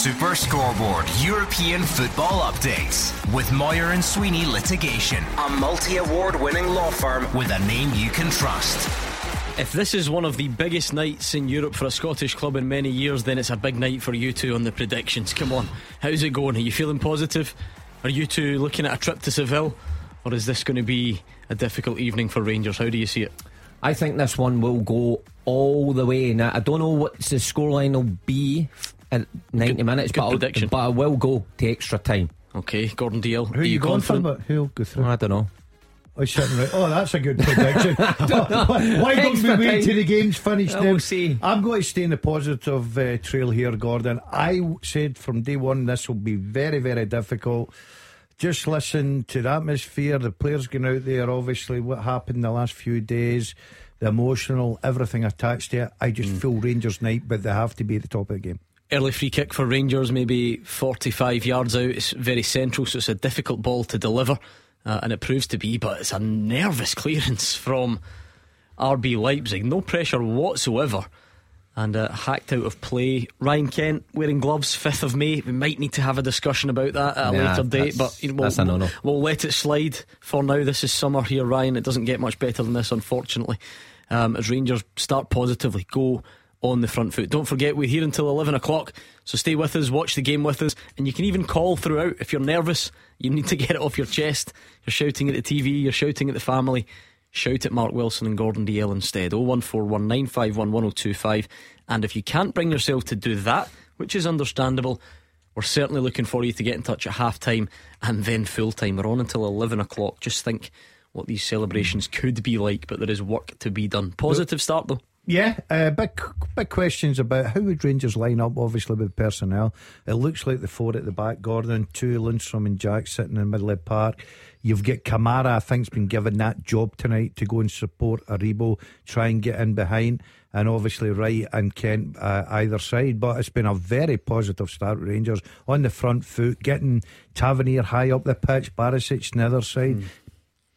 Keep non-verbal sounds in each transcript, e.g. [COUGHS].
Super Scoreboard European Football Updates with Moir and Sweeney Litigation, a multi award winning law firm with a name you can trust. If this is one of the biggest nights in Europe for a Scottish club in many years, then it's a big night for you two on the predictions. Come on, how's it going? Are you feeling positive? Are you two looking at a trip to Seville? Or is this going to be a difficult evening for Rangers? How do you see it? I think this one will go all the way. Now, I don't know what the scoreline will be at 90 Good- minutes, good but, prediction. I'll, but I will go to extra time. Okay, Gordon Dalziel. Who are are you going for? who'll go through? I don't know. Oh, right. Oh, that's a good prediction. [LAUGHS] Why don't we wait till the game's finished? We'll then? see. I'm going to stay in the positive uh, trail here, Gordon. I said from day one this will be very, very difficult. Just listen to the atmosphere, the players going out there, obviously, what happened the last few days, the emotional, everything attached to it. I just feel Rangers night, but they have to be at the top of the game. Early free kick for Rangers, maybe 45 yards out. It's very central, so it's a difficult ball to deliver, uh, and it proves to be, but it's a nervous clearance [LAUGHS] from RB Leipzig. No pressure whatsoever, and uh, hacked out of play. Ryan Kent wearing gloves, 5th of May. We might need to have a discussion about that at a Nah, later date, but you know, that's a no-no. We'll let it slide for now. This is summer here, Ryan. It doesn't get much better than this, unfortunately. Um, as Rangers start positively, go on the front foot. Don't forget, we're here until 11 o'clock, so stay with us, watch the game with us, and you can even call throughout. If you're nervous, you need to [LAUGHS] get it off your chest. You're shouting at the TV, you're shouting at the family. Shout at Mark Wilson and Gordon Dalziel instead. 01419511025. And if you can't bring yourself to do that, which is understandable, we're certainly looking for you to get in touch at half time and then full time. We're on until 11 o'clock. Just think what these celebrations could be like, but there is work to be done. Positive start though. Yeah, uh, big big questions about how would Rangers line up, obviously, with personnel. It looks like the four at the back Gordon, two, Lundstram, and Jack sitting in the middle of the park. You've got Kamara, I think's been given that job tonight to go and support Aribo, try and get in behind, and obviously Wright and Kent uh, either side. But it's been a very positive start, Rangers on the front foot, getting Tavernier high up the pitch, Barisic on the other side.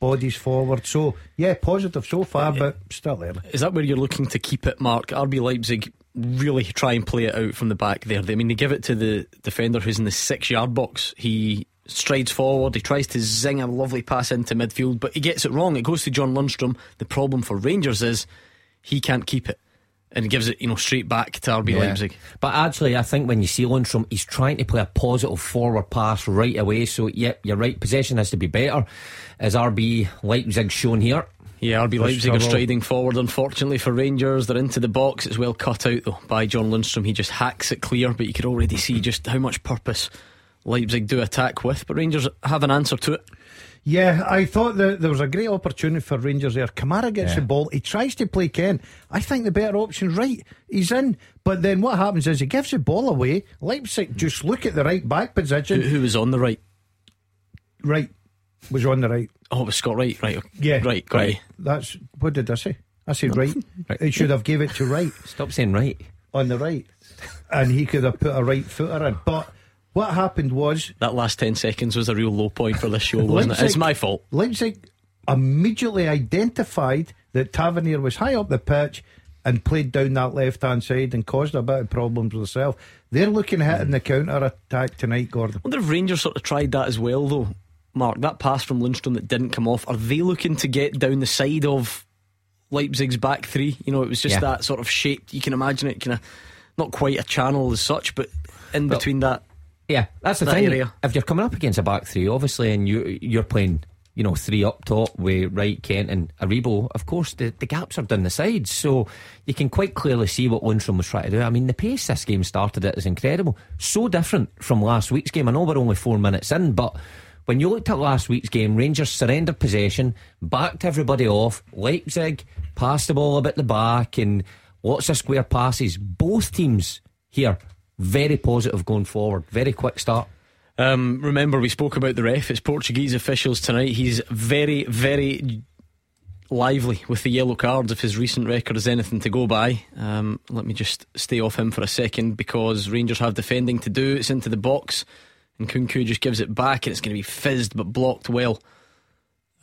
Bodies forward, so yeah, positive so far, but still early. Is that where you're looking to keep it, Mark? RB Leipzig really try and play it out from the back there. I mean, they give it to the defender who's in the six yard box. He strides forward, he tries to zing a lovely pass into midfield, but he gets it wrong. It goes to John Lundstram. The problem for Rangers is he can't keep it. And gives it, you know, straight back to RB Yeah. Leipzig. But actually, I think when you see Lundstram, he's trying to play a positive forward pass right away. So, yeah, you're right. Possession has to be better, as RB Leipzig shown here. Yeah, RB Leipzig are striding forward. Unfortunately for Rangers, they're into the box. It's well cut out though by John Lundstram. He just hacks it clear, but you could already see just how much purpose Leipzig do attack with. But Rangers have an answer to it. Yeah, I thought that there was a great opportunity for Rangers there. Kamara gets the ball. He tries to play Ken. I think the better option, right? He's in. But then what happens is he gives the ball away. Leipzig just look at the right back position. who was on the right? Right. Was on the right. Oh, it was Scott Wright. Right. Yeah. Right. Right. That's what did I say? I said right. He should have gave it to right Stop saying right. on the right. And he could have put a right footer in. But what happened was That last 10 seconds was a real low point for this show, wasn't it? It's my fault. Leipzig immediately identified that Tavernier was high up the pitch and played down that left hand side and caused a bit of problems with herself. They're looking at hitting the counter attack tonight, Gordon. I wonder if Rangers sort of tried that as well, though. Mark, that pass from Lundstram that didn't come off, are they looking to get down the side of Leipzig's back three? You know, it was just Yeah. that sort of shape. You can imagine it kind of not quite a channel as such, but in between that. Yeah, that's the That thing. area. If you're coming up against a back three, obviously, and you you're playing, you know, three up top with Wright, Kent, and Aribo, of course, the, the gaps are down the sides, so you can quite clearly see what Lundstram was trying to do. I mean, the pace this game started at is incredible, so different from last week's game. I know we're only four minutes in, but. When you looked at last week's game, Rangers surrendered possession, backed everybody off. Leipzig passed the ball about the back and lots of square passes. Both teams here very positive going forward. Very quick start. Um, remember, we spoke about the ref. It's Portuguese officials tonight. He's very, very lively with the yellow cards if his recent record is anything to go by. Um, let me just stay off him for a second because Rangers have defending to do. It's into the box, and Nkunku just gives it back, and it's going to be fizzed but blocked well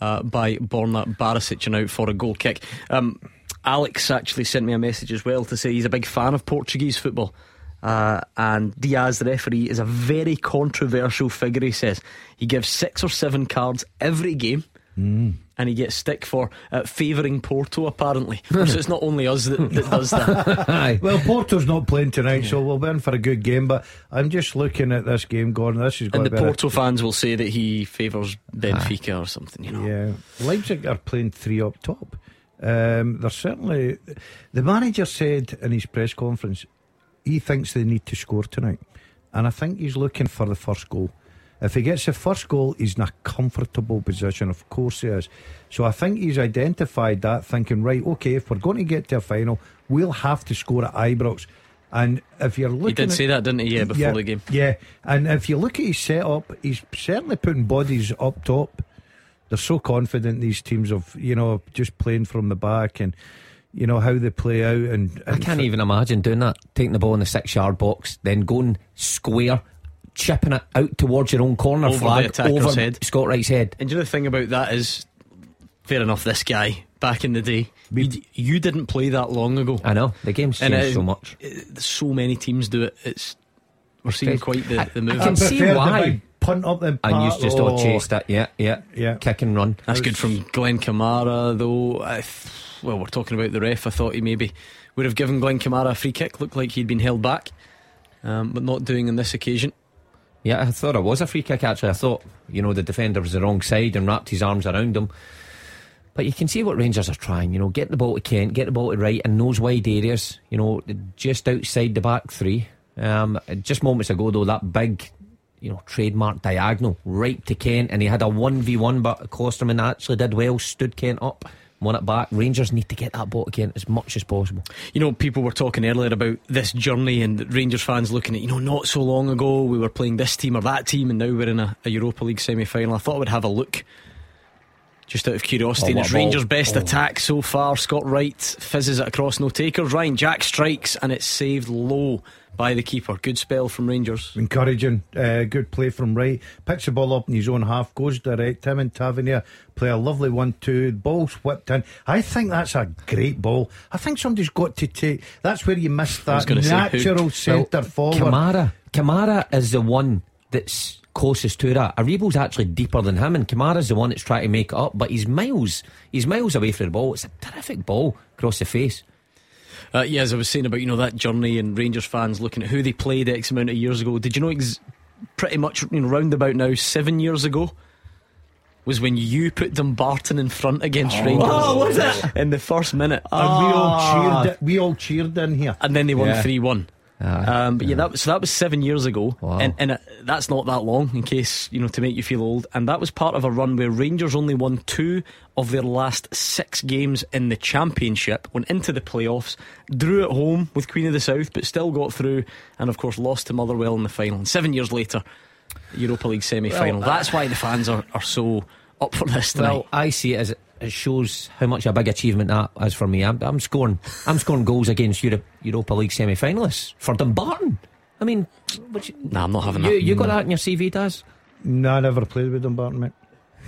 uh, by Borna Barisic and out for a goal kick. Um, Alex actually sent me a message as well to say he's a big fan of Portuguese football. Uh, and Dias, the referee, is a very controversial figure. He says he gives six or seven cards every game. Mm. And he gets stick for uh, favouring Porto, apparently. [LAUGHS] so it's not only us that, that does that. Well, Porto's not playing tonight, so we'll be in for a good game. But I'm just looking at this game, Gordon. This is going and to the be a- Porto fans will say that he favours Benfica or something, you know. Yeah, Leipzig are playing three up top. Um, they're certainly. The manager said in his press conference he thinks they need to score tonight, and I think he's looking for the first goal. If he gets the first goal, he's in a comfortable position. Of course, he is. So I think he's identified that, thinking, right, okay, if we're going to get to a final, we'll have to score at Ibrox. And if you're looking, He did at- say that, didn't he? Yeah, before yeah, the game. Yeah, and if you look at his setup, he's certainly putting bodies up top. They're so confident these teams of you know just playing from the back and you know how they play out. And, I can't even imagine doing that. Taking the ball in the six yard box, then going square, chipping it out towards your own corner Over the flag attacker's over head. Scott Wright's head. And you know the thing about that is, fair enough, this guy, back in the day, you, you didn't play that long ago. I know the game's changed it- so much. it- so many teams do it. It's We're seeing quite the, the I move. can see prefer the why. big Punt up the And you just all chased it. Yeah, yeah, Yeah. Kick and run. That's good from Glenn Kamara, though. I th- well, we're talking about the ref. I thought he maybe would have given Glenn Kamara a free kick. Looked like he'd been held back, um, but not doing on this occasion. Yeah, I thought it was a free kick actually. I thought, you know, the defender was the wrong side and wrapped his arms around him. But you can see what Rangers are trying, you know, get the ball to Kent, get the ball to right in those wide areas, you know, just outside the back three. Um, just moments ago, though, that big, you know, trademark diagonal right to Kent, and he had a 1v1, but Klostermann actually did well, stood Kent up, won it back. Rangers need to get that ball again as much as possible. You know, people were talking earlier about this journey and Rangers fans looking at, you know, not so long ago we were playing this team or that team and now we're in a, a Europa League semi final. I thought I would have a look. Just out of curiosity, Oh, and it's. Rangers' best Oh. attack so far. Scott Wright fizzes it across, no takers. Ryan Jack strikes, and it's saved low by the keeper. Good spell from Rangers. Encouraging, uh, good play from Wright. Picks the ball up in his own half, goes direct. Him and Tavernier play a lovely one-two. Ball's whipped in. I think that's a great ball. I think somebody's got to take. That's where you missed that gonna say who. natural centre forward. Kamara, Kamara is the one that's closest to that. Aribo's actually deeper than him, and Kamara's the one that's trying to make it up. But he's miles, he's miles away from the ball. It's a terrific ball across the face. Uh, yeah, as I was saying about you know that journey and Rangers fans looking at who they played X amount of years ago. Did you know ex- pretty much you know, round about now seven years ago was when you put Dumbarton in front against Rangers? Oh, was it? in the first minute? and we all Ah. cheered. We all cheered in here. and then they won Yeah. three one. Um, but yeah, that was, so that was seven years ago, Wow. and, and uh, that's not that long. In case you know to make you feel old, and that was part of a run where Rangers only won two of their last six games in the Championship, went into the playoffs, drew at home with Queen of the South, but still got through, and of course lost to Motherwell in the final. And seven years later, Europa League semi-final. Well, that's why the fans are, are so up for this tonight. Well, I see it as it shows how much a big achievement that is for me. I'm, I'm scoring, I'm scoring goals against Europe, Europa League semi-finalists for Dumbarton. I mean, what you, nah, I'm not having you, that. you got that in your CV, Daz? No, I never played with Dumbarton, mate.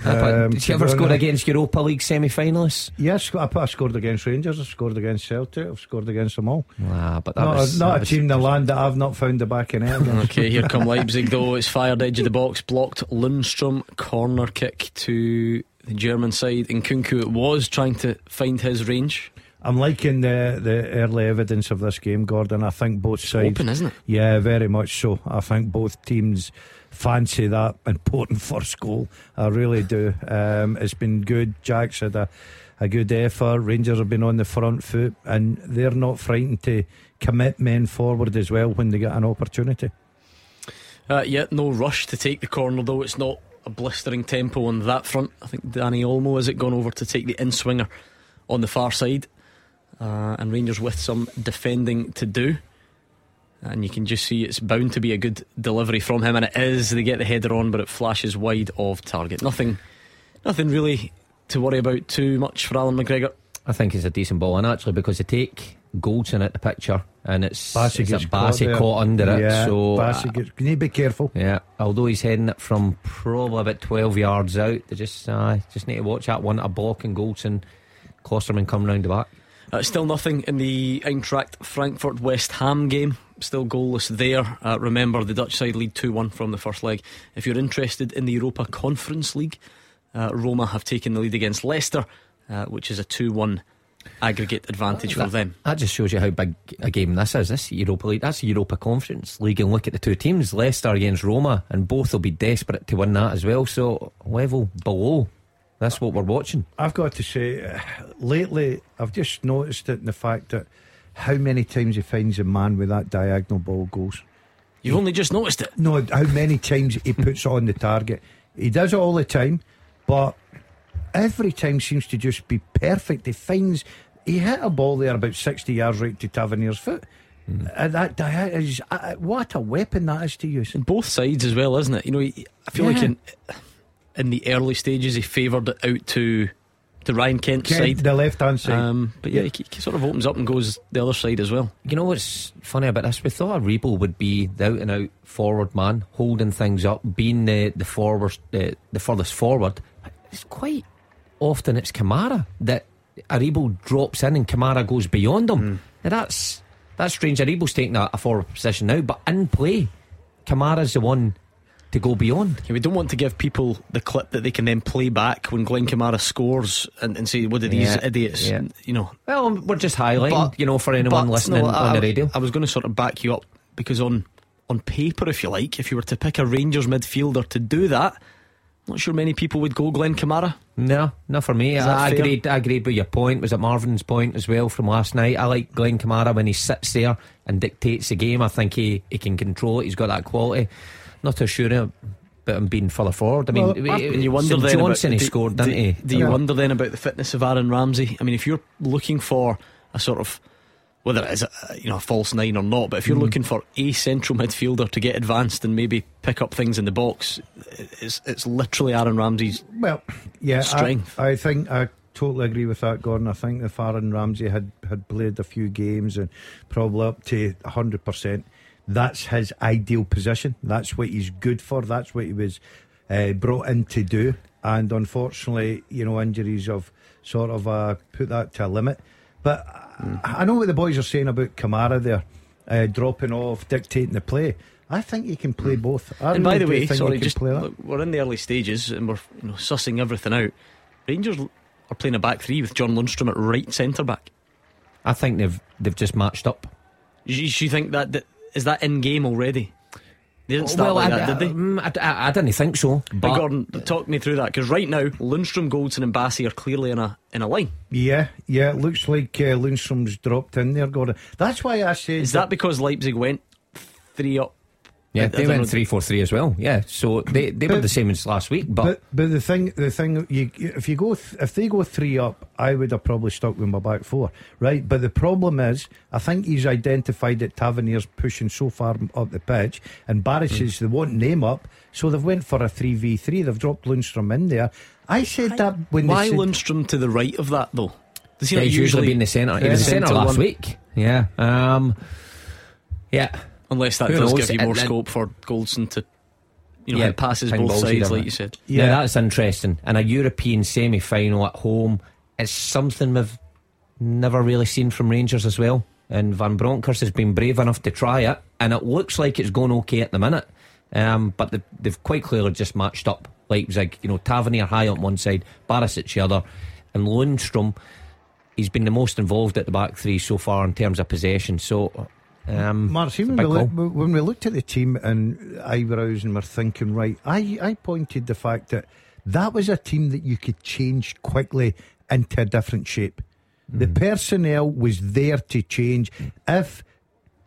Uh, Um, did you ever to score honest- against Europa League semi-finalists? Yes, I, I scored against Rangers. I've scored against Celtic. I've scored against them all. Ah, but that Not, was, a, not that a was- team in the land that I've not found the back in it. [LAUGHS] Okay, here come Leipzig though. It's fired edge of the box, blocked Lundstram, corner kick to the German side. Nkunku was trying to find his range. I'm liking the the early evidence of this game, Gordon. I think both sides. Open, isn't it? Yeah, very much so. I think both teams fancy that important [LAUGHS] first goal. I really do. Um, it's been good. Jack's had a, a good effort. Rangers have been on the front foot, and they're not frightened to commit men forward as well when they get an opportunity. Uh, yeah, no rush to take the corner though. It's not a blistering tempo on that front. I think Dani Olmo has it gone over to take the in swinger on the far side, uh, and Rangers with some defending to do. And you can just see it's bound to be a good delivery from him, and it is. They get the header on, but it flashes wide of target. Nothing, nothing really to worry about too much for Alan McGregor. I think it's a decent ball, and actually because they take Goldson at the picture, and it's, Bassey it's gets a Bassey there. caught under it. Yeah, so Bassey uh, gets, you need to be careful. yeah, although he's heading it from probably about twelve yards out, they just uh, just need to watch that one. A block and Goldson, Klostermann come round the back. Uh, still nothing in the Eintracht Frankfurt West Ham game. still goalless there. Uh, remember, the Dutch side lead 2 1 from the first leg. If you're interested in the Europa Conference League, uh, Roma have taken the lead against Leicester, uh, which is a 2 1 aggregate advantage that, for them. That just shows you how big a game this is. This Europa League, that's the Europa Conference League, and look at the two teams, Leicester against Roma, and both will be desperate to win that as well. So level below. That's what we're watching. I've got to say, uh, lately I've just noticed it in the fact that how many times he finds a man with that diagonal ball goes. You've only just noticed it. No, how many times he puts it on the target. He does it all the time, but every time seems to just be perfect. He finds he hit a ball there about sixty yards right to Tavernier's foot. Mm. Uh, that is uh, what a weapon that is to use. In both sides as well, isn't it? You know, I feel yeah. like in in the early stages he favoured it out to to Ryan Kent's Kent, side, the left hand side. Um, but yeah, yeah. He, he, sort of opens up and goes the other side as well. You know what's funny about this? We thought Aribo would be the out and out forward man, holding things up, being the the forward, the, the furthest forward. It's quite often it's Kamara that Aribo drops in and Kamara goes beyond him. Mm. Now that's that's strange. Aribo's taking a, a forward position now, but in play, Kamara's the one to go beyond. Yeah, we don't want to give people the clip that they can then play back when Glenn Kamara scores and, and say, "What are these yeah, idiots?" Yeah. You know. Well, we're just highlighting, but, you know, for anyone listening no, on I, the radio. I was going to sort of back you up because on on paper, if you like, if you were to pick a Rangers midfielder to do that, not sure many people would go Glenn Kamara. No, not for me. I, I agreed. I agreed with your point. Was it Marvin's point as well from last night? I like Glenn Kamara when he sits there and dictates the game. I think he, he can control it. He's got that quality. Not too sure about him being further forward. I mean, well, eh, you wonder then Johnson about, he scored, didn't he? Do you yeah. wonder then about the fitness of Aaron Ramsey? I mean, if you're looking for a sort of whether it is a, you know a false nine or not, but if you're mm. looking for a central midfielder to get advanced and maybe pick up things in the box, it's it's literally Aaron Ramsey's well, yeah, strength. I, I think I totally agree with that, Gordon. I think if Aaron Ramsey had had played a few games and probably up to hundred percent, that's his ideal position. That's what he's good for. That's what he was uh, brought in to do. And unfortunately, you know, injuries have sort of uh, put that to a limit. But mm. I know what the boys are saying about Kamara there, uh, dropping off, dictating the play. I think he can play mm. both. I and really by the way, sorry, just look, we're in the early stages and we're you know, sussing everything out. Rangers are playing a back three with John Lundstram at right centre back. I think they've they've just matched up. You, you think that, that is that in game already? They didn't start well, like I, that, did they? Mm, I, I, I, didn't think so. But Gordon, talk me through that because right now Lundstram, Goldson, and Bassey are clearly in a in a line. Yeah, yeah. It looks like uh, Lundstram's dropped in there, Gordon. That's why I said. Is that, that because Leipzig went three up yeah, they went three four three as well. Yeah, so they, they but, were the same as last week. But but, but the thing the thing you if you go th- if they go three up, I would have probably stuck with my back four, right? But the problem is, I think he's identified that Tavernier's pushing so far up the pitch, and Barisic mm. they won't name up, so they've went for a three v three. They've dropped Lundstram in there. I said I, that when why said, Lundstram to the right of that though? Does he yeah, he's usually, be in the centre? He was the centre last one. week. Yeah. Um, yeah. Unless that Who does knows? give you more scope for Goldson to you know, yeah, passes both sides, like you said. Yeah. yeah, that's interesting. And a European semi final at home is something we've never really seen from Rangers as well. And Van Bronckhorst has been brave enough to try it, and it looks like it's going okay at the minute. Um, but they've, they've, quite clearly just matched up Leipzig. You know, Tavernier high on one side, Barisic the other, and Lundstram. He's been the most involved at the back three so far in terms of possession. So um, Mark, when we, look, when we looked at the team and Ibrox and we're thinking, right, I, I pointed the fact that that was a team that you could change quickly into a different shape. Mm. The personnel was there to change. If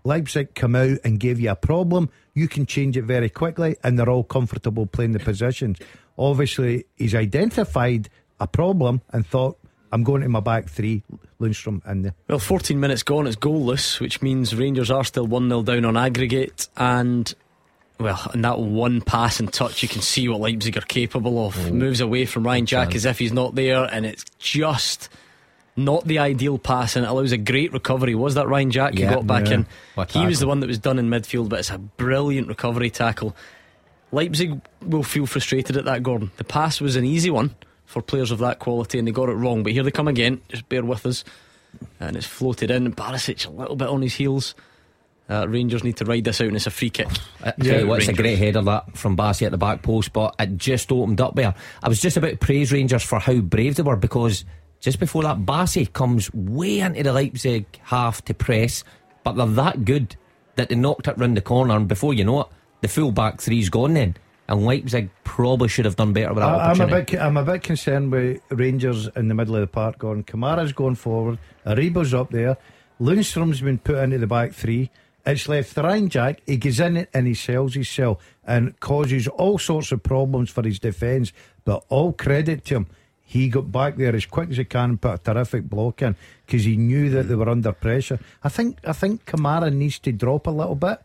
Leipzig come out and give you a problem, you can change it very quickly and they're all comfortable playing the positions. Obviously, he's identified a problem and thought, I'm going to my back three, Lundstram in there. Well, 14 minutes gone, it's goalless, which means Rangers are still 1 0 down on aggregate. And, well, in that one pass and touch, you can see what Leipzig are capable of. Oh. Moves away from Ryan Jack as if he's not there, and it's just not the ideal pass, and it allows a great recovery. Was that Ryan Jack yeah, who got back yeah. in? He was the one that was done in midfield, but it's a brilliant recovery tackle. Leipzig will feel frustrated at that, Gordon. The pass was an easy one for players of that quality, and they got it wrong. But here they come again. Just bear with us. And it's floated in. Barisic a little bit on his heels. Uh, Rangers need to ride this out, and it's a free kick. Yeah, what, it's a great header that from Bassey at the back post, but it just opened up there. I was just about to praise Rangers for how brave they were because just before that, Bassey comes way into the Leipzig half to press, but they're that good that they knocked it round the corner, and before you know it, the full back three's gone then. And Leipzig probably should have done better with that I, I'm a bit. I'm a bit concerned with Rangers in the middle of the park. Going, Kamara's going forward. Aribo's up there. Lundstram's been put into the back three. It's left Ryan Jack. He gets in it and he sells his cell and causes all sorts of problems for his defence. But all credit to him. He got back there as quick as he can and put a terrific block in because he knew that they were under pressure. I think I think Kamara needs to drop a little bit.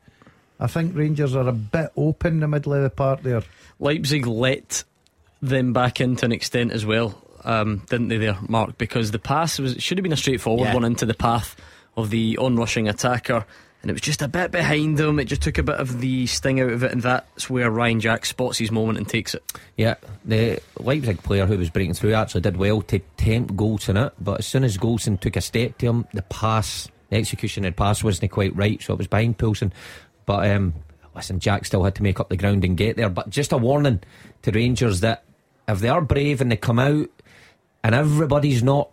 I think Rangers are a bit open in the middle of the park there. Leipzig let them back in to an extent as well, um, didn't they? There, Mark, because the pass was should have been a straightforward Yeah. one into the path of the onrushing attacker, and it was just a bit behind them. It just took a bit of the sting out of it, and that's where Ryan Jack spots his moment and takes it. Yeah, the Leipzig player who was breaking through actually did well to tempt Goldson it, but as soon as Goldson took a step to him, the pass, the execution of the pass wasn't quite right, so it was behind Poulsen. But um, listen, Jack still had to make up the ground and get there. But just a warning to Rangers that if they are brave and they come out and everybody's not,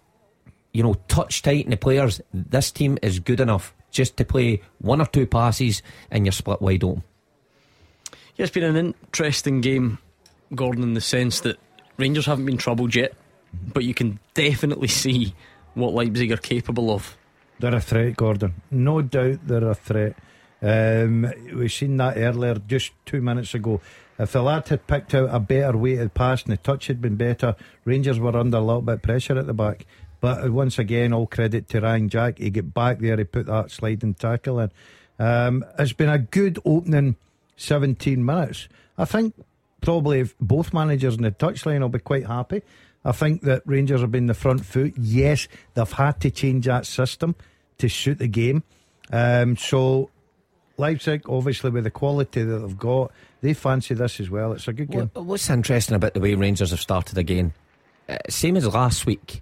you know, touch tight in the players, this team is good enough just to play one or two passes and you're split wide open. Yeah, it's been an interesting game, Gordon, in the sense that Rangers haven't been troubled yet, but you can definitely see what Leipzig are capable of. They're a threat, Gordon. No doubt they're a threat. Um, we've seen that earlier, just two minutes ago. If the lad had picked out a better weighted pass and the touch had been better, Rangers were under a little bit of pressure at the back. But once again, all credit to Ryan Jack. He got back there, he put that sliding tackle in. Um, it's been a good opening 17 minutes. I think probably both managers in the touchline will be quite happy. I think that Rangers have been the front foot. Yes, they've had to change that system to suit the game. Um, so Leipzig, obviously, with the quality that they've got, they fancy this as well. It's a good game. What, what's interesting about the way Rangers have started again? Uh, same as last week.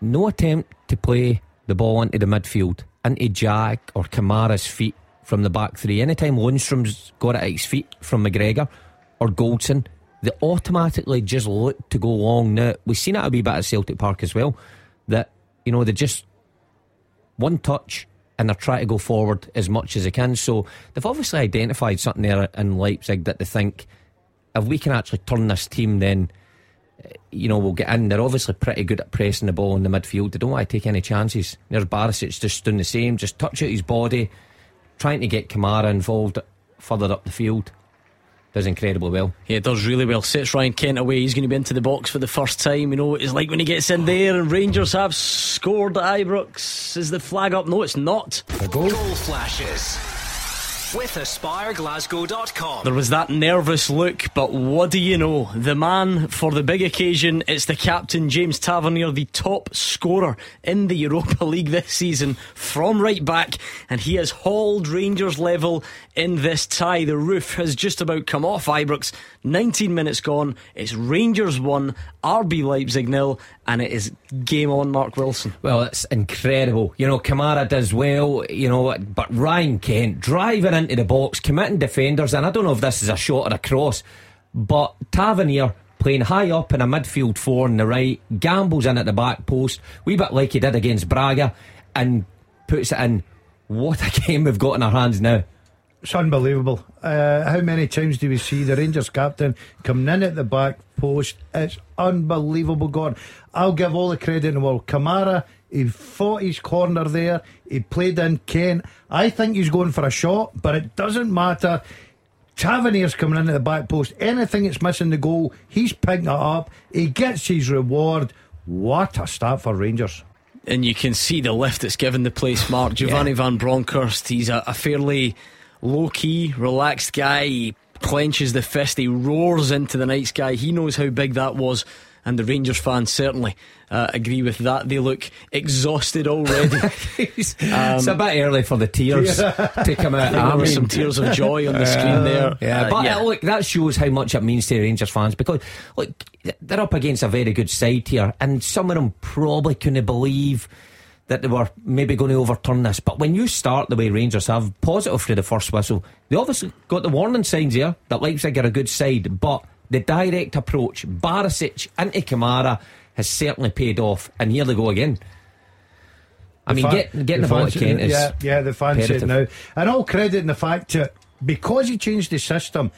No attempt to play the ball into the midfield, into Jack or Kamara's feet from the back three. Anytime Lundstram's got it at his feet from McGregor or Goldson, they automatically just look to go long. Now, we've seen it a wee bit at Celtic Park as well, that, you know, they just one touch and they're trying to go forward as much as they can. So they've obviously identified something there in Leipzig that they think if we can actually turn this team, then eh, you know we'll get in. They're obviously pretty good at pressing the ball in the midfield. They don't want to take any chances. There's Barisic just doing the same, just touch out his body, trying to get Kamara involved further up the field. Does incredibly well. Yeah, does really well. Sets Ryan Kent away. He's going to be into the box for the first time. You know, what it's like when he gets in there and Rangers have scored at Ibrox. Is the flag up? No, it's not. Goal flashes with AspireGlasgow.com. There was that nervous look, but what do you know? The man for the big occasion, it's the captain, James Tavernier, the top scorer in the Europa [LAUGHS] League this season from right back, and he has hauled Rangers level in this tie. The roof has just about come off Ibrox. 19 minutes gone. It's Rangers 1, RB Leipzig nil, and it is game on, Mark Wilson. Well, it's incredible. You know, Kamara does well, you know, but Ryan Kent driving into the box, committing defenders, and I don't know if this is a shot or a cross, but Tavernier playing high up in a midfield four on the right, gambles in at the back post, wee bit like he did against Braga, and puts it in. What a [LAUGHS] game we've got in our hands now. It's unbelievable. Uh, how many times do we see the Rangers captain coming in at the back post? It's unbelievable, God. I'll give all the credit in the world. Kamara, he fought his corner there. He played in Kent. I think he's going for a shot, but it doesn't matter. Tavernier's coming in at the back post. Anything that's missing the goal, he's picking it up. He gets his reward. What a start for Rangers. and you can see the lift it's given the place. Mark [LAUGHS] Giovanni Van Bronckhorst, he's a, a fairly low key, relaxed guy. He clenches the fist, he roars into the night sky. He knows how big that was, and the Rangers fans certainly uh, agree with that. They look exhausted already. [LAUGHS] it's a bit early for the tears [LAUGHS] to come out. there I were mean, some tears of joy on the screen there. Yeah, Uh, but yeah. uh, look, that shows how much it means to the Rangers fans because look, they're up against a very good side here, and some of them probably couldn't believe that they were maybe going to overturn this. But when you start the way Rangers have, positive for the first whistle, they obviously got the warning signs here that Leipzig are a good side, but the direct approach, Barisic into Kamara, has certainly paid off. And here they go again. I mean, get, getting the, the ball to Kent is. Yeah, yeah, the fans it now. And all credit in the fact that because he changed the system,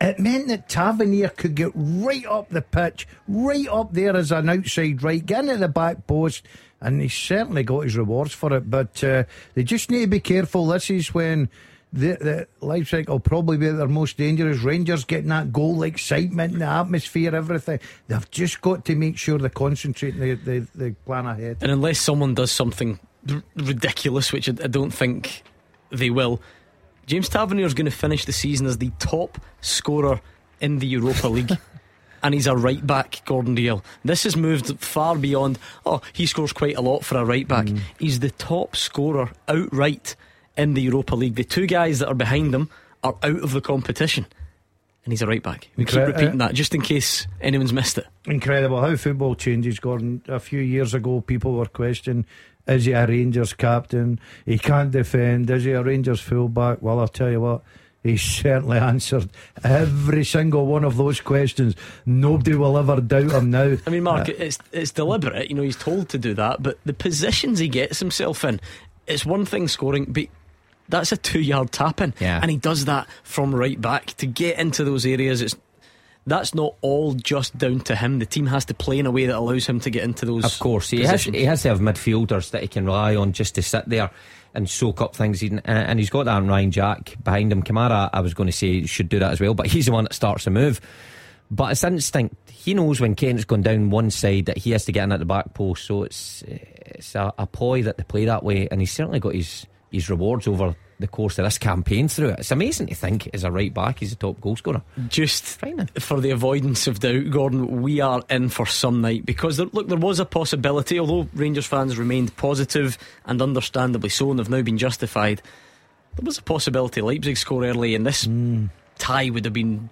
it meant that Tavernier could get right up the pitch, right up there as an outside right, get into the back post, and he certainly got his rewards for it. But uh, they just need to be careful. This is when the, the Leipzig will probably be their most dangerous. Rangers getting that goal excitement, the atmosphere, everything. They've just got to make sure they concentrate and they, plan ahead. And unless someone does something r- ridiculous, which I don't think they will, James Tavernier is going to finish the season as the top scorer in the Europa League. [LAUGHS] and he's a right back, Gordon Dalziel. This has moved far beyond, oh, he scores quite a lot for a right back. Mm. He's the top scorer outright in the Europa League. The two guys that are behind him are out of the competition. And he's a right back. We Incre- keep repeating uh, that just in case anyone's missed it. Incredible how football changes, Gordon. A few years ago, people were questioning is he a Rangers captain? He can't defend. Is he a Rangers fullback? Well, I'll tell you what. He certainly answered every single one of those questions. Nobody will ever doubt him now. I mean, Mark, uh, it's it's deliberate. You know, he's told to do that, but the positions he gets himself in, it's one thing scoring, but that's a two-yard tap in, yeah. and he does that from right back to get into those areas. It's that's not all just down to him. The team has to play in a way that allows him to get into those. Of course, he has. He has to have midfielders that he can rely on just to sit there and soak up things. And he's got that Ryan Jack behind him. Kamara, I was going to say, should do that as well, but he's the one that starts the move. But it's instinct. He knows when Kent's gone down one side that he has to get in at the back post. So it's it's a, a ploy that they play that way, and he's certainly got his his rewards over the course of this campaign through it. It's amazing to think as a right back he's a top goal scorer. Just for the avoidance of doubt, Gordon, we are in for some night because there, look, there was a possibility, although Rangers fans remained positive and understandably so, and have now been justified. There was a possibility Leipzig score early, and this mm. tie would have been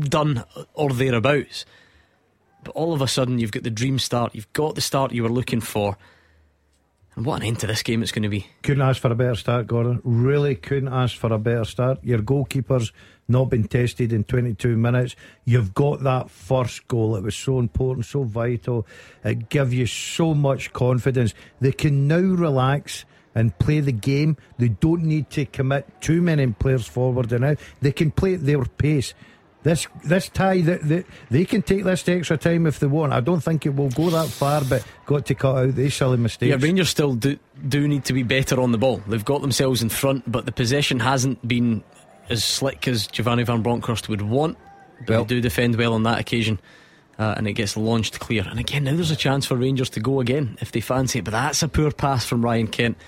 done or thereabouts. But all of a sudden, you've got the dream start. You've got the start you were looking for. What an end to this game it's going to be. Couldn't ask for a better start, Gordon. Really couldn't ask for a better start. Your goalkeeper's not been tested in 22 minutes. You've got that first goal. It was so important, so vital. It gives you so much confidence. They can now relax and play the game. They don't need to commit too many players forward and out. They can play at their pace. This this tie that they, they can take this extra time if they want. I don't think it will go that far, but got to cut out these silly mistakes. Yeah, Rangers still do do need to be better on the ball. They've got themselves in front, but the possession hasn't been as slick as Giovanni Van Bronckhorst would want. But well, they do defend well on that occasion. Uh, and it gets launched clear. And again, now there's a chance for Rangers to go again if they fancy it. But that's a poor pass from Ryan Kent.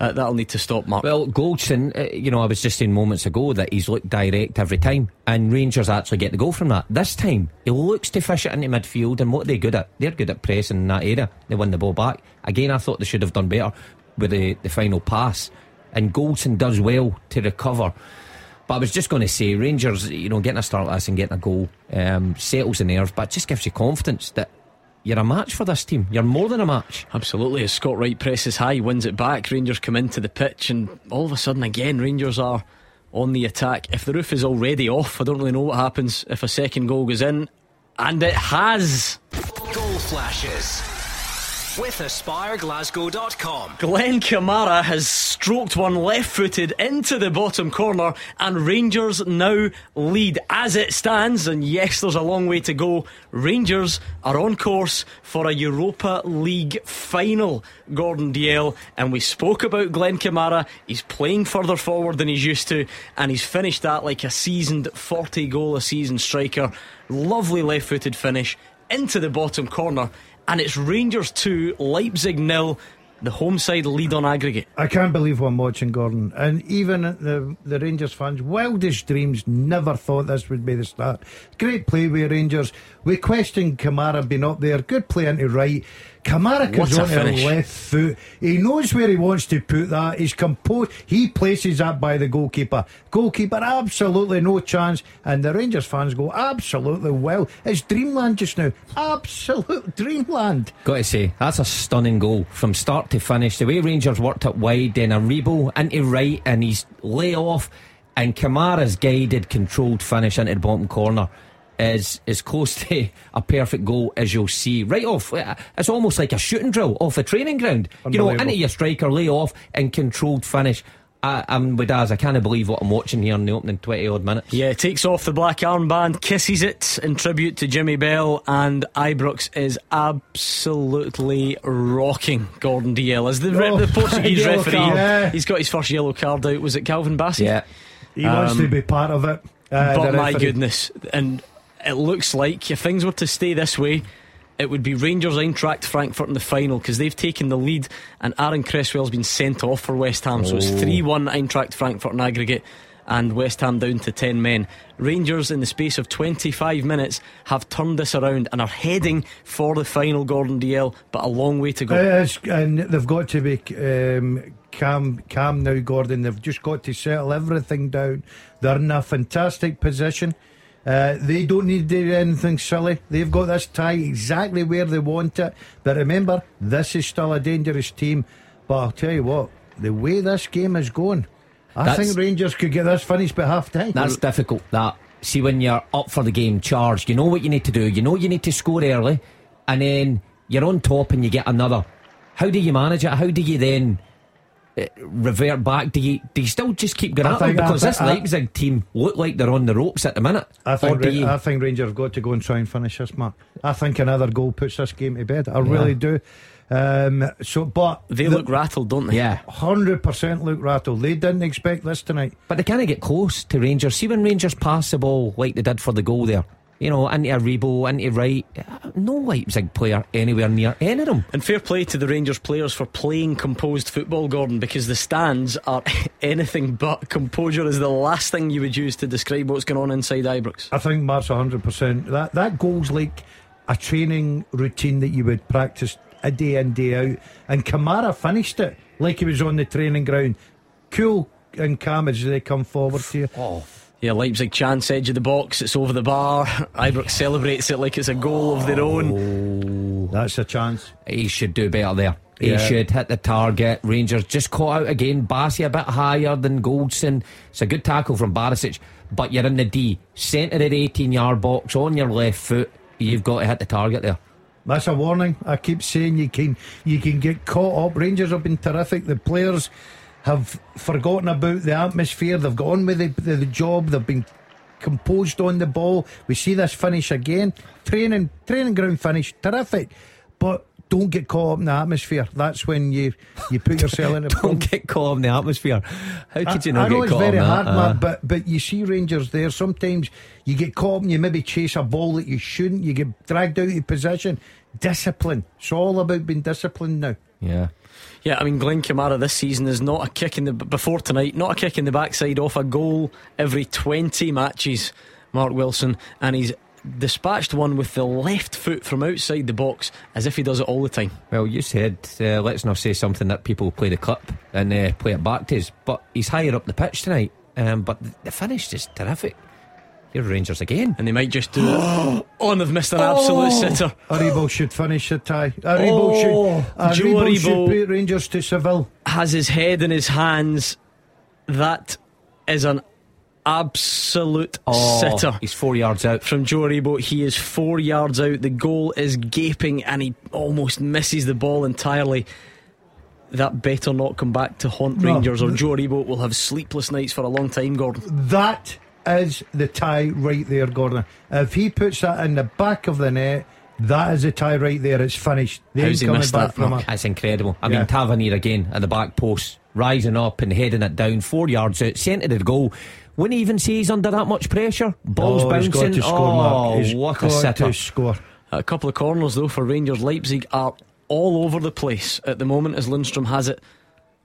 Uh, that'll need to stop, Mark. Well, Goldson, uh, you know, I was just saying moments ago that he's looked direct every time, and Rangers actually get the goal from that. This time, he looks to fish it into midfield, and what are they good at? They're good at pressing in that area. They win the ball back. Again, I thought they should have done better with the, the final pass, and Goldson does well to recover. But I was just going to say, Rangers, you know, getting a start like this and getting a goal um, settles the nerves, but just gives you confidence that you're a match for this team. You're more than a match. Absolutely. As Scott Wright presses high, wins it back, Rangers come into the pitch, and all of a sudden, again, Rangers are on the attack. If the roof is already off, I don't really know what happens if a second goal goes in. And it has. Goal flashes with AspireGlasgow.com. Glenn Kamara has stroked one left footed into the bottom corner, and Rangers now lead as it stands. And yes, there's a long way to go. Rangers are on course for a Europa League final, Gordon Dalziel. And we spoke about Glenn Kamara. He's playing further forward than he's used to, and he's finished that like a seasoned 40 goal a season striker. Lovely left footed finish into the bottom corner and it's Rangers 2, Leipzig nil. The home side lead on aggregate. I can't believe what I'm watching, Gordon. And even the the Rangers fans' wildest dreams never thought this would be the start. Great play with Rangers. We questioned Kamara being up there. Good play into right. Kamara on the left foot. He knows where he wants to put that. He's composed. He places that by the goalkeeper. Goalkeeper, absolutely no chance. And the Rangers fans go, absolutely well. It's dreamland just now. Absolute dreamland. Got to say, that's a stunning goal from start to finish. The way Rangers worked it wide, then Aribo into right, and he's lay off, and Kamara's guided, controlled finish into the bottom corner is as close to a perfect goal as you'll see. Right off, uh, it's almost like a shooting drill off a training ground. You know, Unbelievable. into your striker, lay off, and controlled finish. I, I'm with Az. I can't believe what I'm watching here in the opening 20 odd minutes. Yeah, takes off the black armband, kisses it in tribute to Jimmy Bell, and Ibrox is absolutely rocking Gordon Dalziel as the, re- Oh, the Portuguese [LAUGHS] referee. card. Yeah. He's got his first yellow card out. Was it Calvin Bassey? Yeah. He wants to be part of it. Uh, but my referee. goodness, and it looks like if things were to stay this way, it would be Rangers Eintracht Frankfurt in the final because they've taken the lead and Aaron Cresswell's been sent off for West Ham. So Oh. it's 3 1 Eintracht Frankfurt in aggregate and West Ham down to 10 men. Rangers, in the space of 25 minutes, have turned this around and are heading for the final, Gordon Dalziel, but a long way to go. It is, and they've got to be um, calm, calm now, Gordon. They've just got to settle everything down. They're in a fantastic position. Uh, they don't need to do anything silly. They've got this tie exactly where they want it. But remember, this is still a dangerous team. But I'll tell you what, the way this game is going, I That's- think Rangers could get this finished by half time. That's difficult. That see when you're up for the game, charged. You know what you need to do. You know you need to score early, and then you're on top and you get another. How do you manage it? How do you then revert back? Do you do you still just keep going I at them because thi- this I- Leipzig team look like they're on the ropes at the minute? I think, or Ra- you? I think Rangers have got to go and try and finish this, Mark. I think another goal puts this game to bed. I really do. Um, so, but They the- look rattled, don't they? yeah, Hundred percent, look rattled. They didn't expect this tonight. but they kind of get close to Rangers. See when Rangers pass the ball like they did for the goal there. You know, into Aribo, into right. Uh, No Leipzig player anywhere near any of them. And fair play to the Rangers players for playing composed football, Gordon, because the stands are [LAUGHS] anything but composure is the last thing you would use to describe what's going on inside Ibrox. I think Mark's hundred percent. That that goal's like a training routine that you would practice a day in day out. And Kamara finished it like he was on the training ground, cool and calm as they come forward to you. Oh, Yeah, Leipzig chance edge of the box, it's over the bar. [LAUGHS] Ibrox celebrates it like it's a goal of their own. Oh. That's a chance. He should do better there. He Yeah. should hit the target. Rangers just caught out again. Bassey a bit higher than Goldson. It's a good tackle from Barisic, but you're in the D, centre of the 18 yard box on your left foot. You've got to hit the target there. That's a warning. I keep saying you can you can get caught up. Rangers have been terrific. The players have forgotten about the atmosphere. They've got on with the, the, the job. They've been composed on the ball. We see this finish again. Training training ground finish, terrific. But don't get caught up in the atmosphere. That's when you you put yourself in a [LAUGHS] Don't get caught up in the atmosphere. How could you I, not I know get it's caught very up in hard, that? Mark, Uh, but but you see Rangers there. Sometimes you get caught up and you maybe chase a ball that you shouldn't. You get dragged out of position. Discipline. It's all about being disciplined now. yeah. Yeah, I mean, Glenn Kamara this season is not a kick in the before tonight, not a kick in the backside off a goal every 20 matches, Mark Wilson, and he's dispatched one with the left foot from outside the box as if he does it all the time. Well, you said uh, let's not say something that people play the clip and uh, play it back to us. But he's higher up the pitch tonight. Um, but the- the finish is terrific. Here Rangers again. And they might just do it. [GASPS] Oh, and they've missed an absolute oh. sitter. Aribo should finish the tie. Aribo Oh, should. Aribo Joe should Aribo. put Rangers to Seville. Has his head in his hands. That is an absolute oh, sitter. Oh, He's four yards out. from Joe Aribo. He is four yards out. The goal is gaping and he almost misses the ball entirely. That better not come back to haunt No. Rangers or Joe Aribo will have sleepless nights for a long time, Gordon. That is the tie right there, Gordon. If he puts that in the back of the net, that is the tie right there. It's finished. They How's he coming missed back that, from Mark? it. That's incredible. I Yeah. mean, Tavernier again at the back post, rising up and heading it down, four yards out, centre of the goal. Wouldn't even say he's under that much pressure. Ball's oh, he's bouncing. got to score, oh, Mark. He's what a got sitter. to score. A couple of corners though for Rangers. Leipzig are all over the place at the moment as Lundstram has it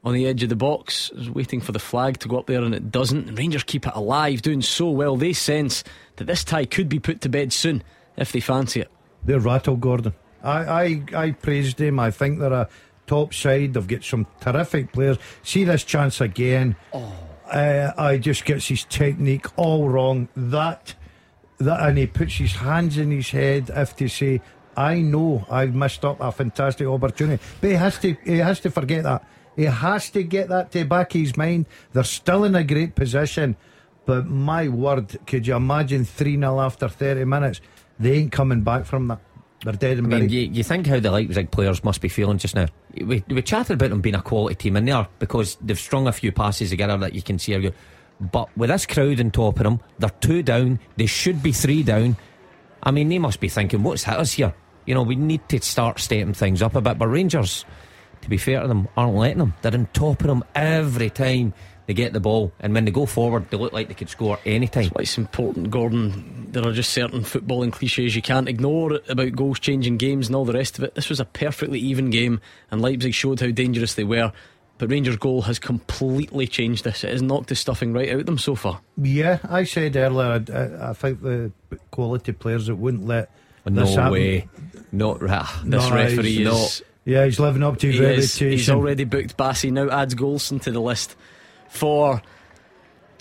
on the edge of the box, is waiting for the flag to go up there and it doesn't. And Rangers keep it alive, doing so well. They sense that this tie could be put to bed soon if they fancy it. They're rattled, Gordon. I, I, I praised him. I think they're a top side. They've got some terrific players. See this chance again. Oh. Uh, I just gets his technique all wrong. That that and he puts his hands in his head if to say, I know I've missed up a fantastic opportunity. But he has to he has to forget that. He has to get that to back his mind. They're still in a great position. But my word, could you imagine 3 0 after 30 minutes? They ain't coming back from that. They're dead and I mean, you, you, think how the Leipzig players must be feeling just now. We, we chatted about them being a quality team in there because they've strung a few passes together that you can see are. But with this crowd on top of them, they're two down. They should be three down. I mean, they must be thinking, what's hit us here? You know, we need to start stepping things up a bit. But Rangers, to be fair to them, aren't letting them. They're on top of them every time they get the ball, and when they go forward, they look like they could score any time. That's it's important, Gordon. There are just certain footballing cliches you can't ignore about goals changing games and all the rest of it. This was a perfectly even game, and Leipzig showed how dangerous they were. But Rangers' goal has completely changed this. It has knocked the stuffing right out of them so far. Yeah, I said earlier, I, I think the quality players that wouldn't let. No happen. way. Not ah, [LAUGHS] This no, referee is. Not, yeah, he's living up to his reputation. He's already booked Bassey, now adds Goldson to the list for.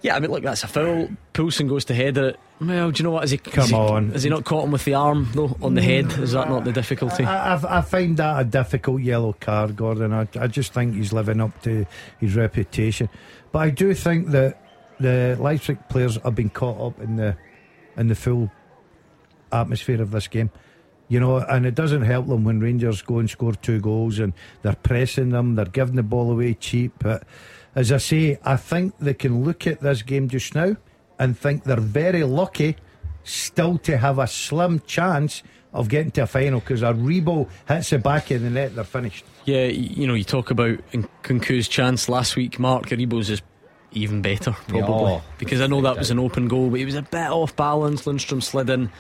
Yeah, I mean, look, that's a foul. Poulsen goes to header it. Well, do you know what? Is he come he, on? Has he not caught him with the arm though on the head? Is that not the mm, difficulty? I, I, I find that a difficult yellow card, Gordon. I, I just think he's living up to his reputation, but I do think that the Leipzig players have been caught up in the in the full atmosphere of this game. You know, and it doesn't help them when Rangers go and score two goals and they're pressing them, they're giving the ball away cheap. But as I say, I think they can look at this game just now and think they're very lucky still to have a slim chance of getting to a final because Aribo hits the back of the net, they're finished. Yeah, you know, you talk about Nkunku's chance last week, Mark Aribo's is even better, probably. Yeah, because I know that was an open goal, but he was a bit off balance. Lundstram slid in.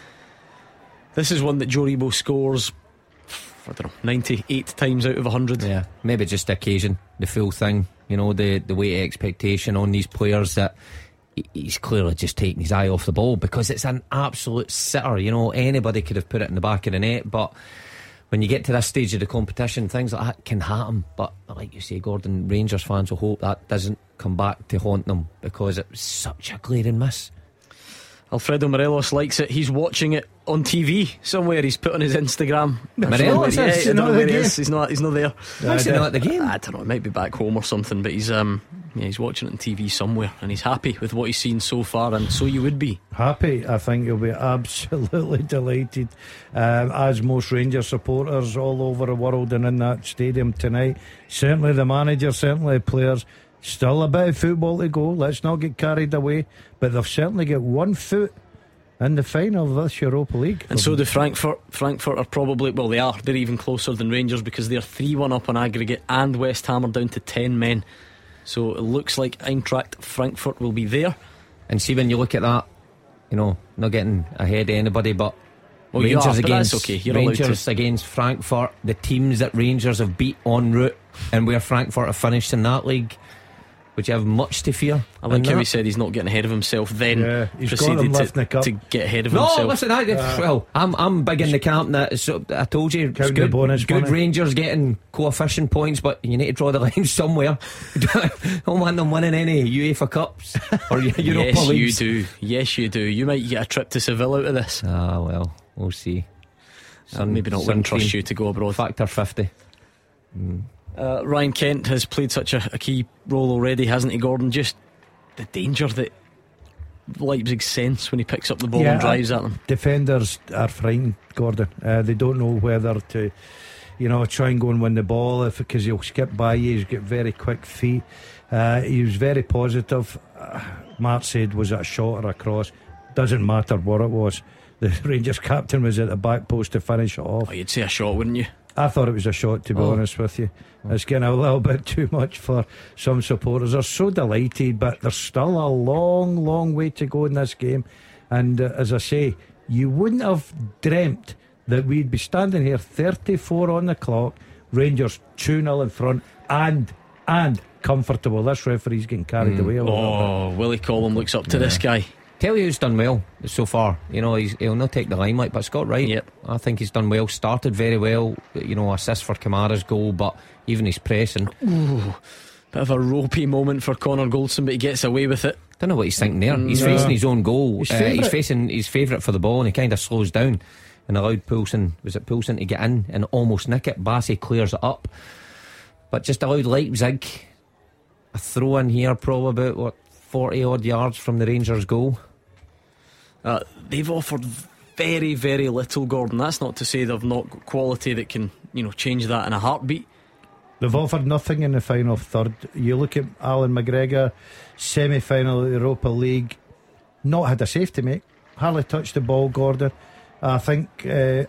This is one that Joe Aribo scores I don't know, 98 times out of 100. Yeah, maybe just occasion, the full thing, you know, the, the weight of expectation on these players that he's clearly just taking his eye off the ball because it's an absolute sitter. You know, anybody could have put it in the back of the net, but when you get to this stage of the competition, things like that can happen. But like you say, Gordon, Rangers fans will hope that doesn't come back to haunt them because it's such a glaring miss. Alfredo Morelos likes it. He's watching it on TV somewhere. He's put on his Instagram. Morelos, yeah, I don't know where he is. He's not. He's not there. How's he not at the game? I don't know. He might be back home or something. But he's um, yeah, he's watching it on TV somewhere, and he's happy with what he's seen so far, and so you would be happy. I think you'll be absolutely [LAUGHS] delighted, um, as most Rangers supporters all over the world and in that stadium tonight. Certainly the manager, certainly the players. Still a bit of football to go. Let's not get carried away. But they've certainly got one foot in the final of this Europa League. And so the Frankfurt Frankfurt are probably well they are they're even closer than Rangers because they're three one up on aggregate and West Ham are down to ten men. So it looks like Eintracht Frankfurt will be there. And see when you look at that, you know, not getting ahead of anybody, but well, Rangers are, against okay. Rangers against Frankfurt, the teams that Rangers have beat en route, and where Frankfurt have finished in that league. Would you have much to fear? I like how he said he's not getting ahead of himself. Then yeah, proceeded to, to, get ahead of no, himself. No, listen, I, uh, well, I'm I'm big in the camp that so, I told you good, bonus good Rangers getting coefficient points, but you need to draw the [LAUGHS] line somewhere. [LAUGHS] don't want them winning any UEFA Cups or [LAUGHS] Europa yes, Leagues. you do. Yes, you do. You might get a trip to Seville out of this. Ah, well, we'll see. Some, maybe not wouldn't trust you to go abroad. Factor fifty. Mm. Uh, Ryan Kent has played such a, a, key role already, hasn't he, Gordon? Just the danger that Leipzig sense when he picks up the ball yeah, and drives at them. Defenders are frightened, Gordon. Uh, they don't know whether to, you know, try and go and win the ball if because he'll skip by you. He's got very quick feet. Uh, he was very positive. Uh, Mark said, was it a shot or a cross? Doesn't matter what it was. The [LAUGHS] Rangers captain was at the back post to finish it off. Oh, you'd say a shot, wouldn't you? I thought it was a shot, to be oh. honest with you. Oh. It's getting a little bit too much for some supporters. They're so delighted, but there's still a long, long way to go in this game. And uh, as I say, you wouldn't have dreamt that we'd be standing here 34 on the clock, Rangers 2 0 in front, and, and comfortable. This referee's getting carried mm. away a little Oh, bit. Willie Collum looks up to yeah. this guy. Tell you who's done well so far. You know, he's, he'll not take the limelight, but Scott Wright, Yep. I think he's done well. Started very well. You know, assist for Kamara's goal, but even his pressing. Bit of a ropey moment for Connor Goldson, but he gets away with it. Don't know what he's thinking there. He's No. facing his own goal. His Uh, he's facing his favourite for the ball, and he kind of slows down and allowed Poulsen. Was it Poulsen to get in and almost nick it? Bassey clears it up, but just allowed Leipzig a throw in here, probably about what forty odd yards from the Rangers' goal. Uh, they've offered very, very little, Gordon. That's not to say they've not got quality that can, you know, change that in a heartbeat. They've offered nothing in the final third. You look at Alan McGregor, semi final Europa League, not had a safety, to make, hardly touched the ball, Gordon. I think, uh,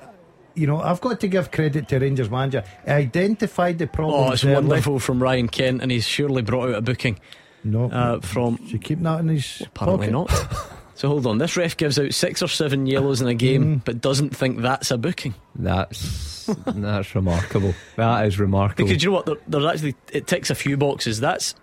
you know, I've got to give credit to Rangers manager. He identified the problems. Oh, it's early. wonderful from Ryan Kent, and he's surely brought out a booking No, uh, from. should keep that in his. Apparently pocket. not. [LAUGHS] So hold on, this ref gives out six or seven yellows in a game, mm. but doesn't think that's a booking. That's that's remarkable. That is remarkable. Because you know what? There, there's actually it ticks a few boxes. That's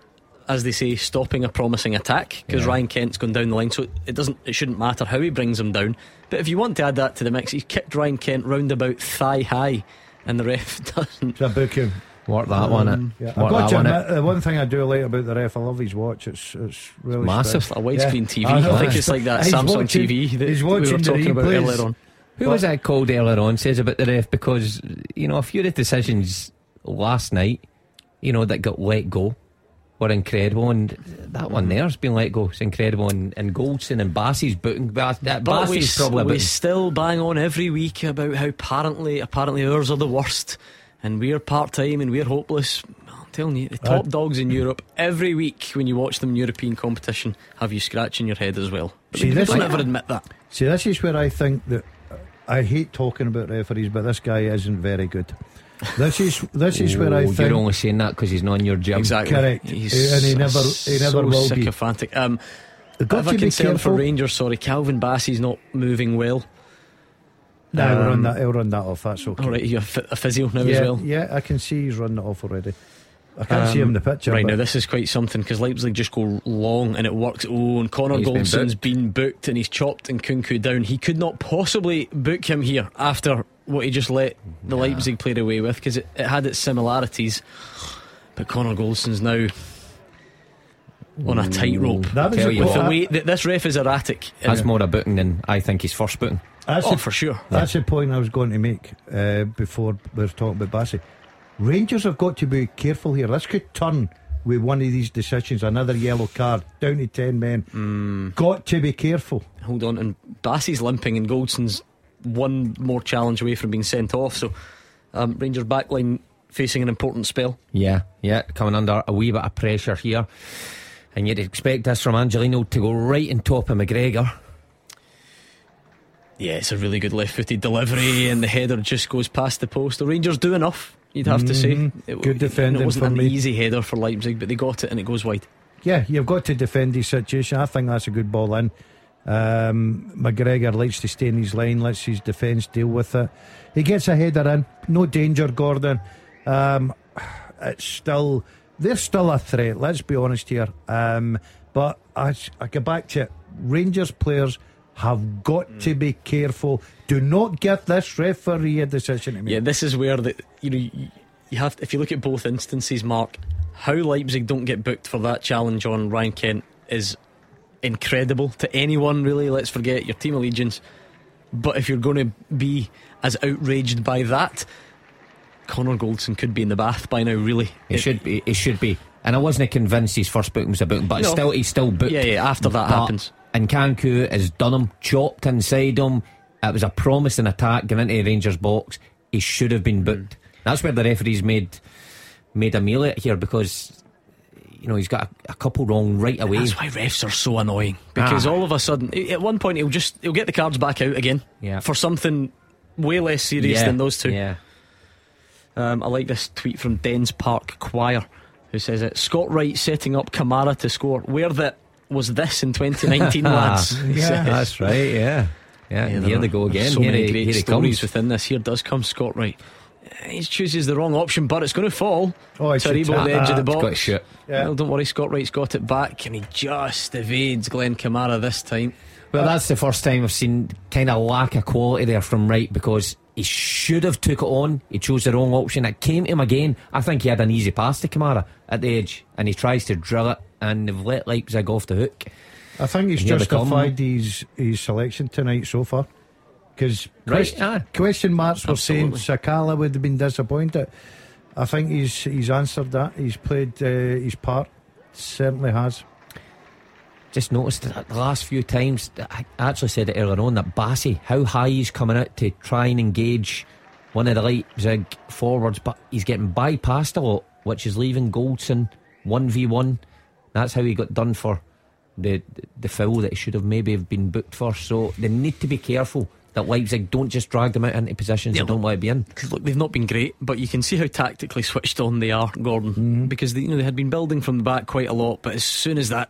as they say, stopping a promising attack because Yeah. Ryan Kent's gone down the line. So it doesn't, it shouldn't matter how he brings him down. But if you want to add that to the mix, he's kicked Ryan Kent round about thigh high, and the ref [LAUGHS] doesn't. It's a booking. Work that one it. Um, Yeah. I've got one admit, it. the one thing I do like about the ref, I love his watch. It's it's really massive. A widescreen TV. I know. I think it's like that [LAUGHS] Samsung watching- TV that he's we were watching the talking about earlier on. Who was that called earlier on says about the ref because you know a few of the decisions last night, you know, that got let go were incredible and that one there's been let go. It's incredible and, and Goldson and Bassey's booting. Bass, that But Bassey's s- probably we still bang on every week about how apparently apparently ours are the worst and we're part time and we're hopeless. I'm telling you, the top dogs in Europe every week when you watch them in European competition have you scratching your head as well. But See, they this- don't admit that. See, this is where I think that I hate talking about referees, but this guy isn't very good. This is this is where I Oh, think. you're only saying that because he's not in your gym. Exactly. Correct. He's And he never- he never so will be. sycophantic. Um, They've got Got to a be concern careful. for Rangers. Sorry, Calvin Bassey's not moving well. No, I'll run Um, that. I'll run that off. That's okay. All right, you're a physio now yeah, as well. yeah, I can see he's running it off already. I can't Um, see him in the picture. Right now, this is quite something because Leipzig just go long and it works. Oh, and Connor He's been booked. been booked and he's chopped Nkunku down. He could not possibly book him here after what he just let the Leipzig player away with because it, it had its similarities. But Connor Goldson's now on a tightrope. that was Tell a With the way that this ref is erratic. Has more a booking than I think his first booking. That's, oh, the, for sure. that's the point I was going to make uh, before we were talking about Bassey. Rangers have got to be careful here. This could turn with one of these decisions, another yellow card, down to 10 men. Mm. Got to be careful. Hold on, and Bassey's limping, and Goldson's one more challenge away from being sent off. So, um, Rangers backline facing an important spell. Yeah, yeah, coming under a wee bit of pressure here. And you'd expect this from Angelino to go right on top of McGregor. Yeah, it's a really good left-footed delivery, and the header just goes past the post. The Rangers do enough, you'd have to say. Mhm. It, Good defending It wasn't for an me. easy header for Leipzig, but they got it, and it goes wide. Yeah, you've got to defend his situation. I think that's a good ball in. Um, McGregor likes to stay in his line, lets his defence deal with it. He gets a header in, no danger, Gordon. Um, it's still, they're still a threat, let's be honest here. Um, but I, I go back to it. Rangers players have got to be careful. Do not give this referee a decision to make. Yeah, this is where the you know you, you have if you look at both instances, Mark, how Leipzig don't get booked for that challenge on Ryan Kent is incredible to anyone. Really, let's forget your team allegiance. But if you're going to be as outraged by that, Connor Goldson could be in the bath by now. Really, It should be. It should be. And I wasn't convinced his first booking was a booking, but it's No. still he's still booked. Yeah, yeah. After that But- happens, And Nkunku has done him, chopped inside him. It was a promising attack going into the Rangers box. He should have been booked. That's where the referees made made a meal at here because you know he's got a, a couple wrong right away. that's why refs are so annoying because Ah. all of a sudden, at one point, he'll just he'll get the cards back out again Yeah. for something way less serious yeah, than those two. Yeah. Um, I like this tweet from Dens Park Choir, who says it. Scott Wright setting up Kamara to score. Where the was this in [LAUGHS] 2019, ah, lads? Yeah. That's right. Yeah. Yeah. and there here they go again. So here many he, great here stories comes. within this. Here does come Scott Wright. He chooses the wrong option, but it's going to fall. Oh, he should Taribo at the tap edge of the that. He's box. shit. Yeah. Well, don't worry, Scott Wright's got it back, and he just evades Glenn Kamara this time. Well, that's the first time I've seen kind of lack of quality there from Wright because he should have took it on. He chose the wrong option. It came to him again. I think he had an easy pass to Kamara at the edge, and he tries to drill it, and they've let Leipzig off the hook. I think he's And here they come. justified his his selection tonight so far. Because Right, question, marks were saying Sakala would have been disappointed. I think he's he's answered that. He's played uh, his part. Certainly has. Just noticed that the last few times, I actually said it earlier on that Bassey, how high he's coming out to try and engage one of the Leipzig forwards, but he's getting bypassed a lot, which is leaving Goldson 1v1. That's how he got done for the the foul that he should have maybe have been booked for. So they need to be careful that Leipzig don't just drag them out into positions Yeah, they don't want to be in. 'Cause look, they've not been great, but you can see how tactically switched on they are, Gordon. Mm-hmm. Because they, you know they had been building from the back quite a lot, but as soon as that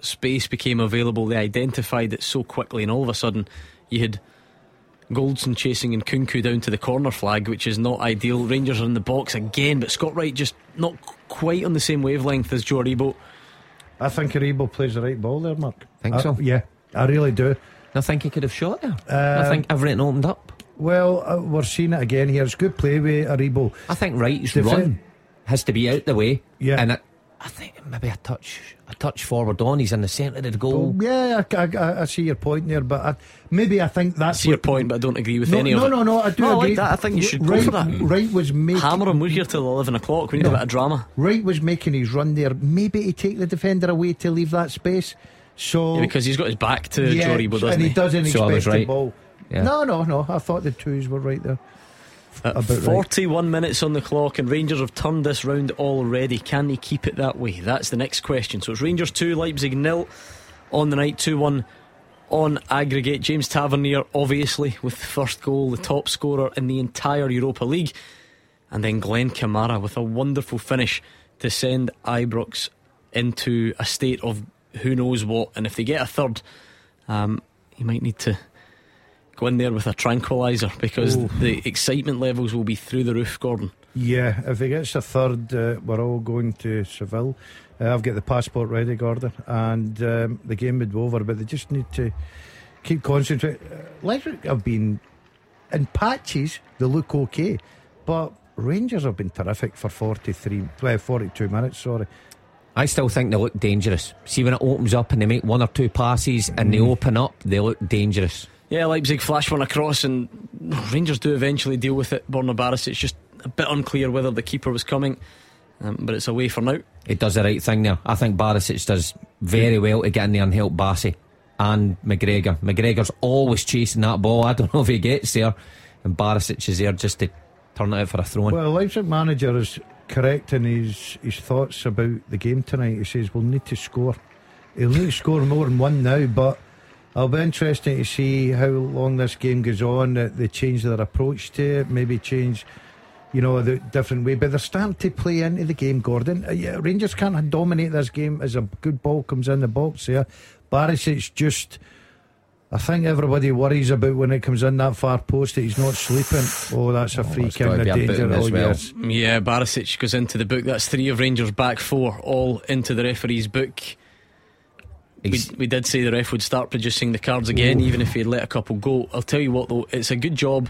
space became available, they identified it so quickly, and all of a sudden, you had Goldson chasing Nkunku down to the corner flag, which is not ideal. Rangers are in the box again, but Scott Wright just not quite on the same wavelength as Joe Aribo. I think Aribo plays the right ball there, Mark. Think I- so? Yeah, I really do. I think he could have shot there. Um, I think everything opened up. Well, uh, we're seeing it again here. It's good play with Aribo. I think Wright's Defend- run has to be out the way. Yeah. And it, I think maybe a touch a touch forward on. He's in the centre of the goal. Well, yeah, I, I- I see your point there, but I, maybe I think that's See your point, but I don't agree with No, any no, of it. no, no, I do No, I like agree. that. I think you should go Wright, for that. Wright was making Hammer him. We're here till eleven o'clock. We need a bit of drama. Wright was making his run there, maybe to take the defender away to leave that space. So Yeah, because he's got his back to yeah, Joe Aribo, doesn't and he, he? doesn't So I expect was the right. ball. Yeah. No, no, no. I thought the twos were right there. About right. 41 minutes on the clock, and Rangers have turned this round already. Can they keep it that way? That's the next question. So it's Rangers 2, Leipzig nil on the night, 2 1 on aggregate. James Tavernier, obviously, with the first goal, the top scorer in the entire Europa League. And then Glenn Kamara with a wonderful finish to send Ibrox into a state of who knows what. And if they get a third, um, he might need to go in there with a tranquilizer because Ooh. the excitement levels will be through the roof, Gordon. Yeah, if he gets a third, uh, we're all going to Seville. Uh, I've got the passport ready, Gordon, and um, the game would be over. But they just need to keep concentrating. Uh, Leipzig have been in patches. They look okay, but Rangers have been terrific for 43, well, 42 minutes. Sorry. I still think they look dangerous. See when it opens up and they make one or two passes and Mm. they open up, they look dangerous. Yeah, Leipzig flash one across, and Rangers do eventually deal with it. Borna Barris, it's just a bit unclear whether the keeper was coming, um, but it's away for now. It does the right thing there. I think Barisic does very well to get in there and help Bassey and McGregor. McGregor's always chasing that ball. I don't [LAUGHS] know if he gets there, and Barisic is there just to turn it out for a throw in. Well, Leipzig manager is correct in his his thoughts about the game tonight. He says we'll need to score. He'll need to score more than one now, but I'll be interesting to see how long this game goes on. That they change their approach to it, maybe change, you know, the different way. But they're starting to play into the game. Gordon, Uh, yeah, Rangers can't dominate this game as a good ball comes in the box. Here, Barisic just. I think everybody worries about when it comes in that far post that he's not sleeping. Oh, that's a free that's kick gotta of a danger. booting as Oh, well. yes. Yeah, Barisic goes into the book. That's three of Rangers' back four, all into the referee's book. We, we did say the ref would start producing the cards again, even if he had let a couple go. I'll tell you what, though, it's a good job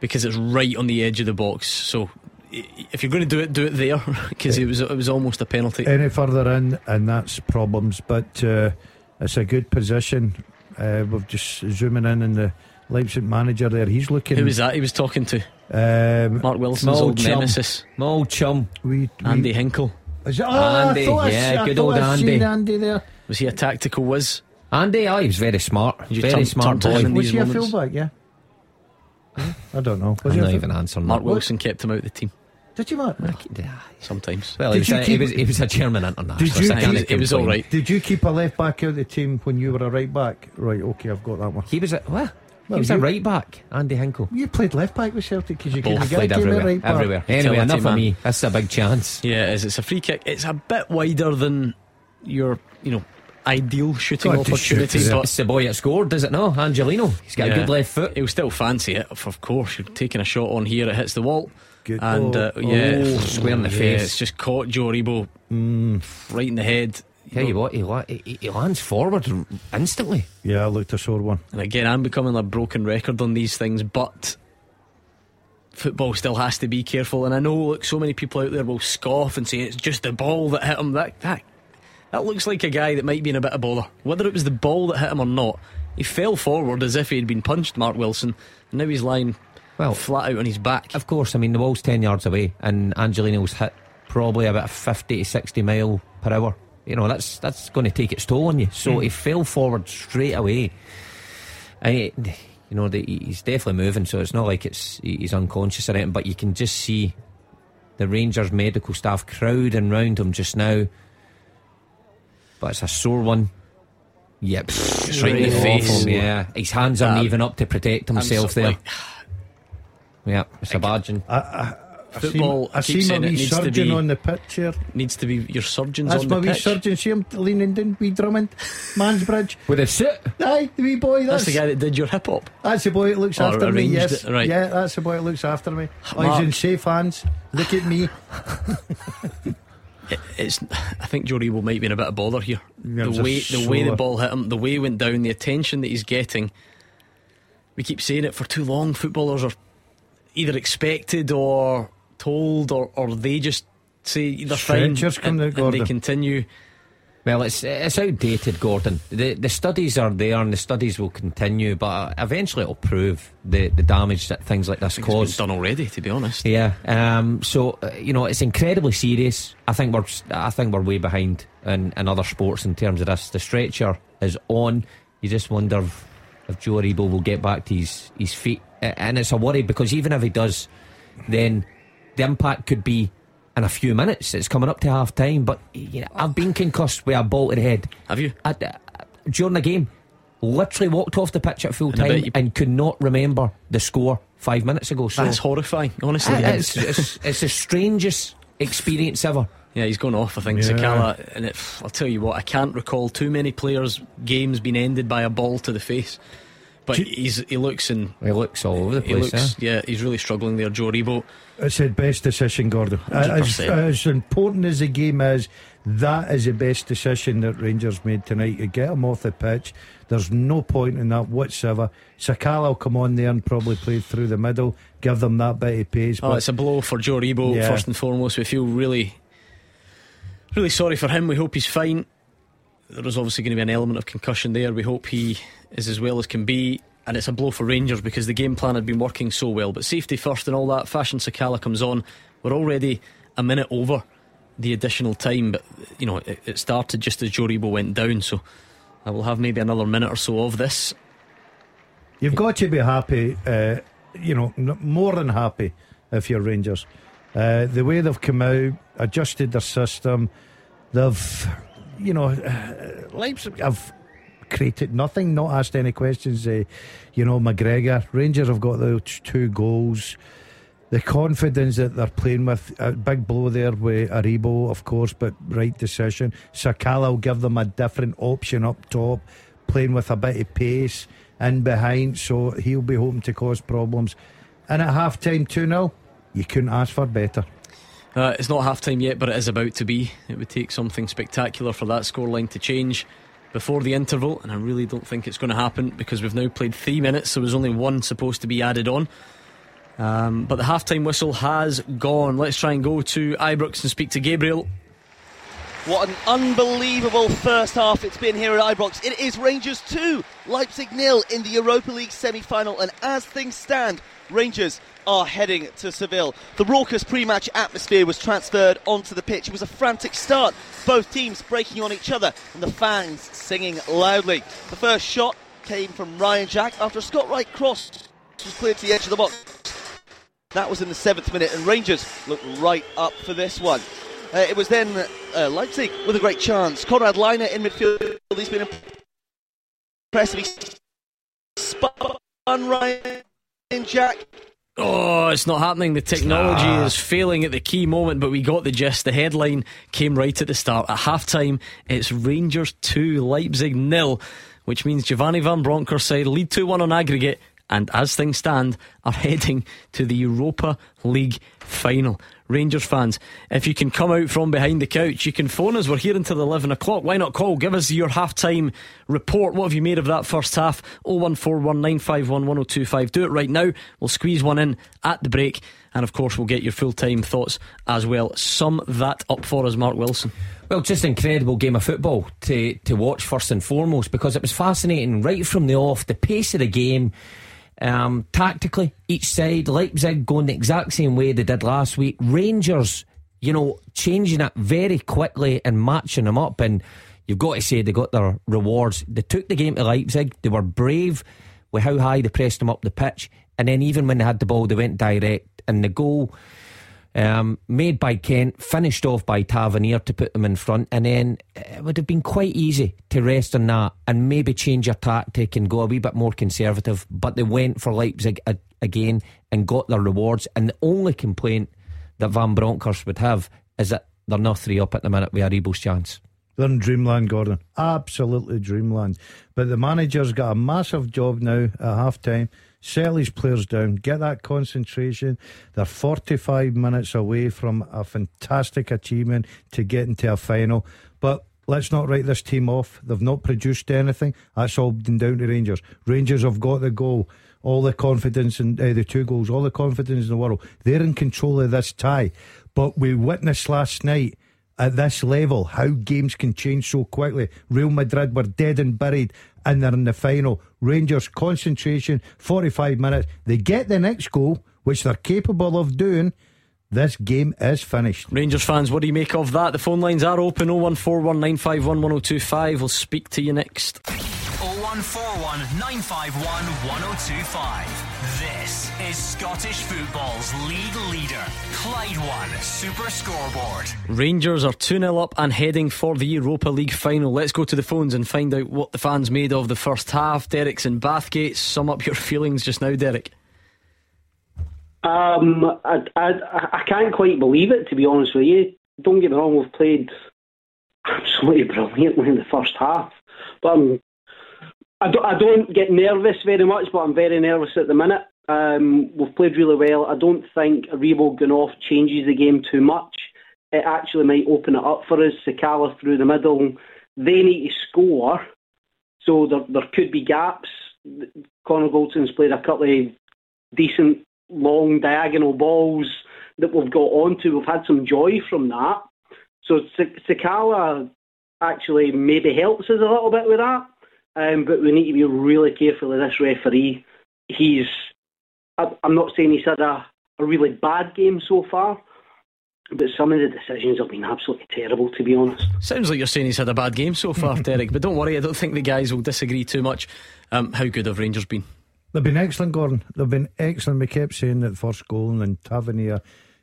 because it's right on the edge of the box. So if you're going to do it, do it there [LAUGHS] because it was it was almost a penalty. any further in, and that's problems. But uh, it's a good position. Uh, we're just zooming in, and the Leipzig manager there, he's looking. Who was that he was talking to? Um, Mark Wilson's old chum. nemesis, My old chum. we, we, Andy Hinkel. Is it, oh, Andy, I I, yeah, I good old I Andy. Andy there. Was he a tactical whiz? Andy, oh, he was very smart. You very turn- smart turn to boy. him in Was these he a moments. fullback? Yeah. I don't know. Was I'm he not even answering Mark that. Wilson kept him out of the team Did you, Mark? Yeah. sometimes. Well, he was, you a, he, keep- was, he was a German international. Did you so He was, he was all complain. right. Did you keep a left back out of the team when you were a right back? Right. Okay, I've got that one. He was a what? Well, he was you- a right back, Andy Hinkel. You played left back with Celtic because you Both couldn't get Played a everywhere. right back. everywhere. Anyway, Utility enough man. of me. That's is a big chance. Yeah, it is. It's a free kick. It's a bit wider than your, you know, ideal shooting God, to shoot, opportunity, yeah. but It's the boy that scored, does it not? Angelino. He's got Yeah. a good left foot. he'll still fancy it. Of course, you're taking a shot on here. It hits the wall, Good. and uh, Oh, yeah, oh, square in the yeah, face. It's just caught Joe Aribo Mm. right in the head. Tell you what, he, he, he lands forward instantly. Yeah, I looked a sore one. And again, I'm becoming a broken record on these things, but football still has to be careful. And I know, look, so many people out there will scoff and say it's just the ball that hit him. That that that looks like a guy that might be in a bit of bother. Whether it was the ball that hit him or not, he fell forward as if he had been punched, Mark Wilson. And now he's lying well flat out on his back. Of course, I mean the ball's ten yards away, and Angelino's hit probably about 50 to 60 mile per hour. You know, that's that's going to take its toll on you. So mm. he fell forward straight away. I, you know, the, he's definitely moving, so it's not like it's he's unconscious or anything, but you can just see the Rangers medical staff crowding round him just now. But it's a sore one. Yep, it's right in the face. Yeah, his hands aren't um, even up to protect himself so, there. Like, yeah, it's a badging. I, I, football. I see, I see my wee surgeon be, on the pitch here. Needs to be your surgeon's That's on my the wee pitch. surgeon. See him leaning down, wee Drummond, Mansbridge. With a sit. Aye, the wee boy. That's, that's, the guy that did your hip hop. That's the boy that looks or after me. Yes, it, right. Yeah, that's the boy that looks after me. Oh, he's in safe hands. Look at me. [LAUGHS] it, it's. [LAUGHS] I think Joe Aribo might be in a bit of bother here. The way the way the ball hit him, the way he went down, the attention that he's getting. We keep saying it for too long. Footballers are either expected or told, or, or they just say they're fine and, and they continue. Well, it's it's outdated, Gordon. The the studies are there, and the studies will continue, but eventually it'll prove the, the damage that things like this cause. It's done already, to be honest. Yeah. Um. So uh, you know, it's incredibly serious. I think we're I think we're way behind in, in other sports in terms of this. The stretcher is on. You just wonder if, if Joe Aribo will get back to his his feet, and it's a worry because even if he does, then the impact could be in a few minutes. It's coming up to half time, but you know, I've been concussed with a ball to the head. Have you? I, uh, during the game, literally walked off the pitch at full time and, and could not remember the score five minutes ago. So that's horrifying, honestly. it's, it's, it's the strangest experience ever. Yeah, he's gone off. I think yeah. Sakala, and it, I'll tell you what, I can't recall too many players' games being ended by a ball to the face. But he's he looks in. He looks all over the place. He Looks, eh? Yeah, he's really struggling there, Joe Aribo. It's the best decision, Gordon. As, as, important as the game is, that is the best decision that Rangers made tonight. You get him off the pitch. There's no point in that whatsoever. Sakala will come on there and probably play through the middle, give them that bit of pace. Oh, it's a blow for Joe Aribo yeah. first and foremost. We feel really, really sorry for him. We hope he's fine. There is obviously going to be an element of concussion there. We hope he is as well as can be. And it's a blow for Rangers because the game plan had been working so well. But safety first and all that. Fashion Sakala comes on. We're already a minute over the additional time, but you know it, it started just as Joe Aribo went down. So I will have maybe another minute or so of this. You've got to be happy, uh, you know, more than happy if you're Rangers. Uh, the way they've come out, adjusted their system, they've, you know, uh, Leipzig have created nothing, not asked any questions. Uh, you know, McGregor, Rangers have got those two goals. The confidence that they're playing with, a big blow there with Aribo, of course, but right decision. Sakala will give them a different option up top, playing with a bit of pace in behind, so he'll be hoping to cause problems. And at half time, 2 0, you couldn't ask for better. Uh, it's not half time yet, but it is about to be. It would take something spectacular for that scoreline to change before the interval, and I really don't think it's going to happen because we've now played three minutes, so there's only one supposed to be added on. Um, but the half time whistle has gone. Let's try and go to Ibrox and speak to Gabriel. What an unbelievable first half it's been here at Ibrox. It is Rangers 2, Leipzig nil in the Europa League semi final. And as things stand, Rangers are heading to Seville. The raucous pre match atmosphere was transferred onto the pitch. It was a frantic start, both teams breaking on each other and the fans singing loudly. The first shot came from Ryan Jack after a Scott Wright cross was cleared to the edge of the box. That was in the seventh minute, and Rangers looked right up for this one. Uh, it was then uh, Leipzig with a great chance. Konrad Laimer in midfield. He's been impressive. He spun Ryan Jack Oh, it's not happening. The technology ah. is failing at the key moment, but we got the gist. The headline came right at the start. At half time, it's Rangers 2, Leipzig nil, which means Giovanni Van Bronckhorst side lead 2 1 on aggregate, and as things stand, are [LAUGHS] heading to the Europa League final. Rangers fans. If you can come out from behind the couch, you can phone us. We're here until 11 o'clock. Why not call? Give us your half time report. What have you made of that first half? 01419511025. Do it right now. We'll squeeze one in at the break. And of course, we'll get your full time thoughts as well. Sum that up for us, Mark Wilson. Well, just incredible game of football to, to watch first and foremost because it was fascinating right from the off. The pace of the game, um, tactically, each side, Leipzig going the exact same way they did last week. Rangers, you know, changing it very quickly and matching them up. And you've got to say they got their rewards. They took the game to Leipzig. They were brave with how high they pressed them up the pitch. And then even when they had the ball, they went direct. And the goal um, made by Kent, finished off by Tavernier to put them in front, and then it would have been quite easy to rest on that and maybe change your tactic and go a wee bit more conservative. But they went for Leipzig a- again and got their rewards. And the only complaint that Van Bronckhorst would have is that they're not three up at the minute with Aribo's chance. They're in dreamland, Gordon. Absolutely dreamland. But the manager's got a massive job now at half time settle his players down, get that concentration. They're 45 minutes away from a fantastic achievement to get into a final. But let's not write this team off. They've not produced anything. That's all been down to Rangers. Rangers have got the goal, all the confidence in uh, the two goals, all the confidence in the world. They're in control of this tie. But we witnessed last night at this level how games can change so quickly. Real Madrid were dead and buried and they're in the final. Rangers concentration, 45 minutes. They get the next goal, which they're capable of doing. This game is finished. Rangers fans, what do you make of that? The phone lines are open 01419511025. We'll speak to you next. 0141 951 1025. This is Scottish football's league leader, Clyde One Super Scoreboard. Rangers are 2 0 up and heading for the Europa League final. Let's go to the phones and find out what the fans made of the first half. Derek's in Bathgate. Sum up your [LAUGHS] feelings just now, Derek. Um, I, I, I can't quite believe it, to be honest with you. Don't get me wrong, we've played absolutely [LAUGHS] brilliantly in the first half. But I'm I don't, I don't get nervous very much, but I'm very nervous at the minute. Um, we've played really well. I don't think Aribo going off changes the game too much. It actually might open it up for us. Sakala through the middle. They need to score, so there, there could be gaps. Connor Goldson's played a couple of decent long diagonal balls that we've got onto. We've had some joy from that. So Sakala actually maybe helps us a little bit with that. Um, but we need to be really careful of this referee. He's, I'm not saying he's had a, a really bad game so far, but some of the decisions have been absolutely terrible, to be honest. Sounds like you're saying he's had a bad game so far, [LAUGHS] Derek, but don't worry, I don't think the guys will disagree too much. Um, how good have Rangers been? They've been excellent, Gordon. They've been excellent. We kept saying that first goal and Tavernier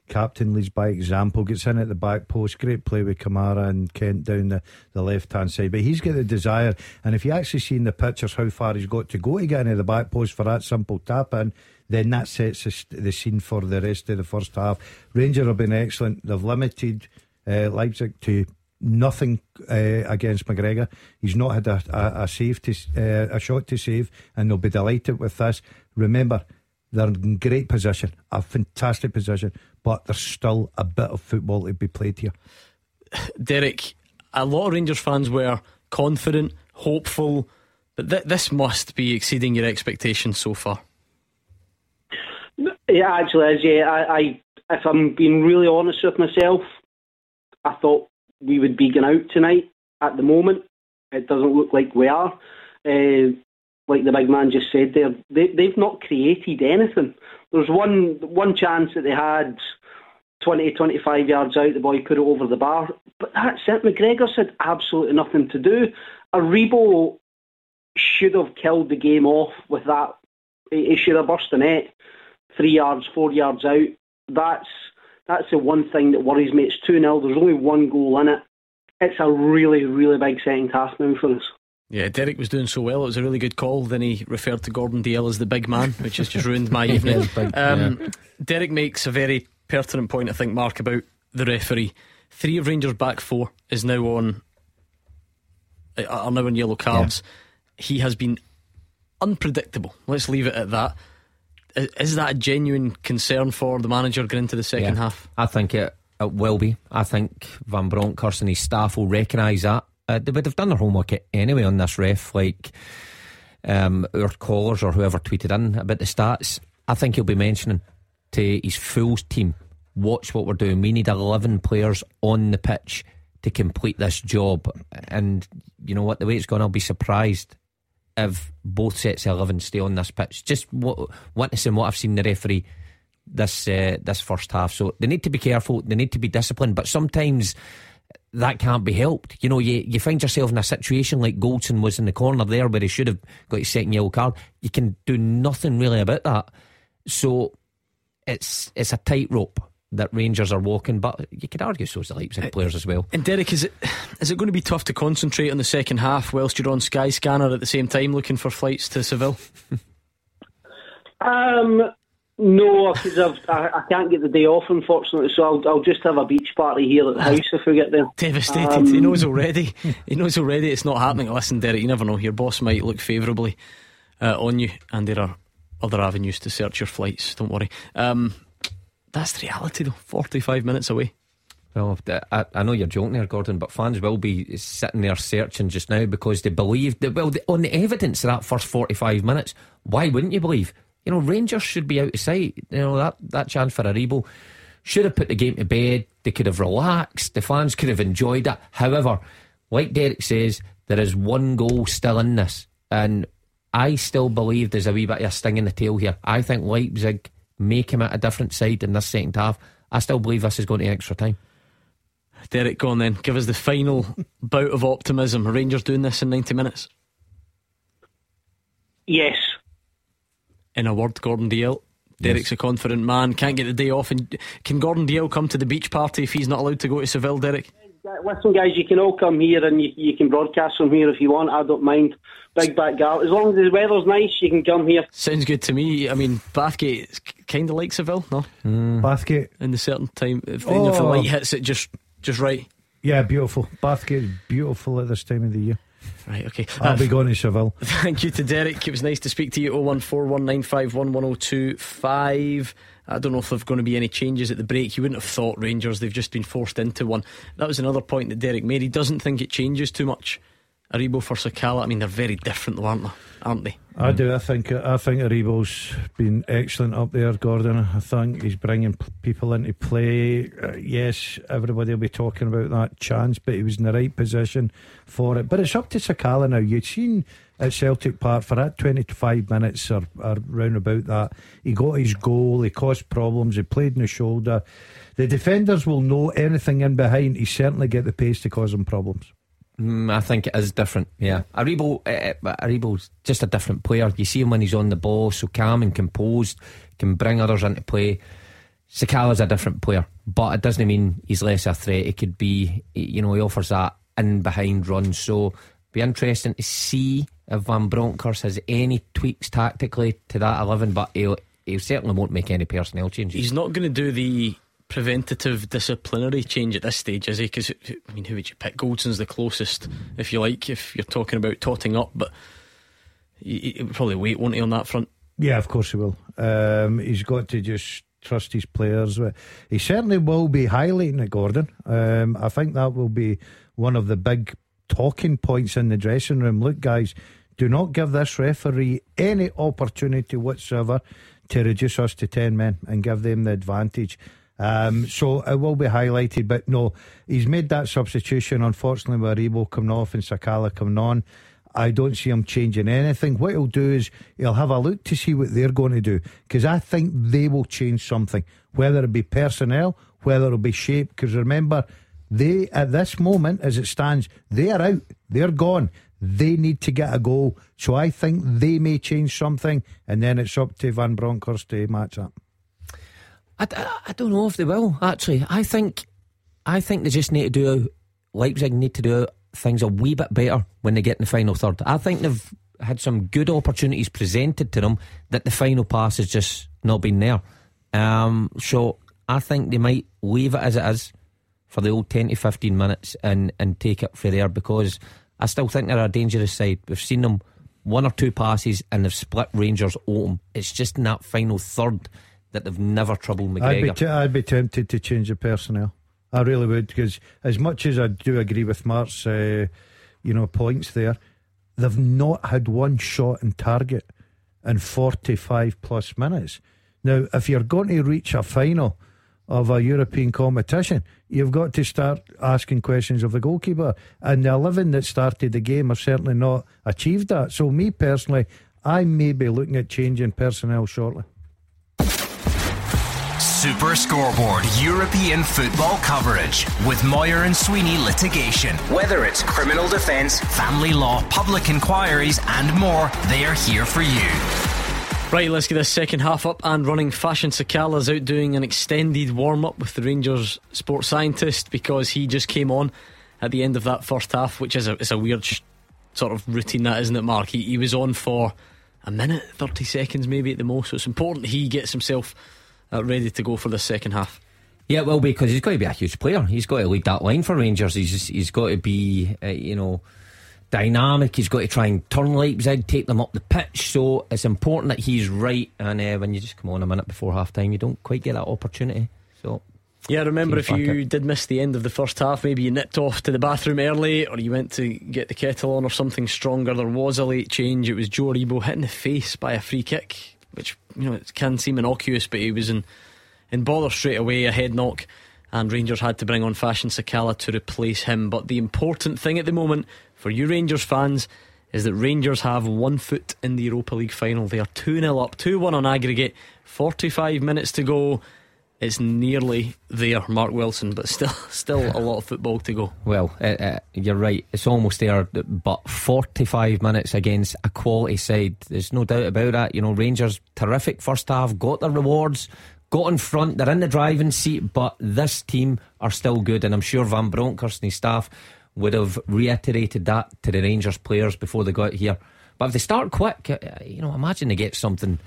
captain leads by example, gets in at the back post. Great play with Kamara and Kent down the, the left hand side. But he's got the desire. And if you actually see in the pictures how far he's got to go to get into the back post for that simple tap in, then that sets the scene for the rest of the first half. Rangers have been excellent. They've limited uh, Leipzig to nothing uh, against McGregor. He's not had a, a, a save to uh, a shot to save, and they'll be delighted with this. Remember, they're in great position, a fantastic position, but there's still a bit of football to be played here. [SIGHS] Derek, a lot of Rangers fans were confident, hopeful, but th- this must be exceeding your expectations so far. Yeah, actually is. Yeah, I, I, if I'm being really honest with myself, I thought we would be going out tonight. At the moment, it doesn't look like we are. Uh, like the big man just said there, they, they've not created anything. There's one one chance that they had 20, 25 yards out, the boy put it over the bar. But that's it. McGregor said absolutely nothing to do. Aribo should have killed the game off with that. He should have burst the net three yards, four yards out. That's that's the one thing that worries me. It's 2 0. There's only one goal in it. It's a really, really big second half now for us. Yeah, Derek was doing so well. It was a really good call. Then he referred to Gordon Dalziel as the big man, which has just ruined my [LAUGHS] evening. Um, yeah. Derek makes a very pertinent point, I think, Mark, about the referee. Three of Rangers' back four is now on uh, are now on yellow cards. Yeah. He has been unpredictable. Let's leave it at that. is that a genuine concern for the manager going into the second Yeah. half? I think it, it will be. I think Van Bronckhorst and his staff will recognise that. Uh, they would have done their homework anyway on this ref, like um, our callers or whoever tweeted in about the stats. I think he'll be mentioning to his full team, watch what we're doing. We need 11 players on the pitch to complete this job. And you know what? The way it's gone, I'll be surprised if both sets of 11 stay on this pitch. Just what, witnessing what I've seen the referee this uh, this first half. So they need to be careful. They need to be disciplined. But sometimes that can't be helped. You know, you, you find yourself in a situation like Goldson was in the corner there where he should have got his second yellow card. You can do nothing really about that. So it's it's a tightrope that Rangers are walking, but you could argue so's the Leipzig players as well. And Derek, is it is it going to be tough to concentrate on the second half whilst you're on Skyscanner at the same time looking for flights to Seville? [LAUGHS] Um, no, because I, I can't get the day off, unfortunately. So I'll, I'll just have a beach party here at the house if we get there. Devastated. Um, he knows already. he knows already it's not happening. Listen, Derek, you never know. Your boss might look favourably uh, on you, and there are other avenues to search your flights. Don't worry. Um, that's the reality, though. Forty-five minutes away. Well, I, I know you're joking there, Gordon, but fans will be sitting there searching just now because they believe that. Well, the, on the evidence of that first forty-five minutes, why wouldn't you believe? You know, Rangers should be out of sight. You know that that chance for Aribo should have put the game to bed. They could have relaxed. The fans could have enjoyed it. However, like Derek says, there is one goal still in this, and I still believe there's a wee bit of a sting in the tail here. I think Leipzig may come out a different side in this second half. I still believe this is going to extra time. Derek, go on then. Give us the final bout of optimism. Rangers doing this in ninety minutes. Yes. In a word, Gordon Dalziel. Derek's a confident man. Can't get the day off. And can Gordon Dalziel come to the beach party if he's not allowed to go to Seville, Derek? Listen, guys, you can all come here and you, you can broadcast from here if you want. I don't mind. Big back gal. As long as the weather's nice, you can come here. Sounds good to me. I mean, Bathgate is kind of like Seville, no? Mm. Bathgate, In the certain time, if, you know, if the Oh. light hits it just just right. yeah, beautiful. Bathgate is beautiful at this time of the year. Right, okay. I'll Uh, be going to Seville. Thank you to Derek. It was nice to speak to you. 01419511025. I don't know if there's going to be any changes at the break. You wouldn't have thought Rangers, they've just been forced into one. That was another point that Derek made. He doesn't think it changes too much. Aribo for Sakala. I mean, they're very different, though, aren't they? Aren't they? I do. I think. I think Aribo's been excellent up there, Gordon. I think he's bringing p- people into play. Uh, yes, everybody will be talking about that chance, but he was in the right position for it. But it's up to Sakala now. You've seen at Celtic Park for that twenty-five minutes or, or round about that. He got his goal. He caused problems. He played in the shoulder. The defenders will know anything in behind. He certainly get the pace to cause them problems. Mm, I think it is different. Yeah, Aribo, uh, Aribo's just a different player. You see him when he's on the ball, so calm and composed, can bring others into play. Sakala's a different player, but it doesn't mean he's less a threat. It could be, you know, he offers that in behind run. So, be interesting to see if Van Bronckhorst has any tweaks tactically to that eleven. But he he certainly won't make any personnel changes. He's not going to do the preventative disciplinary change at this stage, is he? Because, I mean, who would you pick? Goldson's the closest, if you like, if you're talking about totting up, but he, he probably wait, won't he, on that front? Yeah, of course he will. Um, he's got to just trust his players. He certainly will be highlighting it, Gordon. Um, I think that will be one of the big talking points in the dressing room. Look, guys, do not give this referee any opportunity whatsoever to reduce us to 10 men and give them the advantage. Um, so it will be highlighted, but no, he's made that substitution. Unfortunately, with Aribo coming off and Sakala coming on, I don't see him changing anything. What he'll do is he'll have a look to see what they're going to do because I think they will change something, whether it be personnel, whether it'll be shape. Because remember, they at this moment, as it stands, they are out, they're gone. They need to get a goal. So I think they may change something, and then it's up to Van Bronckhorst to match up. I, I, I don't know if they will actually. I think I think they just need to do Leipzig need to do things a wee bit better when they get in the final third. I think they've had some good opportunities presented to them that the final pass has just not been there. Um, so I think they might leave it as it is for the old ten to fifteen minutes and and take it for there because I still think they're a dangerous side. We've seen them one or two passes and they've split Rangers open. It's just in that final third that they've never troubled McGregor. I'd be, t- I'd be tempted to change the personnel. I really would because as much as I do agree with Mark's, uh, you know, points there, they've not had one shot in target in forty-five plus minutes. Now, if you're going to reach a final of a European competition, you've got to start asking questions of the goalkeeper. And the 11 that started the game have certainly not achieved that. So, me personally, I may be looking at changing personnel shortly. Super Scoreboard European football coverage with Moir and Sweeney litigation. Whether it's criminal defence, family law, public inquiries, and more, they're here for you. Right, let's get this second half up and running. Fashion Sakala's out doing an extended warm up with the Rangers sports scientist because he just came on at the end of that first half, which is a, it's a weird sh- sort of routine, that isn't it, Mark? He, he was on for a minute, 30 seconds maybe at the most, so it's important he gets himself ready to go for the second half. Yeah, well, because he's got to be a huge player. He's got to lead that line for Rangers. He's he's got to be, uh, you know, dynamic. He's got to try and turn Leipzig, take them up the pitch. So it's important that he's right. And uh, when you just come on a minute before half time, you don't quite get that opportunity. So. Yeah, remember if you did miss the end of the first half, maybe you nipped off to the bathroom early or you went to get the kettle on or something stronger. There was a late change. It was Joe Aribo hitting the face by a free kick, which you know it can seem innocuous, but he was in in bother straight away, a head knock, and Rangers had to bring on Fashion Sakala to replace him. But the important thing at the moment for you Rangers fans is that Rangers have one foot in the Europa League final. They are 2 0 up, 2 1 on aggregate, 45 minutes to go. It's nearly there, Mark Wilson, but still, [LAUGHS] still a lot of football to go. Well, uh, uh, you're right. It's almost there, but 45 minutes against a quality side. There's no doubt about that. You know, Rangers terrific first half, got their rewards, got in front. They're in the driving seat, but this team are still good, and I'm sure Van Bronckhorst and his staff would have reiterated that to the Rangers players before they got here. But if they start quick, uh, you know, imagine they get something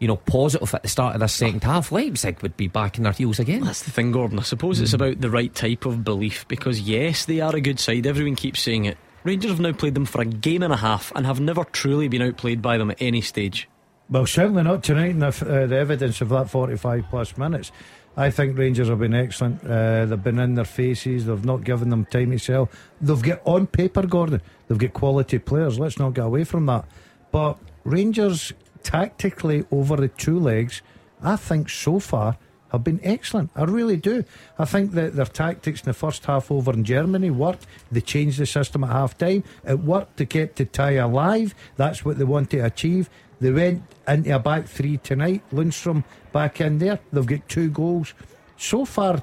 you know, positive at the start of this second half, Leipzig would be back in their heels again. That's the thing, Gordon. I suppose mm. it's about the right type of belief because, yes, they are a good side. Everyone keeps saying it. Rangers have now played them for a game and a half and have never truly been outplayed by them at any stage. Well, certainly not tonight, and the, uh, the evidence of that 45 plus minutes. I think Rangers have been excellent. Uh, they've been in their faces. They've not given them time to sell. They've got on paper, Gordon. They've got quality players. Let's not get away from that. But Rangers tactically over the two legs, I think so far have been excellent. I really do. I think that their tactics in the first half over in Germany worked. They changed the system at half time. It worked to keep the tie alive. That's what they want to achieve. They went into a back three tonight. Lundstram back in there. They've got two goals. So far,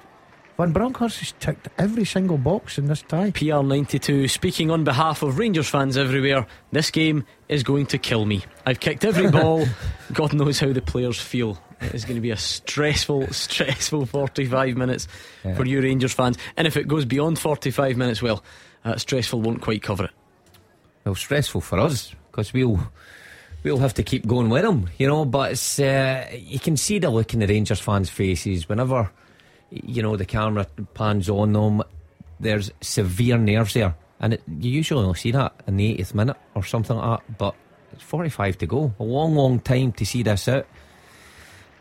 Van Bronckhorst has ticked every single box in this tie. PR92 speaking on behalf of Rangers fans everywhere. This game is going to kill me. I've kicked every [LAUGHS] ball. God knows how the players feel. It is going to be a stressful, [LAUGHS] stressful 45 minutes yeah. for you Rangers fans. And if it goes beyond 45 minutes, well, uh, stressful won't quite cover it. Well, stressful for us because we'll we'll have to keep going with them, you know. But it's, uh, you can see the look in the Rangers fans' faces whenever you know, the camera pans on them. There's severe nerves there. And it, you usually only see that in the 80th minute or something like that. But it's 45 to go. A long, long time to see this out.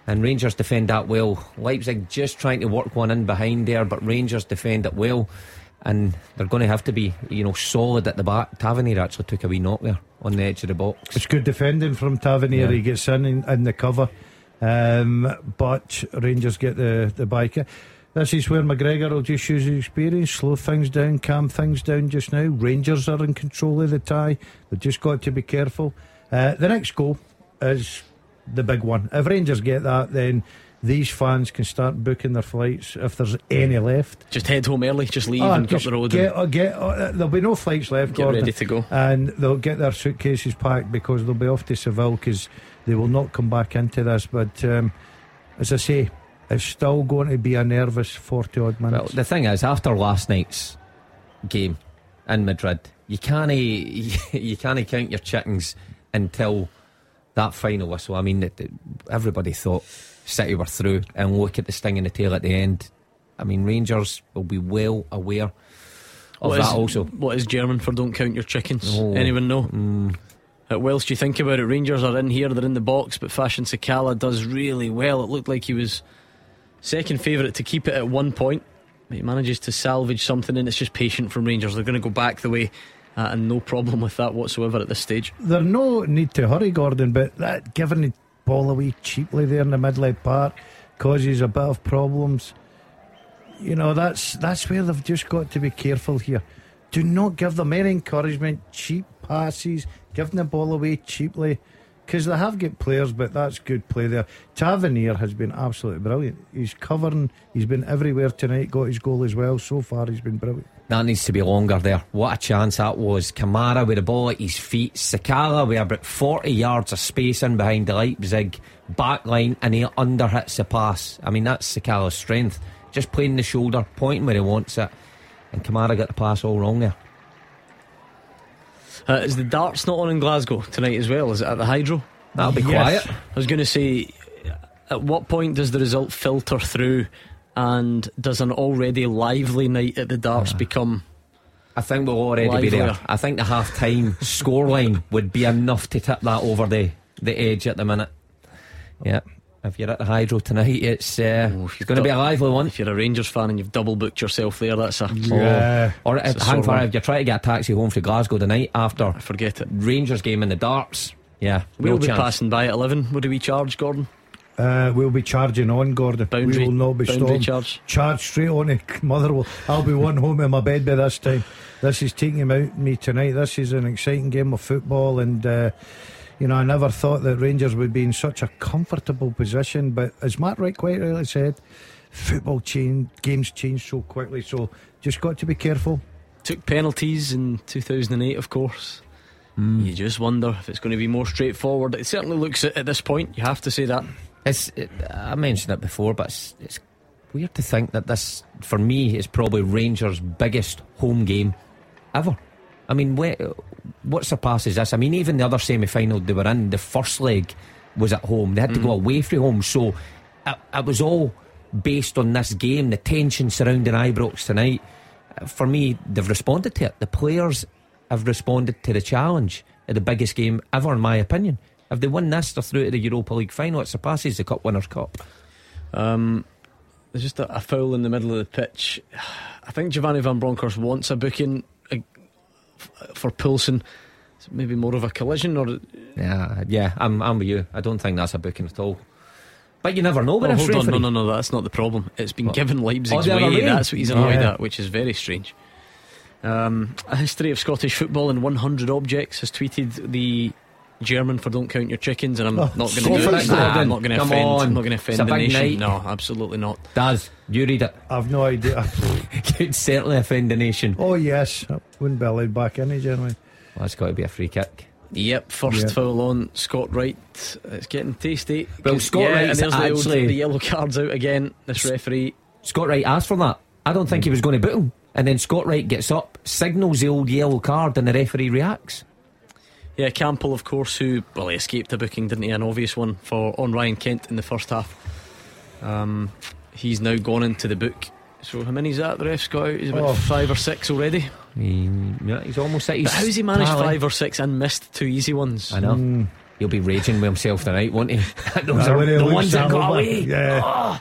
And Rangers defend that well. Leipzig just trying to work one in behind there, but Rangers defend it well. And they're going to have to be, you know, solid at the back. Tavernier actually took a wee knock there on the edge of the box. It's good defending from Tavernier. Yeah. He gets in, in in the cover. Um, but Rangers get the, the biker. This is where McGregor will just use his experience, slow things down, calm things down just now. Rangers are in control of the tie. They've just got to be careful. Uh, the next goal is the big one. If Rangers get that, then these fans can start booking their flights if there's any left. Just head home early, just leave oh, and cut the road. Get, uh, get, uh, there'll be no flights left. Get Gordon, ready to go. And they'll get their suitcases packed because they'll be off to Seville because they will not come back into this. But um, as I say, it's still going to be a nervous 40 odd minutes. Well, the thing is, after last night's game in Madrid, you can't [LAUGHS] you can't count your chickens until that final whistle. I mean, everybody thought City were through, and look at the sting in the tail at the end. I mean, Rangers will be well aware of what that is, also. What is German for "Don't count your chickens"? Oh, Anyone know? Mm, whilst you think about it, Rangers are in here, they're in the box, but Fashion Sakala does really well. It looked like he was second favourite to keep it at one point. He manages to salvage something, and it's just patient from Rangers. They're going to go back the way, uh, and no problem with that whatsoever at this stage. There's no need to hurry, Gordon, but that giving the ball away cheaply there in the Midland Park causes a bit of problems. You know, that's that's where they've just got to be careful here. Do not give them any encouragement, cheap passes, giving the ball away cheaply. Because they have got players, but that's good play there. Tavernier has been absolutely brilliant. He's covering, he's been everywhere tonight, got his goal as well. So far, he's been brilliant. That needs to be longer there. What a chance that was. Kamara with the ball at his feet. Sakala with about 40 yards of space in behind the Leipzig back line and he underhits the pass. I mean, that's Sakala's strength. Just playing the shoulder, pointing where he wants it. And Kamara got the pass all wrong there. Uh, is the darts not on in Glasgow tonight as well? Is it at the Hydro? That'll be Yes. quiet. I was going to say, at what point does the result filter through, and does an already lively night at the darts become? I think we'll already be there. I think the half time scoreline would be enough to tip that over the, the edge at the minute. Yeah. If you're at the Hydro tonight, it's, uh, Oh, it's going to be a lively one. If you're a Rangers fan and you've double booked yourself there, that's a Yeah. Or It's if, a hang sore fire, one. if you're trying to get a taxi home from Glasgow tonight after I forget it. Rangers game in the darts, yeah, We'll no be chance. passing by at eleven. What do we charge, Gordon? Uh, we'll be charging on, Gordon. Boundary- we will not be boundary stopped. charge. Charge straight on it. [LAUGHS] Motherwell. I'll be one home in my bed by this time. This is taking him out me tonight. This is an exciting game of football, and uh, you know I never thought that Rangers would be in such a comfortable position. But as Matt Wright quite rightly said, football change games change so quickly. So just got to be careful. Took penalties in 2008, of course. Hmm. You just wonder if it's going to be more straightforward. It certainly looks it at this point. You have to say that. It's, it, I mentioned it before, but it's, it's weird to think that this, for me, is probably Rangers' biggest home game ever. I mean, where, what surpasses this? I mean, even the other semi final they were in, the first leg was at home. They had to go away from home. So it, it was all based on this game, the tension surrounding Ibrox tonight. For me, they've responded to it. The players have responded to the challenge at the biggest game ever, in my opinion. If they win this, they're through to the Europa League final. It surpasses the Cup Winners' Cup. Um, there's just a, a foul in the middle of the pitch. [SIGHS] I think Giovanni Van Bronckhorst wants a booking for Poulsen. Maybe more of a collision, or Yeah, yeah, I'm, I'm with you. I don't think that's a booking at all. But you never know with Oh, hold on, no, no, no, that's not the problem. It's been What? given Leipzig's Oh, way. way? That's what he's annoyed Yeah. at, which is very strange. Um, a history of Scottish football in 100 objects has tweeted the German for "Don't count your chickens," and I'm Oh, not going to go do for it. it, Nah, I'm not going to Come offend. on. I'm not going to It's offend the nation. night. No, absolutely not. Does you read it. I've no idea. [LAUGHS] [LAUGHS] You'd certainly offend the nation. oh yes, I wouldn't be allowed back in, eh, generally. Well, that's got to be a free kick. Yep, first Yeah. foul on Scott Wright. It's getting tasty. Well, 'Cause- Scott yeah, Wright's and there's the, old- actually- the yellow cards out again. This referee. Scott Wright asked for that. I don't think he hmm. was going to boot him. And then Scott Wright gets up, signals the old yellow card, and the referee reacts. Yeah, Kampl, of course, who well, he escaped a booking, didn't he? An obvious one for on Ryan Kent in the first half. Um, he's now gone into the book. So how many's that? The ref's got out. He's about Oh. five or six already. He, yeah, he's almost at his But how's he managed tally. five or six and missed two easy ones? I know. Mm. He'll be raging with himself tonight, won't he? [LAUGHS] Those Right, are the ones that got away. Yeah. Oh.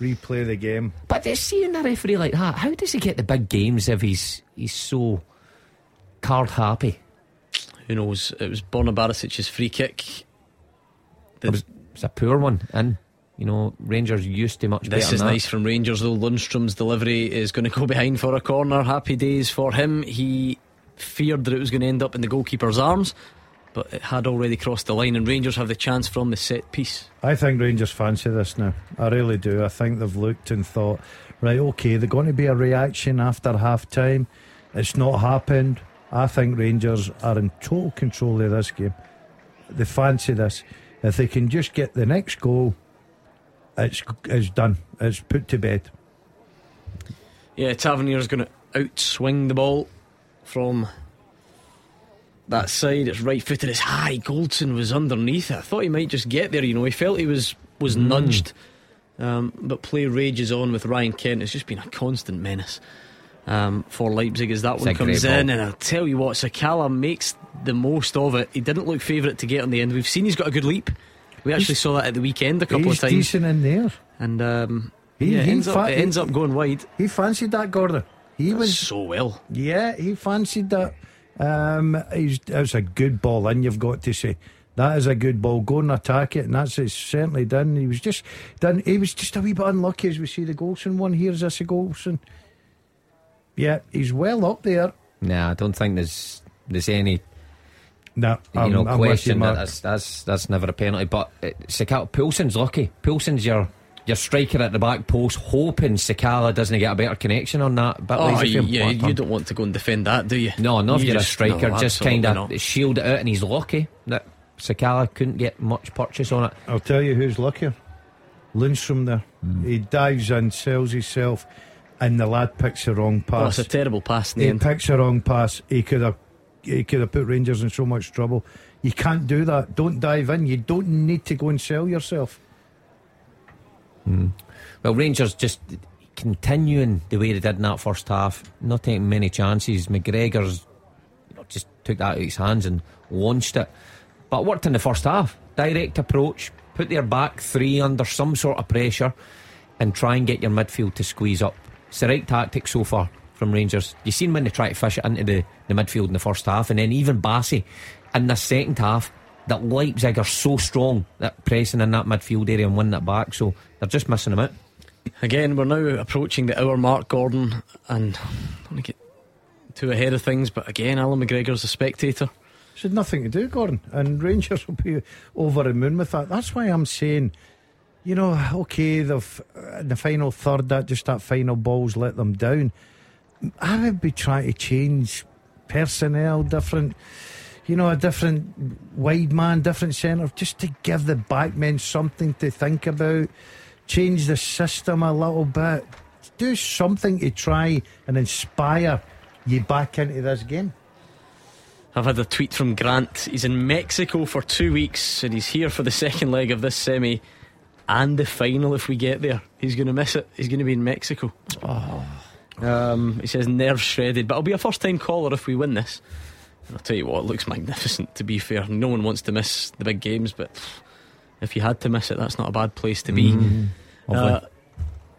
Replay the game. But they seeing a referee like that, how does he get the big games if he's he's so card happy? Who knows? It was Borna Barisic's free kick. The- It was, it was a poor one, and you know Rangers used to much better. This better is than that. nice from Rangers though. Lundstram's delivery is going to go [LAUGHS] behind for a corner. Happy days for him. He feared that it was going to end up in the goalkeeper's arms, but it had already crossed the line, and Rangers have the chance from the set piece. I think Rangers fancy this now. I really do. I think they've looked and thought, right, okay, they're going to be a reaction after half time. It's not happened. I think Rangers are in total control of this game. They fancy this. If they can just get the next goal, it's, it's done. It's put to bed. Yeah, Tavernier's going to outswing the ball from that side. It's right footed. It's high. Goldson was underneath it. I thought he might just get there. You know, he felt he was was Mm. nudged. Um, but play rages on with Ryan Kent. It's just been a constant menace. Um, for Leipzig as that It's one comes in. ball. And I'll tell you what, Sakala makes the most of it. He didn't look favourite to get on the end. We've seen he's got a good leap. We actually He's- saw that at the weekend a couple of times. decent in there. And um, He- yeah, he ends, up, it ends up going wide. He fancied that, Gordon. He was, so well. yeah, he fancied that. Um, he's, that's a good ball and you've got to say. That is a good ball. Go and attack it, and that's it's certainly done. He was just done. He was just a wee bit unlucky as we see the Goldson one. Here's this a Goldson. Yeah, he's well up there. Nah, I don't think there's there's any No, you know I'm with you, question that that's that's that's never a penalty. But uh, Sakala Poulsen's lucky. Poulsen's your your striker at the back post, hoping Sakala doesn't get a better connection on that. But Oh, you, yeah, you don't want to go and defend that, do you? No, not if You you're just- a striker. no, just kind of shield it out, and he's lucky that Sakala couldn't get much purchase on it. I'll tell you who's luckier. Lundstram there. Hmm. He dives in, sells himself, and the lad picks the wrong Oh, pass. it's a terrible pass he end. picks the wrong pass. He could have he could have put Rangers in so much trouble. You can't do that. Don't dive in. You don't need to go and sell yourself. Hmm. Well, Rangers just continuing the way they did in that first half, not taking many chances. McGregor's you know, just took that out of his hands and launched it. But it worked in the first half. Direct approach, put their back three under some sort of pressure, and try and get your midfield to squeeze up. It's the right tactic so far from Rangers. You've seen when they try to fish it into the, the midfield in the first half, and then even Bassey in the second half. That Leipzig are so strong that pressing in that midfield area and winning it back, so they're just missing them out. Again, we're now approaching the hour mark, Gordon, and I don't want to get too ahead of things, but again, Allan McGregor's a spectator. It's had nothing to do, Gordon. And Rangers will be over the moon with that. That's why I'm saying, you know, okay, they've in uh, the final third, that just that final ball's let them down. I would be trying to change personnel, different, you know, a different wide man, different centre, just to give the backmen something to think about. Change the system a little bit. Do something to try and inspire you back into this game. I've had a tweet from Grant. He's in Mexico for two weeks and he's here for the second leg of this semi and the final if we get there. He's going to miss it. He's going to be in Mexico. Um, he says nerves shredded, but I'll be a first time caller if we win this. And I'll tell you what, it looks magnificent to be fair. No one wants to miss the big games, but if you had to miss it, that's not a bad place to be. Uh,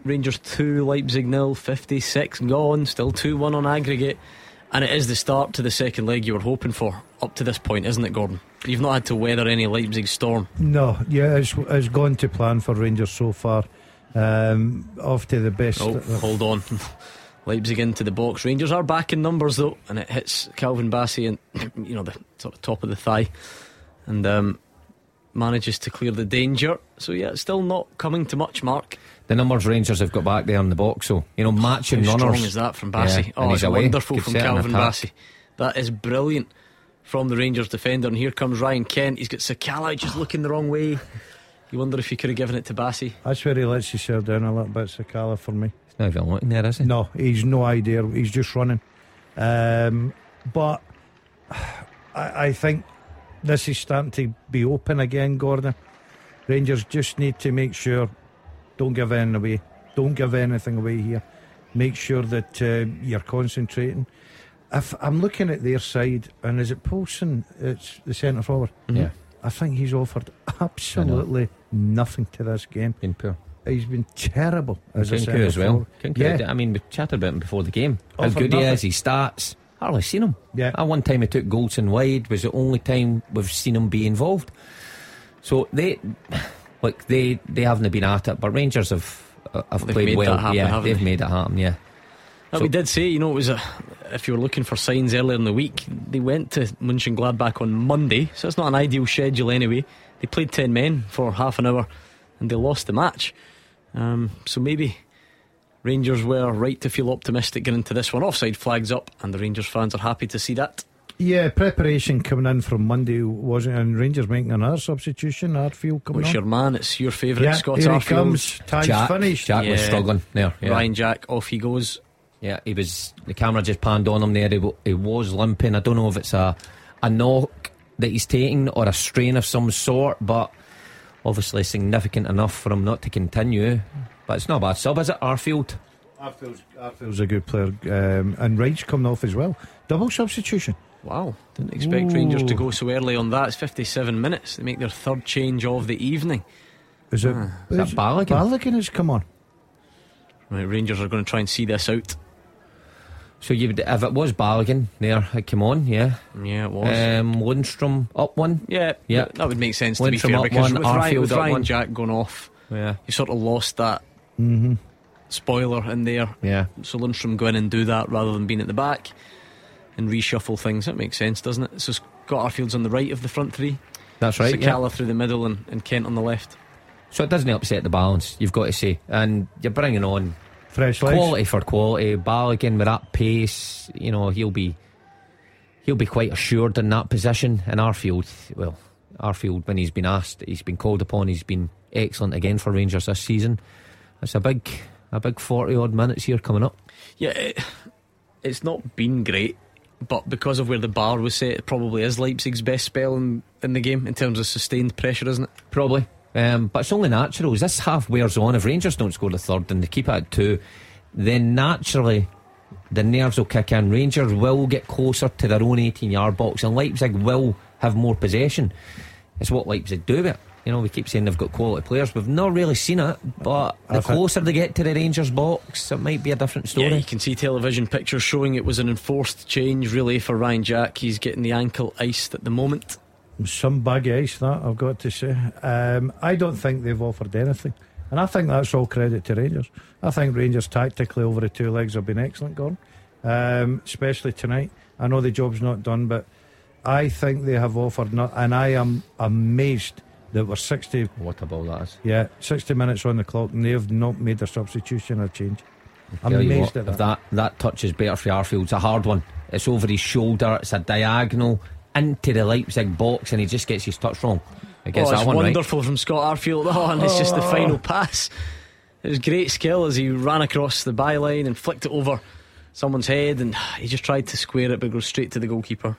Rangers 2, Leipzig nil, 56 gone, still 2 1 on aggregate. And it is the start to the second leg you were hoping for up to this point, isn't it, Gordon? You've not had to weather any Leipzig storm. No, yeah, it's, it's gone to plan for Rangers so far. Um, off to the best. Oh, hold on. [LAUGHS] Leipzig into the box. Rangers are back in numbers though, and it hits Calvin Bassey and [CLEARS THROAT] you know the sort of top of the thigh, and um, manages to clear the danger. So yeah, it's still not coming to much. Mark, The numbers Rangers have got back there in the box, so you know, matching how runners. strong is that from Bassey? Yeah, oh, it's away. wonderful Could from Calvin attack. Bassey. That is brilliant from the Rangers defender. And here comes Ryan Kent. He's got Sakala just looking the wrong way. You wonder if he could have given it to Bassey. That's where he lets you himself down a little bit, Sakala, for me. He's not even looking there, is he? No, he's no idea. He's just running. Um, but I, I think this is starting to be open again, Gordon. Rangers just need to make sure don't give anything away. Don't give anything away here. Make sure that uh, you're concentrating. If I'm looking at their side, and is it Poulsen? It's the centre forward. Yeah, I think he's offered absolutely nothing to this game. been poor. He's been terrible as a Nkunku centre as well. forward. Yeah. I mean, we chatted about him before the game. How for good he nothing. is, his stats. Hardly seen him. Yeah. That one time he took goals Goldson wide was the only time we've seen him be involved. So they, like they, they haven't been at it, but Rangers have uh, have They've played made well. that happen, yeah, they've they? made it happen. Yeah, Now, So- we did say, you know, it was a. If you were looking for signs earlier in the week, they went to Mönchengladbach on Monday, so it's not an ideal schedule anyway. They played 10 men for half an hour and they lost the match. Um, so maybe Rangers were right to feel optimistic going into this one. Offside flags up, and the Rangers fans are happy to see that. Yeah, preparation coming in from Monday wasn't, and Rangers making another substitution. Arfield coming What's on. your man? It's your favourite, yeah, Scott here he Arfield. comes. Time's Jack, finished. Jack was struggling there. Yeah. Ryan Jack, off he goes. Yeah, he was. The camera just panned on him there. He, he was limping. I don't know if it's a a knock that he's taking or a strain of some sort, but obviously significant enough for him not to continue. But it's not a bad sub, is it? Arfield. Arfield's, Arfield's a good player, um, and Wright's coming off as well. Double substitution. Wow, didn't expect Rangers to go so early on that. It's 57 minutes. They make their third change of the evening. Is it? Ah, Is that Balogun? Balogun has come on. Right, Rangers are going to try and see this out. So you would, if it was Balogun there, it came on, yeah. Yeah, it was. Um, Lundstram up one. yeah, yeah. that- that would make sense to be fair up because one, with Ryan, Arfield with up Ryan one. Jack going off, Yeah, you sort of lost that Mm-hmm. spoiler in there. yeah. So Lundstram go in and do that rather than being at the back and reshuffle things. That makes sense, doesn't it? So Scott Arfield's on the right of the front three. That's right. yeah. Sakala through the middle and, and Kent on the left. So it doesn't upset the balance, you've got to say. And you're bringing on Fresh legs. quality for quality. Balogun with that pace, you know, he'll be he'll be quite assured in that position. And Arfield, well, Arfield, when he's been asked, he's been called upon, he's been excellent again for Rangers this season. It's a big, a big forty odd minutes here coming up. Yeah, it, it's not been great, but because of where the bar was set, it probably is Leipzig's best spell in, in the game in terms of sustained pressure, isn't it? Probably. Um, but it's only natural. As this half wears on, if Rangers don't score the third and they keep it at two, then naturally the nerves will kick in. Rangers will get closer to their own 18 yard box and Leipzig will have more possession. It's what Leipzig do with it. You know, we keep saying they've got quality players. We've not really seen it, but the I think- closer they get to the Rangers box, it might be a different story. Yeah, you can see television pictures showing it was an enforced change, really, for Ryan Jack. He's getting the ankle iced at the moment. Some bag of ice, that I've got to say. Um, I don't think they've offered anything. And I think that's all credit to Rangers. I think Rangers tactically over the two legs have been excellent, Gordon. Um, especially tonight. I know the job's not done, but I think they have offered not. And I am amazed that we're 60, What a ball that is. yeah, 60 minutes on the clock and they've not made a substitution or change. I'm amazed what, at if that. that. That touch is better for Arfield. It's a hard one. It's over his shoulder. It's a diagonal into the Leipzig box, and he just gets his touch wrong. I guess oh, that it's one right. wonderful from Scott Arfield. Oh, and it's just the oh. final pass. It was great skill as he ran across the byline and flicked it over someone's head, and he just tried to square it, but goes straight to the goalkeeper.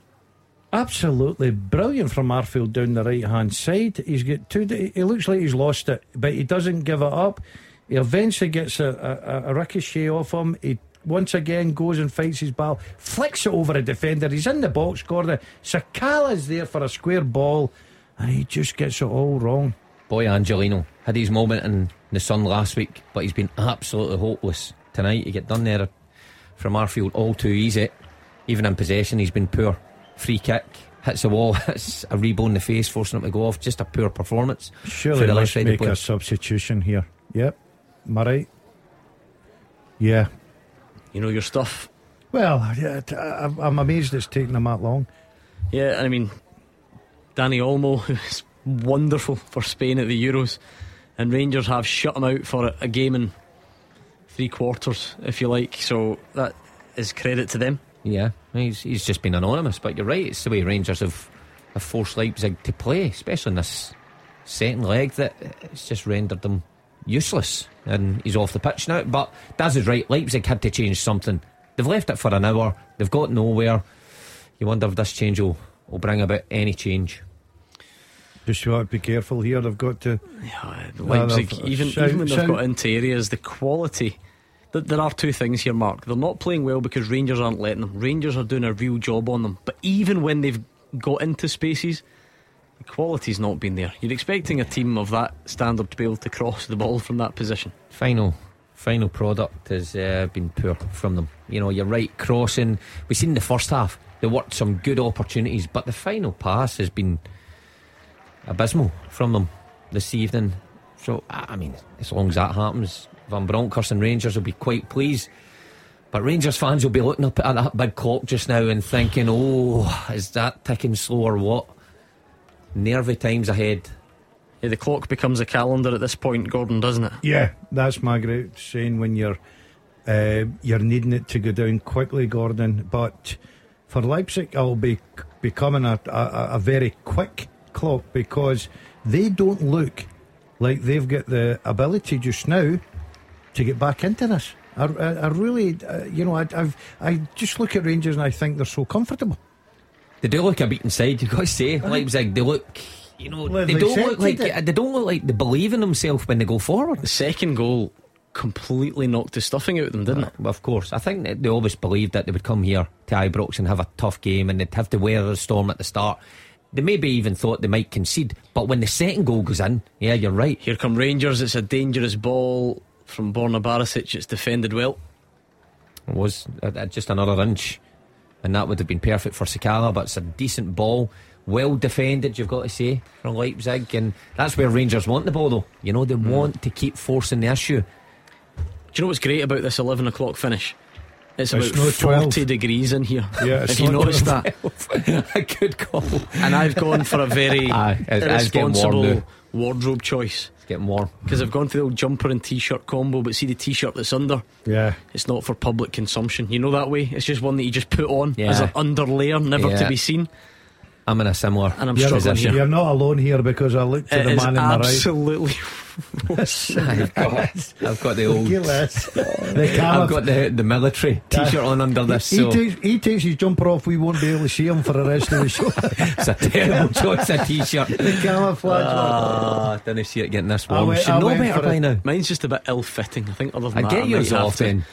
Absolutely brilliant from Arfield down the right hand side. He's got two. He looks like he's lost it, but he doesn't give it up. He eventually gets a, a, a ricochet off him. He once again goes and fights his ball, flicks it over a defender. He's in the box, Gordon. Sakala's there for a square ball, and he just gets it all wrong. Boy, Angelino had his moment in the sun last week, but he's been absolutely hopeless tonight. He get done there from Arfield all too easy. Even in possession, he's been poor. Free kick hits the wall, [LAUGHS] hits a rebound in the face, forcing him to go off. Just a poor performance. Surely For the must left-sided make a substitution here. Yep, am I right? Yeah. You know your stuff. Well, yeah, t- I- I'm amazed it's taken them that long. Yeah, I mean, Dani Olmo, [LAUGHS] who's wonderful for Spain at the Euros, and Rangers have shut him out for a, a game in three quarters, if you like. So that is credit to them. Yeah, he's he's just been anonymous. But you're right, it's the way Rangers have, have forced Leipzig to play, especially in this second leg, that uh, it's just rendered them useless. And he's off the pitch now. But Daz is right, Leipzig had to change something. They've left it for an hour, they've got nowhere. You wonder if this change will, will bring about any change. Just you want to be careful here. They've got to. Yeah, Leipzig, they've- uh, even, sound- even when they've sound- got into areas, the quality. Th- There are two things here, Mark. They're not playing well because Rangers aren't letting them. Rangers are doing a real job on them. But even when they've got into spaces, the quality's not been there. You're expecting a team of that standard to be able to cross the ball from that position. Final final product has uh, been poor from them. You know, you're right, crossing. We've seen the first half, they worked some good opportunities, but the final pass has been abysmal from them this evening. So, I mean, as long as that happens, Van Bronckhorst and Rangers will be quite pleased. But Rangers fans will be looking up at that big clock just now and thinking, oh, is that ticking slow or what? Nervy times ahead. Yeah, the clock becomes a calendar at this point, Gordon, doesn't it? Yeah, that's my great saying when you're uh, you're needing it to go down quickly, Gordon. But for Leipzig, it'll be becoming a, a, a very quick clock because they don't look like they've got the ability just now to get back into this. I, I, I really, uh, you know, I, I've I just look at Rangers and I think they're so comfortable. They do look a beaten side, [LAUGHS] you've got to say. Uh-huh. Leipzig, they look, you know, Well, they they don't look like it. Uh, they don't look like they believe in themselves when they go forward. The second goal completely knocked the stuffing out of them, didn't uh, it? Well, of course. I think that they always believed that they would come here to Ibrox and have a tough game and they'd have to weather the storm at the start. They maybe even thought they might concede, but when the second goal goes in, yeah, you're right. Here come Rangers. It's a dangerous ball from Borna Barisic. It's defended well. It was uh, just another inch, and that would have been perfect for Sakala, but it's a decent ball. Well defended, you've got to say, from Leipzig, and that's where Rangers want the ball, though. You know, they mm. want to keep forcing the issue. Do you know what's great about this 11 o'clock finish? It's, it's about 40 12. degrees in here. Yeah, if you noticed that. [LAUGHS] a good call. And I've gone for a very [LAUGHS] Aye, irresponsible wardrobe choice. It's getting warm. Because I've gone for the old jumper and t shirt combo, but see the t shirt that's under? Yeah. It's not for public consumption. You know that way? It's just one that you just put on yeah. as an under layer, never yeah. to be seen. I'm in a similar and I'm struggling here. You're not alone here because I looked at the man in my right. Absolutely. I've, got, I've got the old. the I've got the, the military t shirt on under this. He, so. takes, he takes his jumper off, we won't be able to see him for the rest of the show. [LAUGHS] it's a terrible choice, a t shirt. The camouflage. Ah, I didn't see it getting this warm. Should know better by now. Mine's just a bit ill fitting. I think other than I that, get yours off then.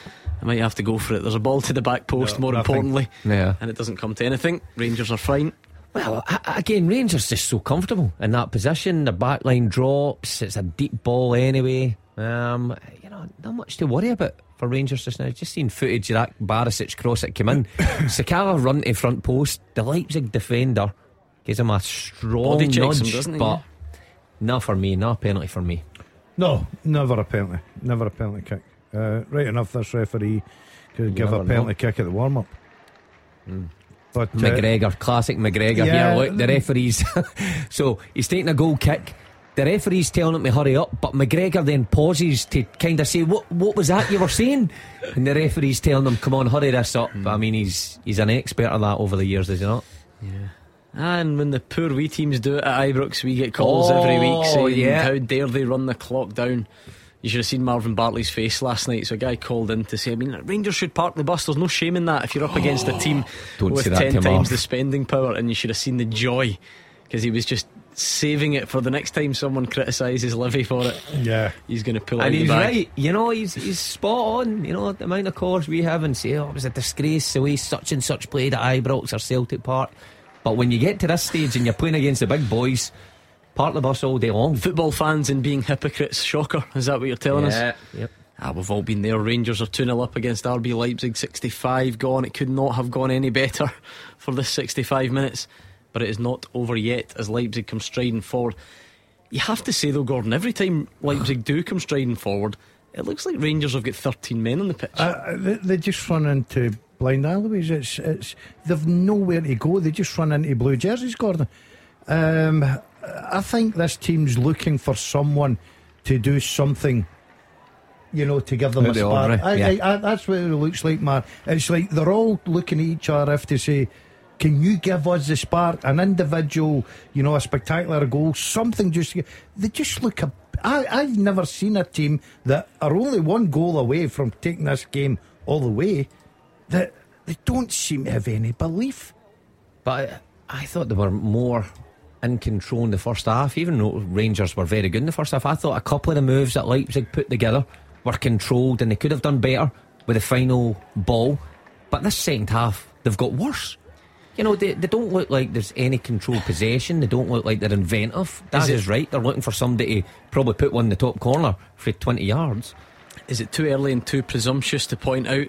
I might have to go for it. There's a ball to the back post, no, more nothing. importantly. Yeah. And it doesn't come to anything. Rangers are fine. Well, again, Rangers just so comfortable in that position. The back line drops. It's a deep ball anyway. Um, you know, not much to worry about for Rangers just now. Just seen footage of that Barisic cross that came in. [COUGHS] Sakala run to front post. The Leipzig defender gives him a strong Body nudge, him, but not for me. Not a penalty for me. No, never a penalty. Never a penalty kick. Uh, right enough, this referee could give a penalty know. kick at the warm up. Mm. But uh, McGregor, classic McGregor yeah, here. Look, the referees. [LAUGHS] so he's taking a goal kick. The referee's telling him to hurry up, but McGregor then pauses to kind of say, "What? What was that you were saying?" And the referee's telling him, "Come on, hurry this up." Mm. I mean, he's he's an expert at that over the years, is he not? Yeah. And when the poor wee teams do it at Ibrox, we get calls oh, every week saying, yeah. "How dare they run the clock down?" You should have seen Marvin Bartley's face last night. So a guy called in to say, I mean, Rangers should park the bus. There's no shame in that if you're up against a [GASPS] team with 10 times the spending power. And you should have seen the joy because he was just saving it for the next time someone criticises Livy for it. Yeah. He's going to pull and out And he's right. You know, he's, he's spot on. You know, the amount of calls we have and say, oh, it was a disgrace the way such and such played at Ibrox or Celtic Park. But when you get to this stage and you're playing against the big boys, Part the bus all day long. Football fans and being hypocrites, shocker. Is that what you're telling yeah, us? Yep. Ah, we've all been there. Rangers are 2 0 up against RB Leipzig, 65 gone. It could not have gone any better [LAUGHS] for this 65 minutes, but it is not over yet as Leipzig come striding forward. You have to say, though, Gordon, every time Leipzig do come striding forward, it looks like Rangers have got 13 men on the pitch. Uh, they, they, just run into blind alleyways. It's, it's, they've nowhere to go. They just run into blue jerseys, Gordon. Um, I think this team's looking for someone to do something. You know, to give them a spark. I, yeah. I, I, that's what it looks like, man. It's like they're all looking at each other if to say, "Can you give us the spark?" An individual, you know, a spectacular goal, something. Just they just look. A, I, I've never seen a team that are only one goal away from taking this game all the way. That they don't seem to have any belief. But I, I thought they were more in control in the first half, even though Rangers were very good in the first half. I thought a couple of the moves that Leipzig put together were controlled and they could have done better with the final ball. But this second half, they've got worse. You know, they, they don't look like there's any controlled possession. They don't look like they're inventive. That is, is right. They're looking for somebody to probably put one in the top corner for 20 yards. Is it too early and too presumptuous to point out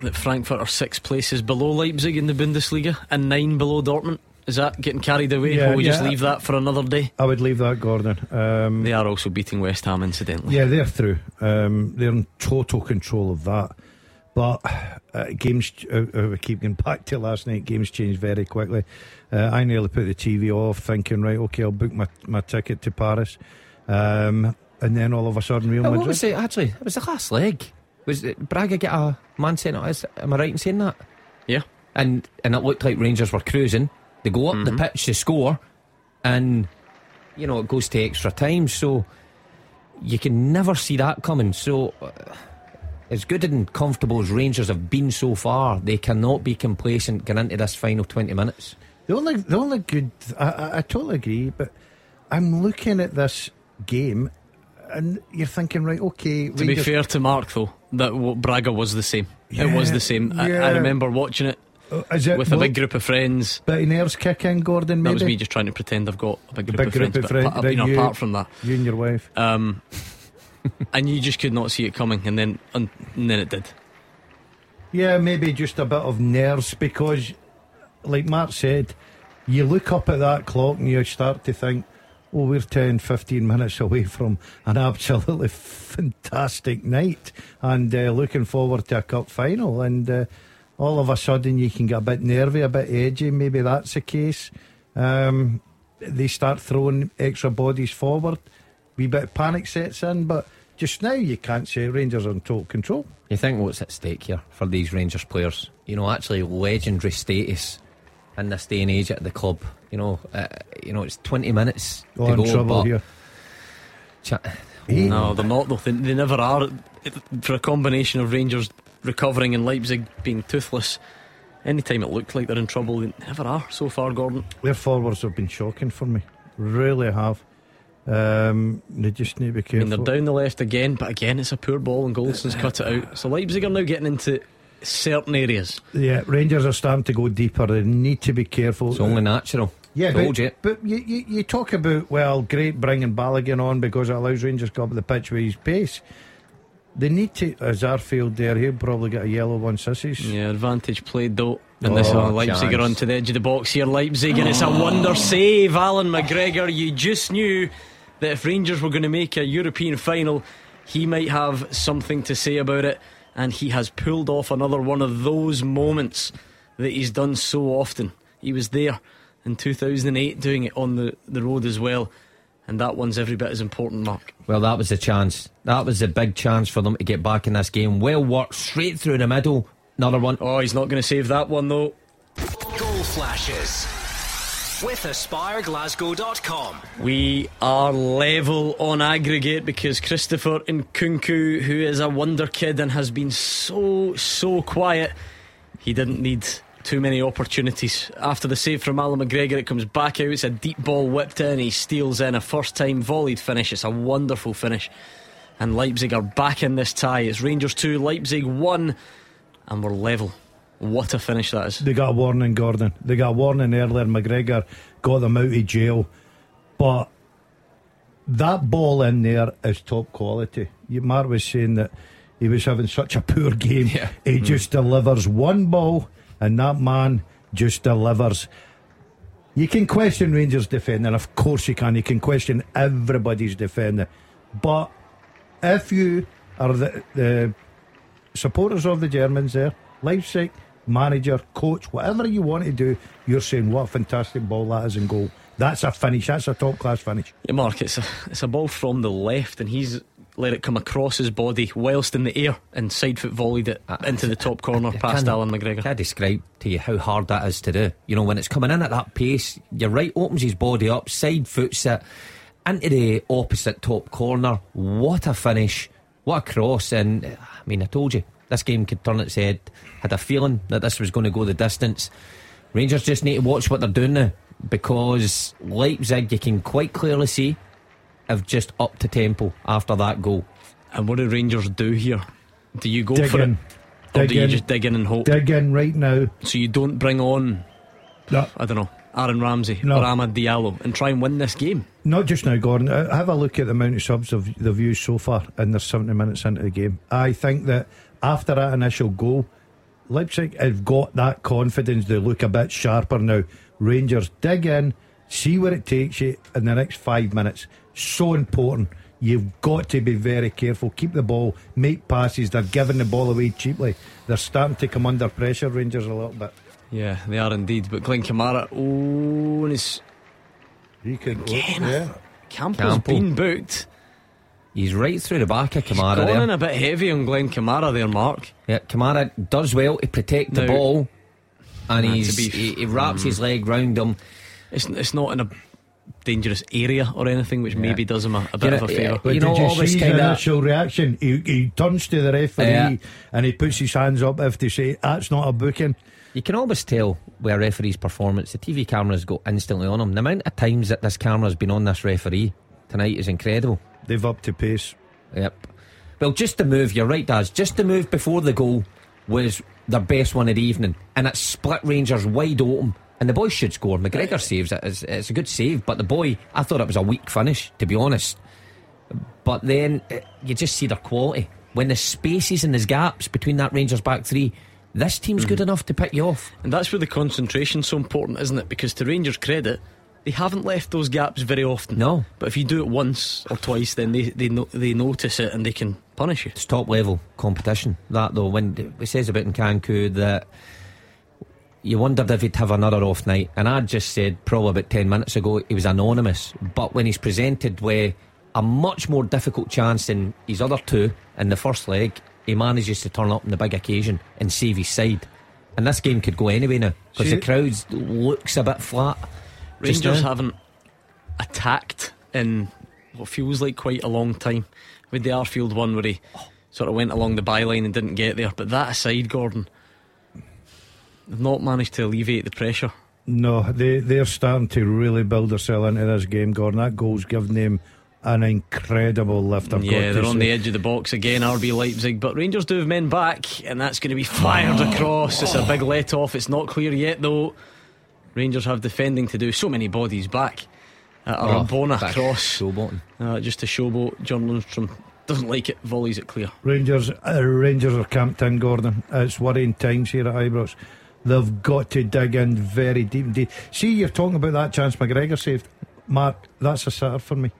that Frankfurt are six places below Leipzig in the Bundesliga and nine below Dortmund? Is that getting carried away? Yeah, Will we yeah. just leave that for another day? I would leave that, Gordon. Um, they are also beating West Ham, incidentally. Yeah, they're through. Um, they're in total control of that. But uh, games, uh, uh, we keep going back to last night, games change very quickly. Uh, I nearly put the TV off, thinking, right, okay, I'll book my, my ticket to Paris. Um, and then all of a sudden, Real Madrid. What was it, actually? It was the last leg. Was it, Braga get a man sent out? Am I right in saying that? Yeah. And, and it looked like Rangers were cruising. They go up mm-hmm. the pitch to score, and you know it goes to extra time. So you can never see that coming. So. Uh, as good and comfortable as Rangers have been so far, they cannot be complacent going into this final 20 minutes. The only, the only good, I, I, I totally agree, but I'm looking at this game and you're thinking, right, okay. To be fair to Mark, though, that Braga was the same. Yeah, it was the same. I, I, remember watching it. Uh, with a big group of friends. Bit of nerves kick in, Gordon. Maybe? That was me just trying to pretend I've got a big group, big of, group friends, of friends. But, right, you know, you, apart from that, you and your wife. Um, [LAUGHS] and you just could not see it coming, and then and, and then it did. Yeah, maybe just a bit of nerves because, like Mark said, you look up at that clock and you start to think, oh, we're 10, 15 minutes away from an absolutely [LAUGHS] fantastic night and uh, looking forward to a cup final. And uh, all of a sudden, you can get a bit nervy, a bit edgy. Maybe that's the case. Um, they start throwing extra bodies forward. Wee bit of panic sets in, but just now you can't say Rangers are in total control. You think what's at stake here for these Rangers players? You know, actually legendary status in this day and age at the club. You know, uh, you know, it's twenty minutes oh, to go. Trouble here. no, they're not. They, they never are. For a combination of Rangers recovering and Leipzig being toothless, anytime it looked like they're in trouble, they never are so far. Gordon, their forwards have been shocking for me. Really have. Um, they just need to be careful. I mean, they're down the left again, but again, it's a poor ball and Goldson's cut it out. So Leipzig are now getting into certain areas. Yeah, Rangers are starting to go deeper. They need to be careful. It's only natural. Yeah, but, you. but you, you, you, talk about, well, great bringing Balogun on because it allows Rangers to go up the pitch with his pace. They need to, as Arfield there, he'll probably get a yellow one, sissies. Yeah, advantage played though. And oh, this one, Leipzig are onto the edge of the box here. Leipzig, and it's a wonder save. Allan McGregor, you just knew that if Rangers were going to make a European final, he might have something to say about it and he has pulled off another one of those moments that he's done so often. He was there in 2008 doing it on the, the road as well. And that one's every bit as important, Mark. Well, that was the chance. That was a big chance for them to get back in this game. Well worked, straight through the middle. Another one. Oh, he's not going to save that one, though. Goal flashes with AspireGlasgow.com. We are level on aggregate because Christopher Nkunku, who is a wonder kid and has been so, so quiet, he didn't need too many opportunities. After the save from Allan McGregor, it comes back out. It's a deep ball whipped in. He steals in a first time volleyed finish. It's a wonderful finish. And Leipzig are back in this tie. It's Rangers 2, Leipzig 1, and we're level. What a finish that is. They got a warning, Gordon. They got a warning earlier. McGregor got them out of jail. But that ball in there is top quality. Mark was saying that he was having such a poor game. Yeah. He mm. just delivers one ball, and that man just delivers. You can question Rangers defender, of course you can. You can question everybody's defender. But if you are the, the supporters of the Germans there, Leipzig, manager, coach, whatever you want to do, you're saying what a fantastic ball that is in goal. That's a finish. That's a top class finish. Yeah, Mark, it's a it's a ball from the left, and he's let it come across his body whilst in the air and side foot volleyed it uh, into the top corner past Allan McGregor. Can I describe to you how hard that is to do? You know, when it's coming in at that pace, you're right, opens his body up, side foots it into the opposite top corner. What a finish! What a cross! And I mean, I told you this game could turn its head. Had a feeling that this was going to go the distance. Rangers just need to watch what they're doing now because Leipzig, you can quite clearly see, have just upped the tempo after that goal. And what do Rangers do here? Do you go dig for in. it? Or dig do you in. just dig in and hope? Dig in right now. So you don't bring on, no. I don't know, Aaron Ramsey no. or Amad Diallo and try and win this game? Not just now, Gordon. Uh, have a look at the amount of subs of the views so far, and there's 70 minutes into the game. I think that after that initial goal, Leipzig have got that confidence. They look a bit sharper now. Rangers dig in, see where it takes you in the next five minutes. So important. You've got to be very careful. Keep the ball, make passes. They're giving the ball away cheaply. They're starting to come under pressure, Rangers, a little bit. Yeah, they are indeed. But Glenn Kamara, oh, and his. He could. Again, yeah. Kampl's Kampl. been booked. He's right through the back of Kamara He's there. a bit heavy on Glenn Kamara there, Mark. Yeah, Kamara does well to protect the ball, and he's, he, he, wraps mm. his leg round him. It's it's not in a dangerous area or anything, which yeah. maybe does him a, a bit you know, of a favour. But you know, did you see his initial reaction? He, he turns to the referee yeah. and he puts his hands up if they say that's not a booking. You can always tell where a referee's performance. The TV cameras go instantly on him. The amount of times that this camera's been on this referee tonight is incredible They've upped the pace. Yep. Well, just the move, you're right, Daz. Just the move before the goal was their best one of the evening, and it split Rangers wide open. And the boy should score. McGregor saves it. It's, it's a good save, but the boy, I thought it was a weak finish, to be honest. But then eh, you just see their quality. When there's spaces and there's gaps between that Rangers back three, this team's good enough to pick you off. And that's where the concentration's so important, isn't it? Because to Rangers' credit, they haven't left those gaps very often. No. But if you do it once or twice, then they they, no, they notice it and they can punish you. It's top level competition. That though, when it says about Nkunku that you wondered if he'd have another off night, and I just said probably about ten minutes ago he was anonymous. But when he's presented with a much more difficult chance than his other two in the first leg, he manages to turn up on the big occasion and save his side. And this game could go anyway now because the crowd looks a bit flat. Rangers haven't attacked in what feels like quite a long time. With the Arfield one where he sort of went along the byline and didn't get there. But that aside, Gordon, they've not managed to alleviate the pressure. No, they they're starting to really build themselves into this game, Gordon. That goal's given them an incredible lift. I've yeah, they're on say. the edge of the box again, RB Leipzig. But Rangers do have men back, and that's going to be fired across. It's a big let off. It's not clear yet, though. Rangers have defending to do. So many bodies back. Uh, Oh, Arabona back cross. showboating. Uh, just a showboat. John Lundstram doesn't like it. Volleys it clear. Rangers, uh, Rangers are camped in, Gordon. It's worrying times here at Ibrox. They've got to dig in very deep indeed. See, you're talking about that chance McGregor saved. Mark, that's a sitter for me.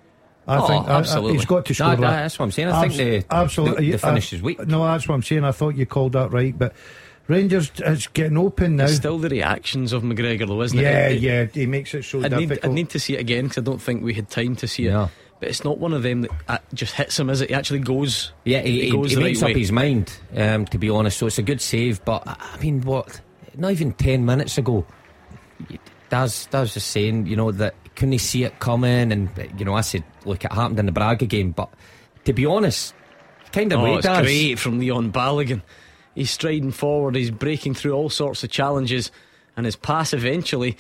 I Oh, think I- I- he's got to No, score no, that. that's what I'm saying. I think the- absolutely the- the I- finish is weak. No, that's what I'm saying. I thought you called that right, but Rangers is getting open now. It's still the reactions of McGregor, though, isn't yeah, it? Yeah, yeah, he makes it so I'd need, difficult. I'd need to see it again because I don't think we had time to see it. Yeah. But it's not one of them that uh, just hits him, is it? He actually goes. Yeah, he, he, goes he the makes right up way. his mind, um, to be honest. So it's a good save. But I I mean, what? Not even ten minutes ago, Daz, Daz was saying, you know, that couldn't he see it coming? And you know, I said, look, it happened in the Braga game. But to be honest, kind of Oh, way, it's Daz. great from Leon Balogun. He's striding forward. He's breaking through all sorts of challenges, and his pass eventually.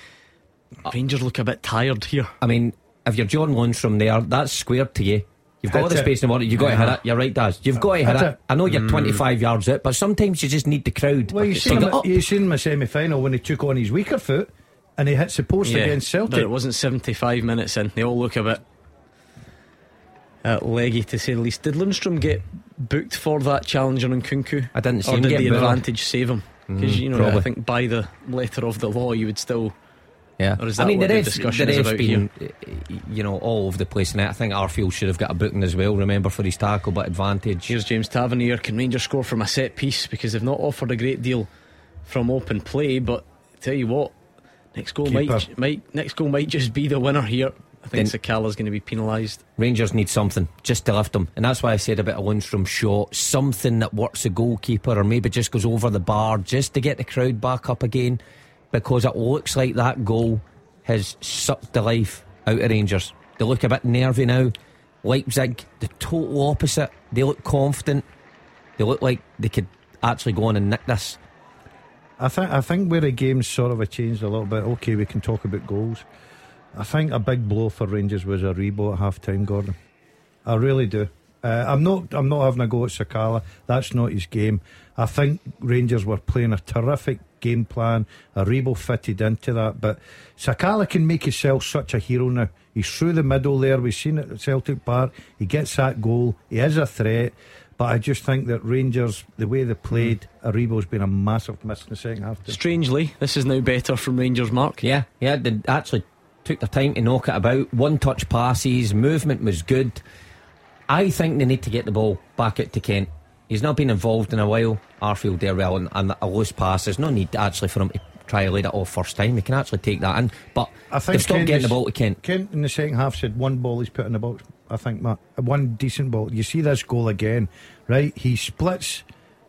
Rangers look a bit tired here. I mean, if you're John Lundstrom there, that's squared to you. You've got all the it. space in the water. You've got to hit it. You're right, Daz. You've got to hit Hit it. it. I know you're 25 yards out, but sometimes you just need the crowd. well, you to seen get him, you seen him in the semi final when he took on his weaker foot and he hits the post against Celtic. but it wasn't 75 minutes in. They all look a bit uh, leggy, to say the least. Did Lundstram get booked for that challenge on Nkunku? I didn't see Or him did get the booked. advantage save him? Because, you know, I think by the letter of the law, you would still. Yeah, Or is I that mean what the the refs, discussion the is about been, uh, you know, all over the place, and I think Arfield should have got a booking as well. Remember for his tackle, but advantage. Here's James Tavernier. Can Rangers score from a set piece? Because they've not offered a great deal from open play. But tell you what, next goal Keeper. might, might next goal might just be the winner here. I think Then- Sakala's going to be penalised. Rangers need something just to lift them, and that's why I said about a Lundstram shot, something that works a goalkeeper, or maybe just goes over the bar, just to get the crowd back up again, because it looks like that goal has sucked the life out of Rangers. They look a bit nervy now. Leipzig, the total opposite. They look confident. They look like they could actually go on and nick this. I think I think where the game's sort of changed a little bit. Okay, we can talk about goals. I think a big blow for Rangers was Aribo at half time, Gordon. I really do. Uh, I'm not. I'm not having a go at Sakala. That's not his game. I think Rangers were playing a terrific game plan. Aribo fitted into that, but Sakala can make himself such a hero now. He's through the middle there. We've seen it at Celtic Park. He gets that goal. He is a threat. But I just think that Rangers, the way they played, hmm. Aribo's been a massive miss in the second half. Strangely, this is now better from Rangers. Mark. Yeah, yeah, they actually took their time to knock it about. One touch passes, movement was good. I think they need to get the ball back out to Kent. He's not been involved in a while. Arfield there well and, and a loose pass. There's no need actually for him to try and lead it off first time. He can actually take that in. But I think they've stopped Kent getting is- the ball to Kent. Kent in the second half said one ball he's put in the box. I think Matt, one decent ball. You see this goal again, right? He splits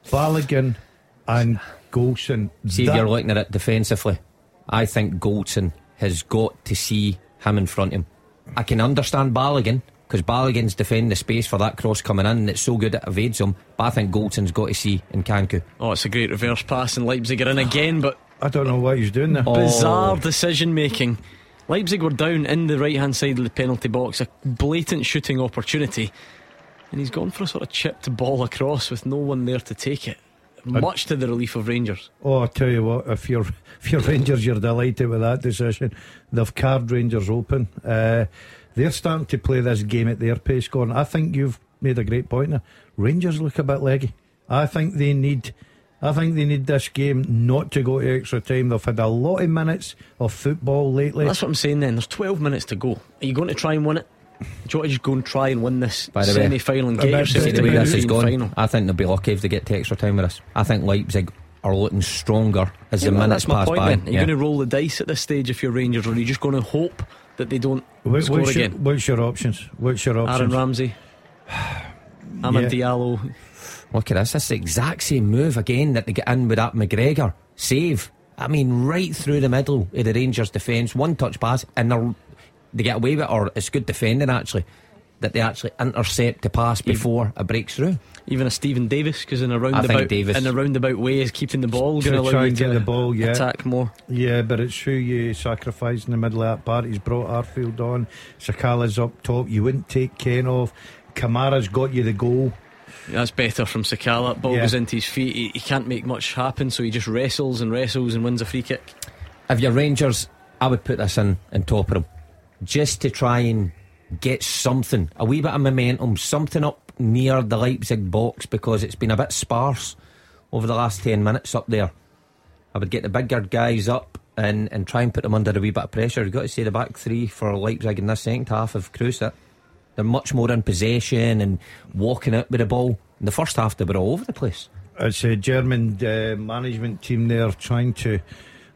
Balogun and Goldson. See if you're looking at it defensively. I think Goldson has got to see him in front of him. I can understand Balogun because Balogun's defending the space for that cross coming in and it's so good it evades him. But I think Goldson's got to see Nkunku. Oh, it's a great reverse pass, and Leipzig are in again, but I don't know what he's doing there. Oh. bizarre decision making. Leipzig were down in the right hand side of the penalty box, a blatant shooting opportunity, and he's gone for a sort of chipped ball across with no one there to take it. Much to the relief of Rangers. Oh, I tell you what, if you're [LAUGHS] if you're Rangers, you're delighted with that decision. They've carved Rangers open. Uh, they're starting to play this game at their pace. Gordon, I think you've made a great point there. Rangers look a bit leggy. I think they need. I think they need this game not to go to extra time. They've had a lot of minutes of football lately. That's what I'm saying then. There's 12 minutes to go. Are you going to try and win it? Do you want to just go and try and win this By the semi final and get yourself to the the way this is going. final? I think they'll be lucky if they get to extra time with us. I think Leipzig are looking stronger as Yeah, the minutes that's my pass point by. then. Are you Yeah. going to roll the dice at this stage if you're Rangers, or are you just going to hope that they don't What- score what's, your, again? what's your options? What's your Aaron? Ramsey, [SIGHS] Amad Yeah. Diallo. Look at this. This is the exact same move again that they get in with that McGregor save. I mean, right through the middle of the Rangers' defence, one touch pass, and they they get away with it, or it's good defending actually, that they actually intercept the pass before it breaks through. Even a Steven Davis, because in a roundabout Davis- in a roundabout way is keeping the ball, going to allow try you and to get the ball, yeah. attack more. Yeah, but it's who you sacrifice in the middle of that part. He's brought Arfield on. Sakala's up top. You wouldn't take Ken off. Kamara's got you the goal. That's better from Sakala. Ball Yeah. goes into his feet. He, he can't make much happen, so he just wrestles and wrestles and wins a free kick. If you're Rangers, I would put this in in top of them, just to try and get something, a wee bit of momentum, something up near the Leipzig box because it's been a bit sparse over the last ten minutes up there. I would get the bigger guys up and, and try and put them under a wee bit of pressure. You've got to say the back three for Leipzig in this second half have cruised it. They're much more in possession and walking out with the ball. In the first half, they were all over the place. It's a German uh, management team there trying to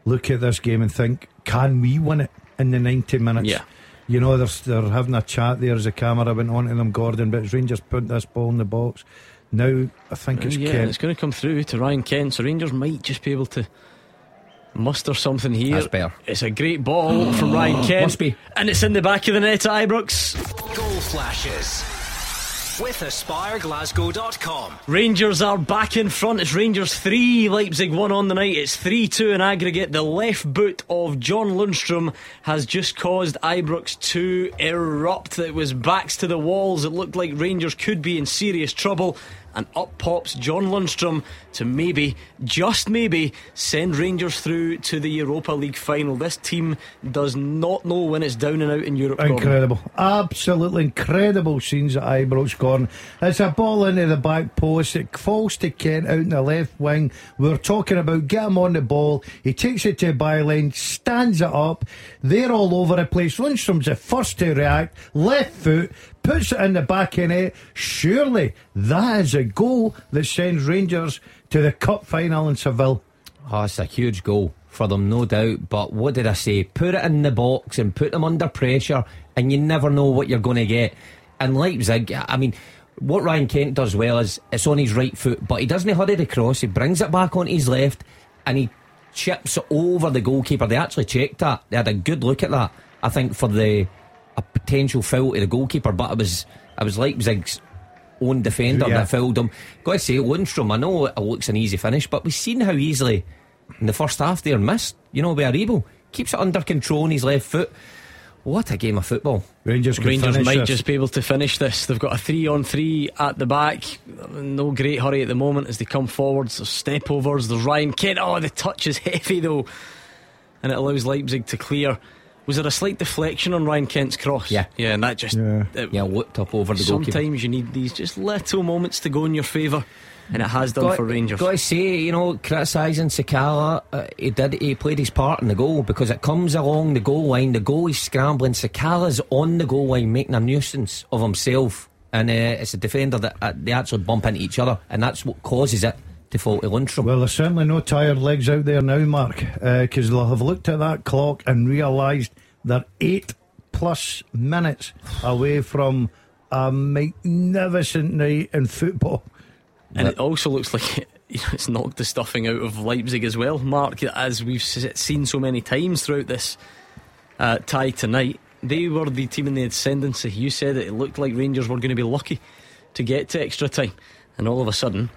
look at this game and think, can we win it in the 90 minutes? Yeah. You know, they're, they're having a chat there as the camera went on to them, Gordon, but as Rangers put this ball in the box. Now, I think it's uh, yeah, Kent. it's going to come through to Ryan Kent. So Rangers might just be able to muster something here. That's better. It's a great ball from Ryan Kent. Must be. And it's in the back of the net at Ibrox. Goal flashes with AspireGlasgow.com. Rangers are back in front. It's Rangers 3, Leipzig 1 on the night. It's 3 2 in aggregate. The left boot of John Lundstram has just caused Ibrox to erupt. It was backs to the walls. It looked like Rangers could be in serious trouble. And up pops John Lundstram to maybe, just maybe, send Rangers through to the Europa League final. This team does not know when it's down and out in Europe. Incredible, absolutely incredible scenes at Ibrox Gordon. It's a ball into the back post. It falls to Kent out in the left wing. We're talking about get him on the ball. He takes it to a byline, stands it up. They're all over the place. Lundstram's the first to react. Left foot puts it in the back of it. Surely that is a goal that sends Rangers to the cup final in Seville. Oh, it's a huge goal for them, no doubt. But what did I say? Put it in the box and put them under pressure, and you never know what you're going to get. And Leipzig, I mean, what Ryan Kent does well is it's on his right foot, but he doesn't hurry the cross. He brings it back on his left, and he chips it over the goalkeeper. They actually checked that. They had a good look at that. I think for the a potential foul to the goalkeeper, but it was it was Leipzig's own defender Yeah. that fouled him. Got to say, Lundstram, I know it looks an easy finish, but we've seen how easily in the first half they're missed. You know, with Aribo. Keeps it under control on his left foot. What a game of football. Rangers, could Rangers might this. just be able to finish this. They've got a three on three at the back. No great hurry at the moment as they come forwards. There's step overs. There's Ryan Kent. Oh, the touch is heavy though. And it allows Leipzig to clear. Was there a slight deflection on Ryan Kent's cross? Yeah. Yeah, and that just. Yeah. it- Yeah, looked up over the goalkeeper. sometimes you need these just little moments to go in your favour. And it has done Got- for Rangers. Got to say, you know, criticising Sakala, uh, he did. He played his part in the goal because it comes along the goal line. The goal is scrambling. Sakala's on the goal line, making a nuisance of himself, and uh, it's a defender that uh, they actually bump into each other, and that's what causes it to fall to Lundstram. Well, there's certainly no tired legs out there now, Mark, because they'll have looked at that clock and realised they're eight plus minutes away from a magnificent night in football. And it also looks like [LAUGHS] you know, it's knocked the stuffing out of Leipzig as well, Mark, as we've seen so many times throughout this uh, tie tonight. They were the team in the ascendancy. You said that it looked like Rangers were going to be lucky to get to extra time. And all of a sudden,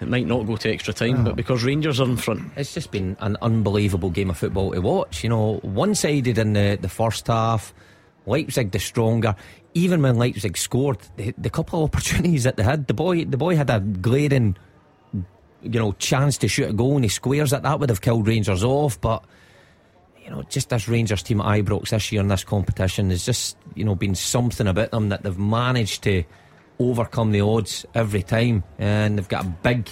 it might not go to extra time, but oh. because Rangers are in front, It's just been an unbelievable game of football to watch. You know, one sided in the, the first half, Leipzig the stronger. Even when Leipzig scored, the, the couple of [LAUGHS] opportunities that they had, the boy the boy had a glaring, you know, chance to shoot a goal and he squares it. That would have killed Rangers off, but you know, just this Rangers team at Ibrox this year in this competition has just, you know, been something about them that they've managed to overcome the odds every time. And they've got a big,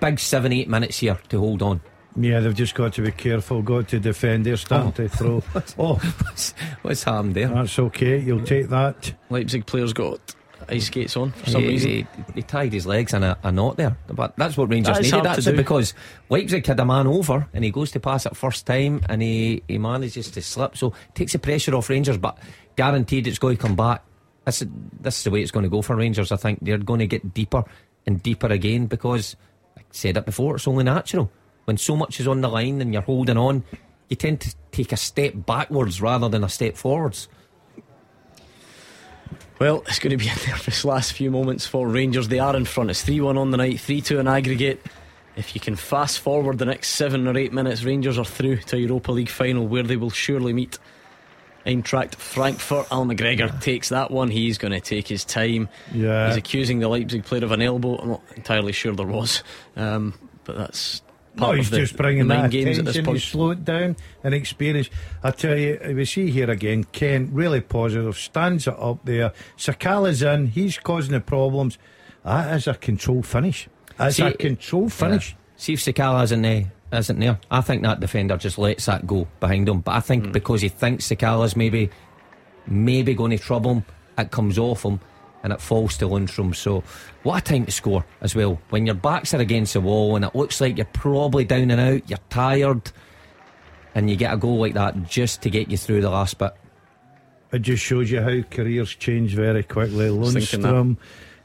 big seven, eight minutes here to hold on. Yeah, they've just got to be careful, got to defend. They're starting Oh. to throw. [LAUGHS] Oh, What's, what's happened there? that's okay. You'll take that. Leipzig players got ice skates on for some he, reason. he, he tied his legs in a, a knot there. But that's what Rangers That is needed hard to actually do. because Leipzig had a man over and he goes to pass it first time and he, he manages to slip. So takes the pressure off Rangers, but guaranteed it's going to come back. This, this is the way it's going to go for Rangers. I think they're going to get deeper and deeper again because, I said it before, it's only natural. When so much is on the line and you're holding on, you tend to take a step backwards rather than a step forwards. Well, it's going to be [LAUGHS] a nervous last few moments for Rangers. They are in front. It's 3 1 on the night, 3 2 in aggregate. If you can fast forward the next seven or eight minutes, Rangers are through to Europa League final where they will surely meet Eintracht Frankfurt. Al McGregor takes that one. He's going to take his time. Yeah. He's accusing the Leipzig player of an elbow. I'm not entirely sure there was, um, but that's No, part he's of the, just bringing the nine that games at this attention. point. He's slowed down and experience. I tell you, we see here again, Kent really positive, stands it up there. Sakala's in, he's causing the problems. That is a control finish. That's See, a control finish. Yeah. See if Sakala isn't there, isn't there. I think that defender just lets that go behind him. But I think Hmm. because he thinks Sakala's maybe maybe going to trouble him, it comes off him and it falls to Lundstram. So what a time to score as well. When your backs are against the wall and it looks like you're probably down and out, you're tired, and you get a goal like that just to get you through the last bit. It just shows you how careers change very quickly. was Lundstram,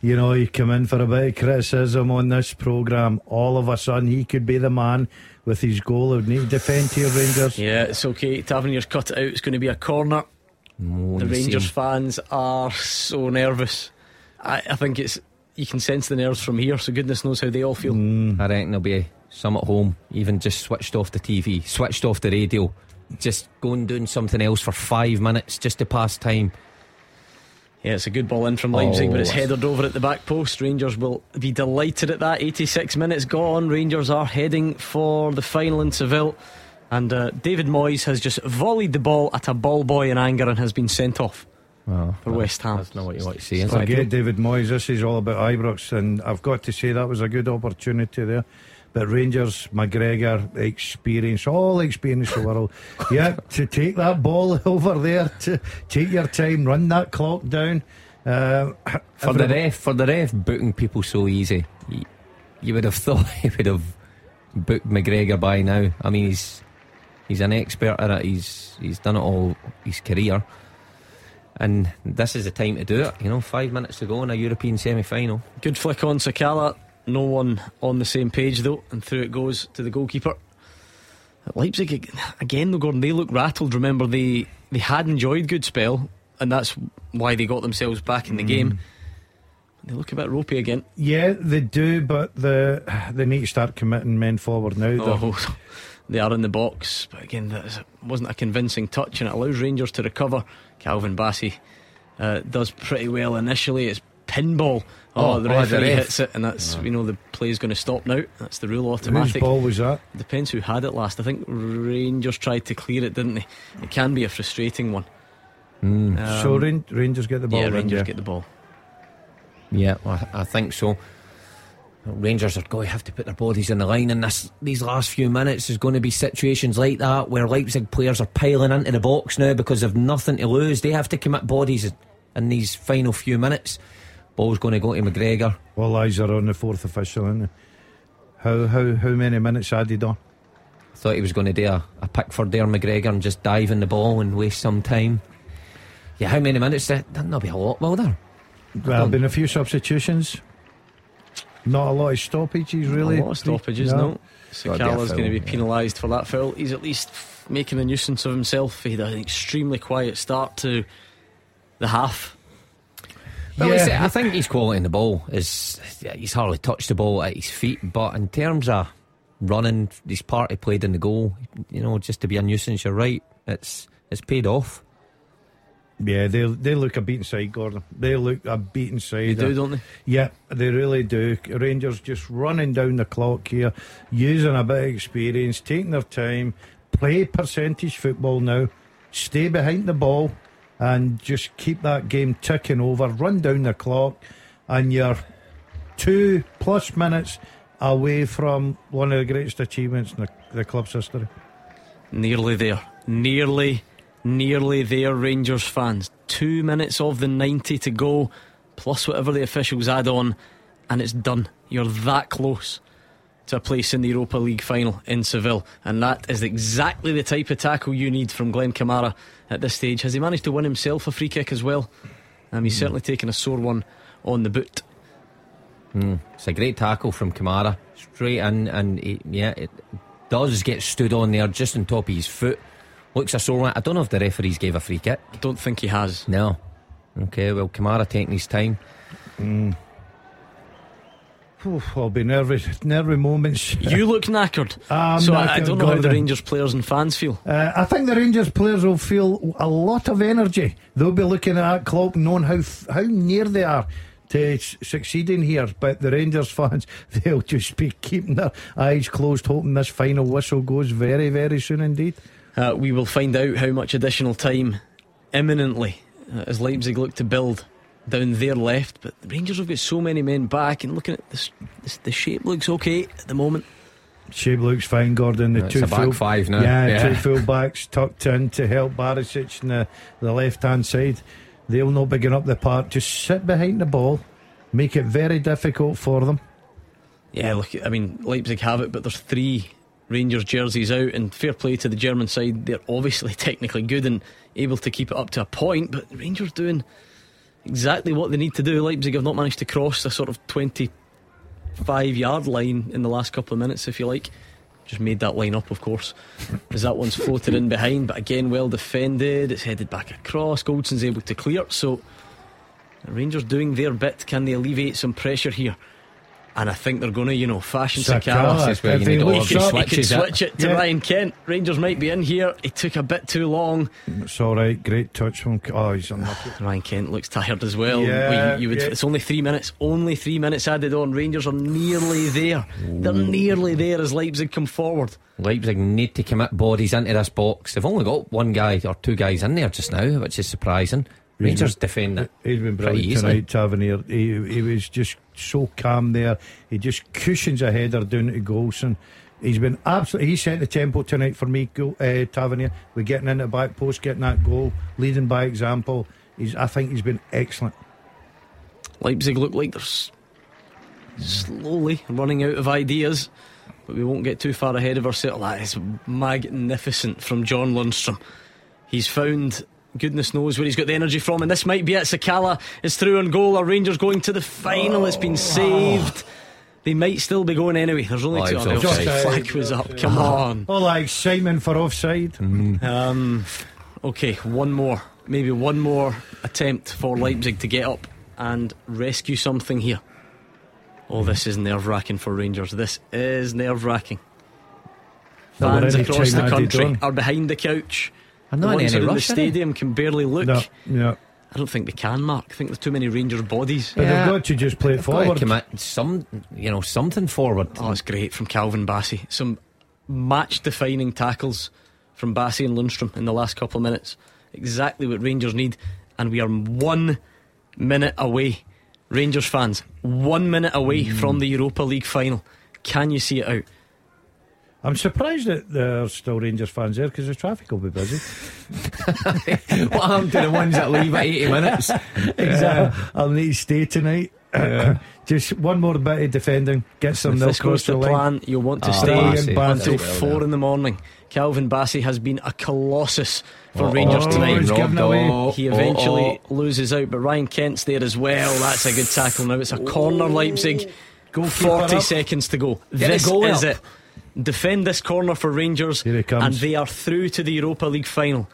you know, he come in for a bit of criticism on this programme. All of a sudden, he could be the man with his goal. He would need to defend here, Rangers. Yeah, it's okay. Tavernier's cut out. It's going to be a corner. Oh, The you see Rangers him. fans are so nervous. I, I think it's you can sense the nerves from here. So goodness knows how they all feel. Mm. I reckon there'll be some at home, even just switched off the TV, switched off the radio, just going doing something else for five minutes just to pass time. Yeah, it's a good ball in from Leipzig, Oh, but it's headed over at the back post. Rangers will be delighted at that. 86 minutes gone. Rangers are heading for the final in Seville. And uh, David Moyes has just volleyed the ball at a ball boy in anger and has been sent off Well, for West Ham. That's not what you want to see. Forget David Moyes. This is all about Ibrox, and I've got to say that was a good opportunity there. But Rangers, McGregor, experience, all experience of the world. [LAUGHS] yeah, to take that ball [LAUGHS] over there, to take your time, run that clock down. Uh, [LAUGHS] For the ref, for the ref booting people so easy, you, you would have thought he would have booked McGregor by now. I mean, he's he's an expert at it. He's he's done it all his career, and this is the time to do it. You know, five minutes to go in a European semi-final. Good flick on Sakala. No one on the same page though, and through it goes to the goalkeeper. At Leipzig again, though, Gordon. They look rattled. Remember, they they had enjoyed good spell, and that's why they got themselves back in the game. They look a bit ropey again. yeah, they do, but the they need to start committing men forward now. Oh, [LAUGHS] they are in the box, but again, that wasn't a convincing touch, and it allows Rangers to recover. Calvin Bassey uh, does pretty well initially. It's pinball. Oh, Oh, the oh, the referee ref. hits it, and that's you know the play's going to stop now. That's the rule automatic. Whose automatic. ball was that? Depends who had it last. I think Rangers tried to clear it, didn't they? It can be a frustrating one. Um, so Ran- Rangers get the ball. yeah, then, Rangers yeah. get the ball. Yeah, well, I I think so. Rangers are going to have to put their bodies in the line in this these last few minutes. There's going to be situations like that where Leipzig players are piling into the box now because they've nothing to lose. They have to commit bodies in these final few minutes. Ball's going to go to McGregor. All eyes are on the fourth official, isn't it? How how how many minutes added on? I thought he was going to do a, a Pickford there, McGregor, and just dive in the ball and waste some time. Yeah, how many minutes? There? That'll be a lot, will there? Well, been a few substitutions. Not a lot of stoppages, really. Not A lot of stoppages, No. no. Gotta Sakala's going to be foul, yeah. penalised for that foul. He's at least making a nuisance of himself. He had an extremely quiet start to the half. Well, Yeah. he's- I think his quality in the ball is he's hardly touched the ball at his feet, but in terms of running, his part he played in the goal, you know, just to be a nuisance, you're right. It's it's paid off. Yeah, they they look a beaten side, Gordon. They look a beaten side. They do, don't they? Yeah, they really do. Rangers just running down the clock here, using a bit of experience, taking their time, play percentage football now, stay behind the ball, and just keep that game ticking over. Run down the clock, and you're two plus minutes away from one of the greatest achievements in the, the club's history. Nearly there. Nearly, nearly there, Rangers fans. Two minutes of the 90 to go, plus whatever the officials add on, and it's done. You're that close to a place in the Europa League final in Seville. And that is exactly the type of tackle you need from Glenn Kamara at this stage. Has he managed to win himself a free kick as well? Um, he's hmm. certainly taken a sore one on the boot. Hmm. It's a great tackle from Kamara, straight in, and he, yeah, it does get stood on there just on top of his foot. Looks a sore one. I don't know if the referees gave a free kick. I don't think he has. No. Okay, well, Kamara taking his time. Hmm. I'll be nervous, nervy moments. You look knackered. [LAUGHS] I'm so I, I don't know how the Rangers players and fans feel. Uh, I think the Rangers players will feel a lot of energy. They'll be looking at that clock, knowing how f- how near they are to s- succeeding here. But the Rangers fans, [LAUGHS] they'll just be keeping their eyes closed, hoping this final whistle goes very, very soon indeed. Uh, we will find out how much additional time imminently uh, as Leipzig look to build down their left. But the Rangers have got so many men back, and looking at this, this the shape looks okay at the moment. Shape looks fine, Gordon. The It's two a back full, five now. Yeah, Yeah. two full backs tucked in to help Barisic on the, the left hand side. They'll not bigging up the part. Just sit behind the ball, make it very difficult for them. Yeah, look, I mean Leipzig have it, but there's three Rangers jerseys out, and fair play to the German side. They're obviously [LAUGHS] technically good and able to keep it up to a point, but Rangers doing exactly what they need to do. Leipzig have not managed to cross the sort of 25 yard line in the last couple of minutes, if you like. Just made that line up, of course, as that one's floated in behind. But again, well defended. It's headed back across. Goldson's able to clear. So Rangers doing their bit. Can they alleviate some pressure here? And I think they're going to, you know, fashion Sakala, Sakala. This where you he need to looks He could switch it to Yeah. Ryan Kent. Rangers might be in here. He took a bit too long. It's all right. Great touch from. Oh, he's unlucky. [SIGHS] Ryan Kent looks tired as well. Yeah, We- you would, yeah. It's only three minutes. Only three minutes added on. Rangers are nearly there. They're nearly there as Leipzig come forward. Leipzig need to commit bodies into this box. They've only got one guy or two guys in there just now, which is surprising. Rangers defend it. He's been pretty brilliant easily. tonight, Tavernier. He, he was just so calm there. He just cushions a header down to Goldson. He's been absolutely. He set the tempo tonight for me, uh, Tavernier. We're getting into the back post, getting that goal, leading by example. He's. I think he's been excellent. Leipzig look like they're slowly running out of ideas, but we won't get too far ahead of ourselves. That is magnificent from John Lundstram. He's found goodness knows where he's got the energy from, and this might be it. Sakala is through on goal. Our Rangers going to the final. It's been saved. They might still be going anyway. There's only Oh, two. it was Oh, the offside. flag was up. Come on. Oh, like Simon for offside. Um, okay, one more. Maybe one more attempt for Leipzig to get up and rescue something here. Oh, this is nerve wracking for Rangers. This is nerve wracking. They're Fans already across the country add it on. are behind the couch. I'm The not in ones any who in the rush, are stadium can barely look. No, no. I don't think they can, Mark. I think there's too many Rangers bodies. But Yeah. they've got to just play it They've got to forward. commit some, you know, something forward. Oh, it's great from Calvin Bassey. Some match defining tackles from Bassey and Lundstram in the last couple of minutes. Exactly what Rangers need. And we are one minute away. Rangers fans, one minute away mm. from the Europa League final. Can you see it out? I'm surprised that there's still Rangers fans there because the traffic will be busy. [LAUGHS] what happened to the ones that leave at 80 minutes? [LAUGHS] Exactly. I'll need to stay tonight. [COUGHS] Just one more bit of defending. Get some nil this goes across to the plan, you'll want to Oh, stay until four in the morning. Calvin Bassey has been a colossus for Oh, Rangers oh, tonight. he's given away. He eventually loses out, but Ryan Kent's there as well. That's a good tackle. Now it's a corner, Leipzig. Goalkeeper 40 seconds to go. Get this goal is up. it. Defend this corner for Rangers, Here he comes. and they are through to the Europa League final.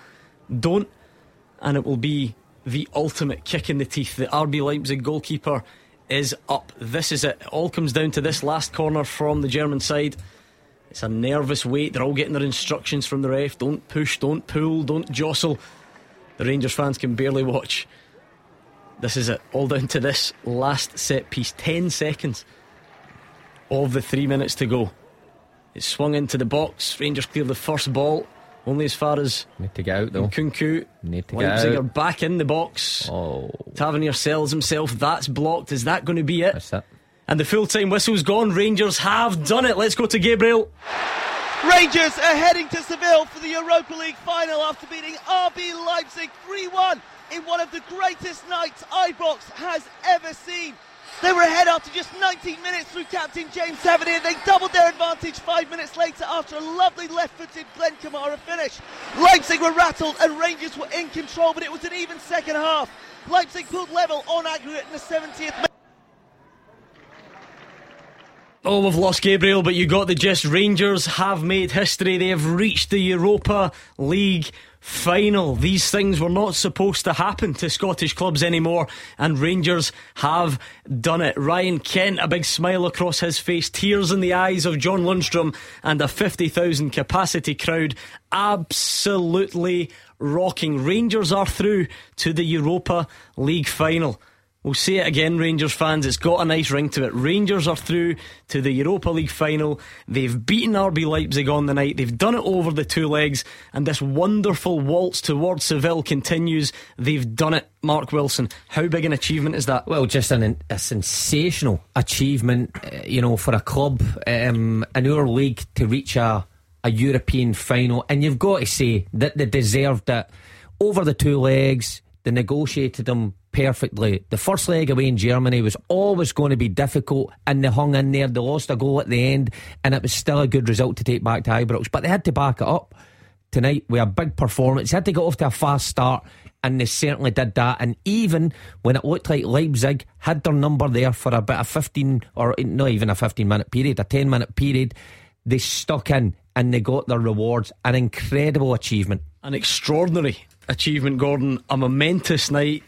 Don't, and it will be the ultimate kick in the teeth. The RB Leipzig goalkeeper is up. This is it. It all comes down to this last corner from the German side. It's a nervous wait. They're all getting their instructions from the ref. Don't push, don't pull, don't jostle. The Rangers fans can barely watch. This is it. All down to this last set piece. 10 seconds of the three minutes to go. It's swung into the box. Rangers clear the first ball. Only as far as Need to get out though. Nkunku. Need to get Leipzig out. are back in the box. Oh, Tavernier sells himself. That's blocked. Is that going to be it? that's it. And the full time whistle's gone. Rangers have done it. Let's go to Gabriel. Rangers are heading to Seville for the Europa League final after beating RB Leipzig 3 1 in one of the greatest nights Ibrox has ever seen. They were ahead after just 19 minutes through captain James Tavernier. They doubled their advantage five minutes later after a lovely left footed Glenn Kamara finish. Leipzig were rattled and Rangers were in control, but it was an even second half. Leipzig pulled level on aggregate in the 70th minute. Oh, we've lost Gabriel, but you got the gist. Rangers have made history. They have reached the Europa League final. These things were not supposed to happen to Scottish clubs anymore, and Rangers have done it. Ryan Kent, a big smile across his face, tears in the eyes of John Lundstram, and a 50,000 capacity crowd absolutely rocking. Rangers are through to the Europa League final. We'll say it again, Rangers fans. It's got a nice ring to it. Rangers are through to the Europa League final. They've beaten RB Leipzig on the night. They've done it over the two legs. And this wonderful waltz towards Seville continues. They've done it, Mark Wilson. How big an achievement is that? Well, just an, a sensational achievement, uh, you know, for a club um, in our league to reach a, a European final. And you've got to say that they deserved it over the two legs. They negotiated them perfectly. The first leg away in Germany was always going to be difficult, and they hung in there. They lost a goal at the end, and it was still a good result to take back to Ibrox. But they had to back it up tonight with a big performance. They had to get off to a fast start, and they certainly did that. And even when it looked like Leipzig had their number there for about a 15 or not even a 15 minute period, a 10 minute period, they stuck in and they got their rewards. An incredible achievement. An extraordinary achievement, Gordon. A momentous night,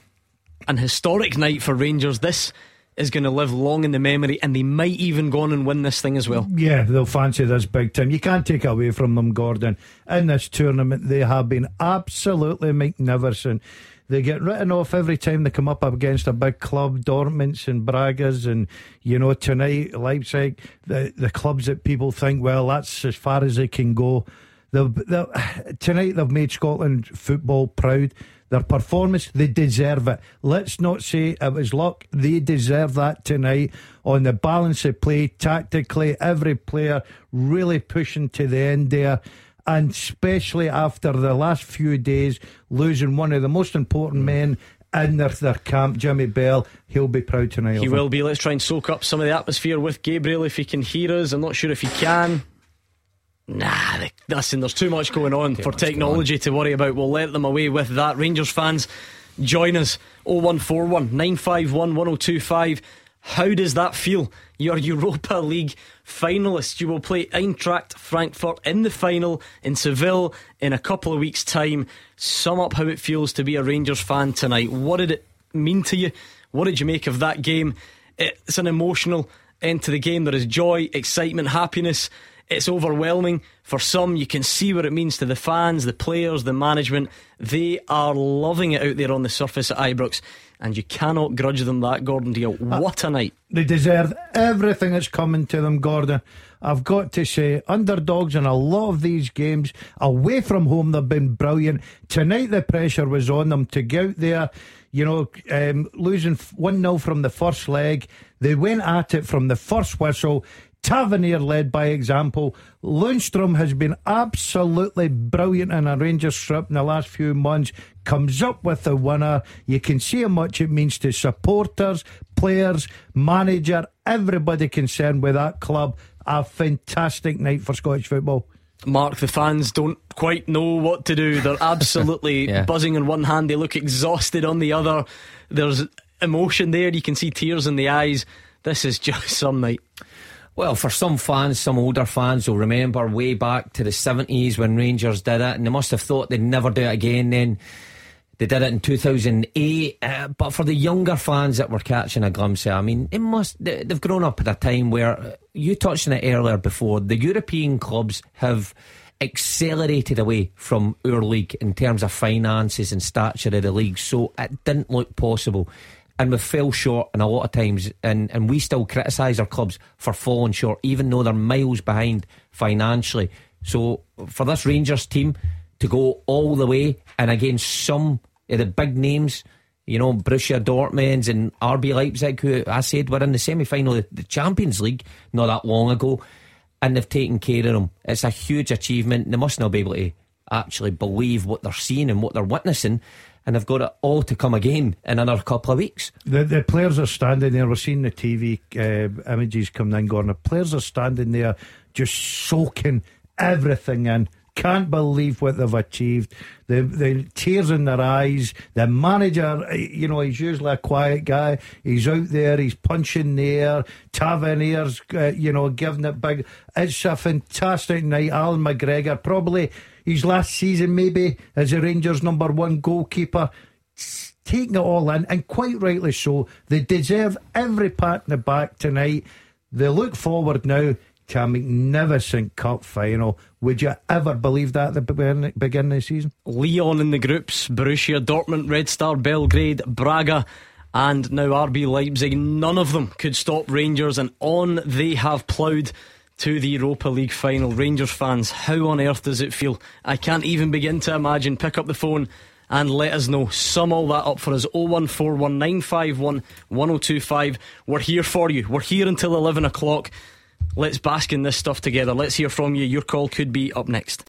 an historic night for Rangers. This is going to live long in the memory, and they might even go on and win this thing as well. Yeah, they'll fancy this big time. You can't take away from them, Gordon. In this tournament, they have been absolutely magnificent. They get written off every time they come up against a big club, Dortmunds and Bragas, and you know tonight Leipzig, the the clubs that people think, well, that's as far as they can go. They've, they [SIGHS] tonight they've made Scotland football proud. Their performance, they deserve it. Let's not say it was luck. They deserve that tonight on the balance of play, tactically, every player really pushing to the end there. And especially after the last few days, losing one of the most important men in their, their camp, Jimmy Bell, he'll be proud tonight. He of him. will be. Let's try and soak up some of the atmosphere with Gabriel if he can hear us. I'm not sure if he can. Nah, they- listen, there's too much going on for much technology to worry about. We'll let them away with that. Rangers fans, join us 0141 951 1025. How does that feel? Your Europa League finalists. You will play Eintracht Frankfurt in the final in Seville in a couple of weeks' time. Sum up how it feels to be a Rangers fan tonight. What did it mean to you? What did you make of that game? It's an emotional end to the game. There is joy, excitement, happiness. It's overwhelming. For some, you can see what it means to the fans, the players, the management. They are loving it out there on the surface at Ibrox, and you cannot grudge them that, Gordon Dalziel. What a night. They deserve everything that's coming to them, Gordon. I've got to say, underdogs in a lot of these games, away from home, they've been brilliant. Tonight, the pressure was on them to get out there, you know, um, losing 1 0 from the first leg. They went at it from the first whistle. Tavernier led by example. Lundstram has been absolutely brilliant in a Rangers strip in the last few months. Comes up with the winner. You can see how much it means to supporters, players, manager, everybody concerned with that club. A fantastic night for Scottish football. Mark, the fans don't quite know what to do. They're [LAUGHS] absolutely Yeah. buzzing on one hand, they look exhausted on the other. There's emotion there, you can see tears in the eyes. This is just some night. Well, for some fans, some older fans will remember way back to the 70s when Rangers did it, and they must have thought they'd never do it again. Then They did it in 2008, uh, but for the younger fans that were catching a glimpse of, I mean, it must they've grown up at a time where uh, you touched on it earlier before. The European clubs have accelerated away from our league in terms of finances and stature of the league, so it didn't look possible. And we fell short in a lot of times, and, and we still criticise our clubs for falling short, even though they're miles behind financially. So for this Rangers team to go all the way and against some of the big names, you know, Borussia Dortmund and RB Leipzig, who I said were in the semi final of the Champions League not that long ago, and they've taken care of them. It's a huge achievement. They must now be able to actually believe what they're seeing and what they're witnessing. And they've got it all to come again in another couple of weeks. The the players are standing there. We're seeing the TV uh, images coming in, going. The players are standing there, just soaking everything in. Can't believe what they've achieved. The the tears in their eyes. The manager, eh, you know, he's usually a quiet guy. He's out there. He's punching the air. Tavernier's, uh, you know, giving it big. It's a fantastic night. Allan McGregor, probably his last season, maybe as a Rangers number one goalkeeper taking it all in, and quite rightly so. They deserve every pat in the back tonight. They look forward now to a magnificent cup final. Would you ever believe that at the beginning, beginning of the season? Lyon in the groups, Borussia Dortmund, Red Star Belgrade, Braga. And now RB Leipzig, none of them could stop Rangers, and on they have ploughed to the Europa League final. Rangers fans, how on earth does it feel? I can't even begin to imagine. Pick up the phone and let us know. Sum all that up for us 01419511025. We're here for you. We're here until 11 o'clock. Let's bask in this stuff together. Let's hear from you. Your call could be up next.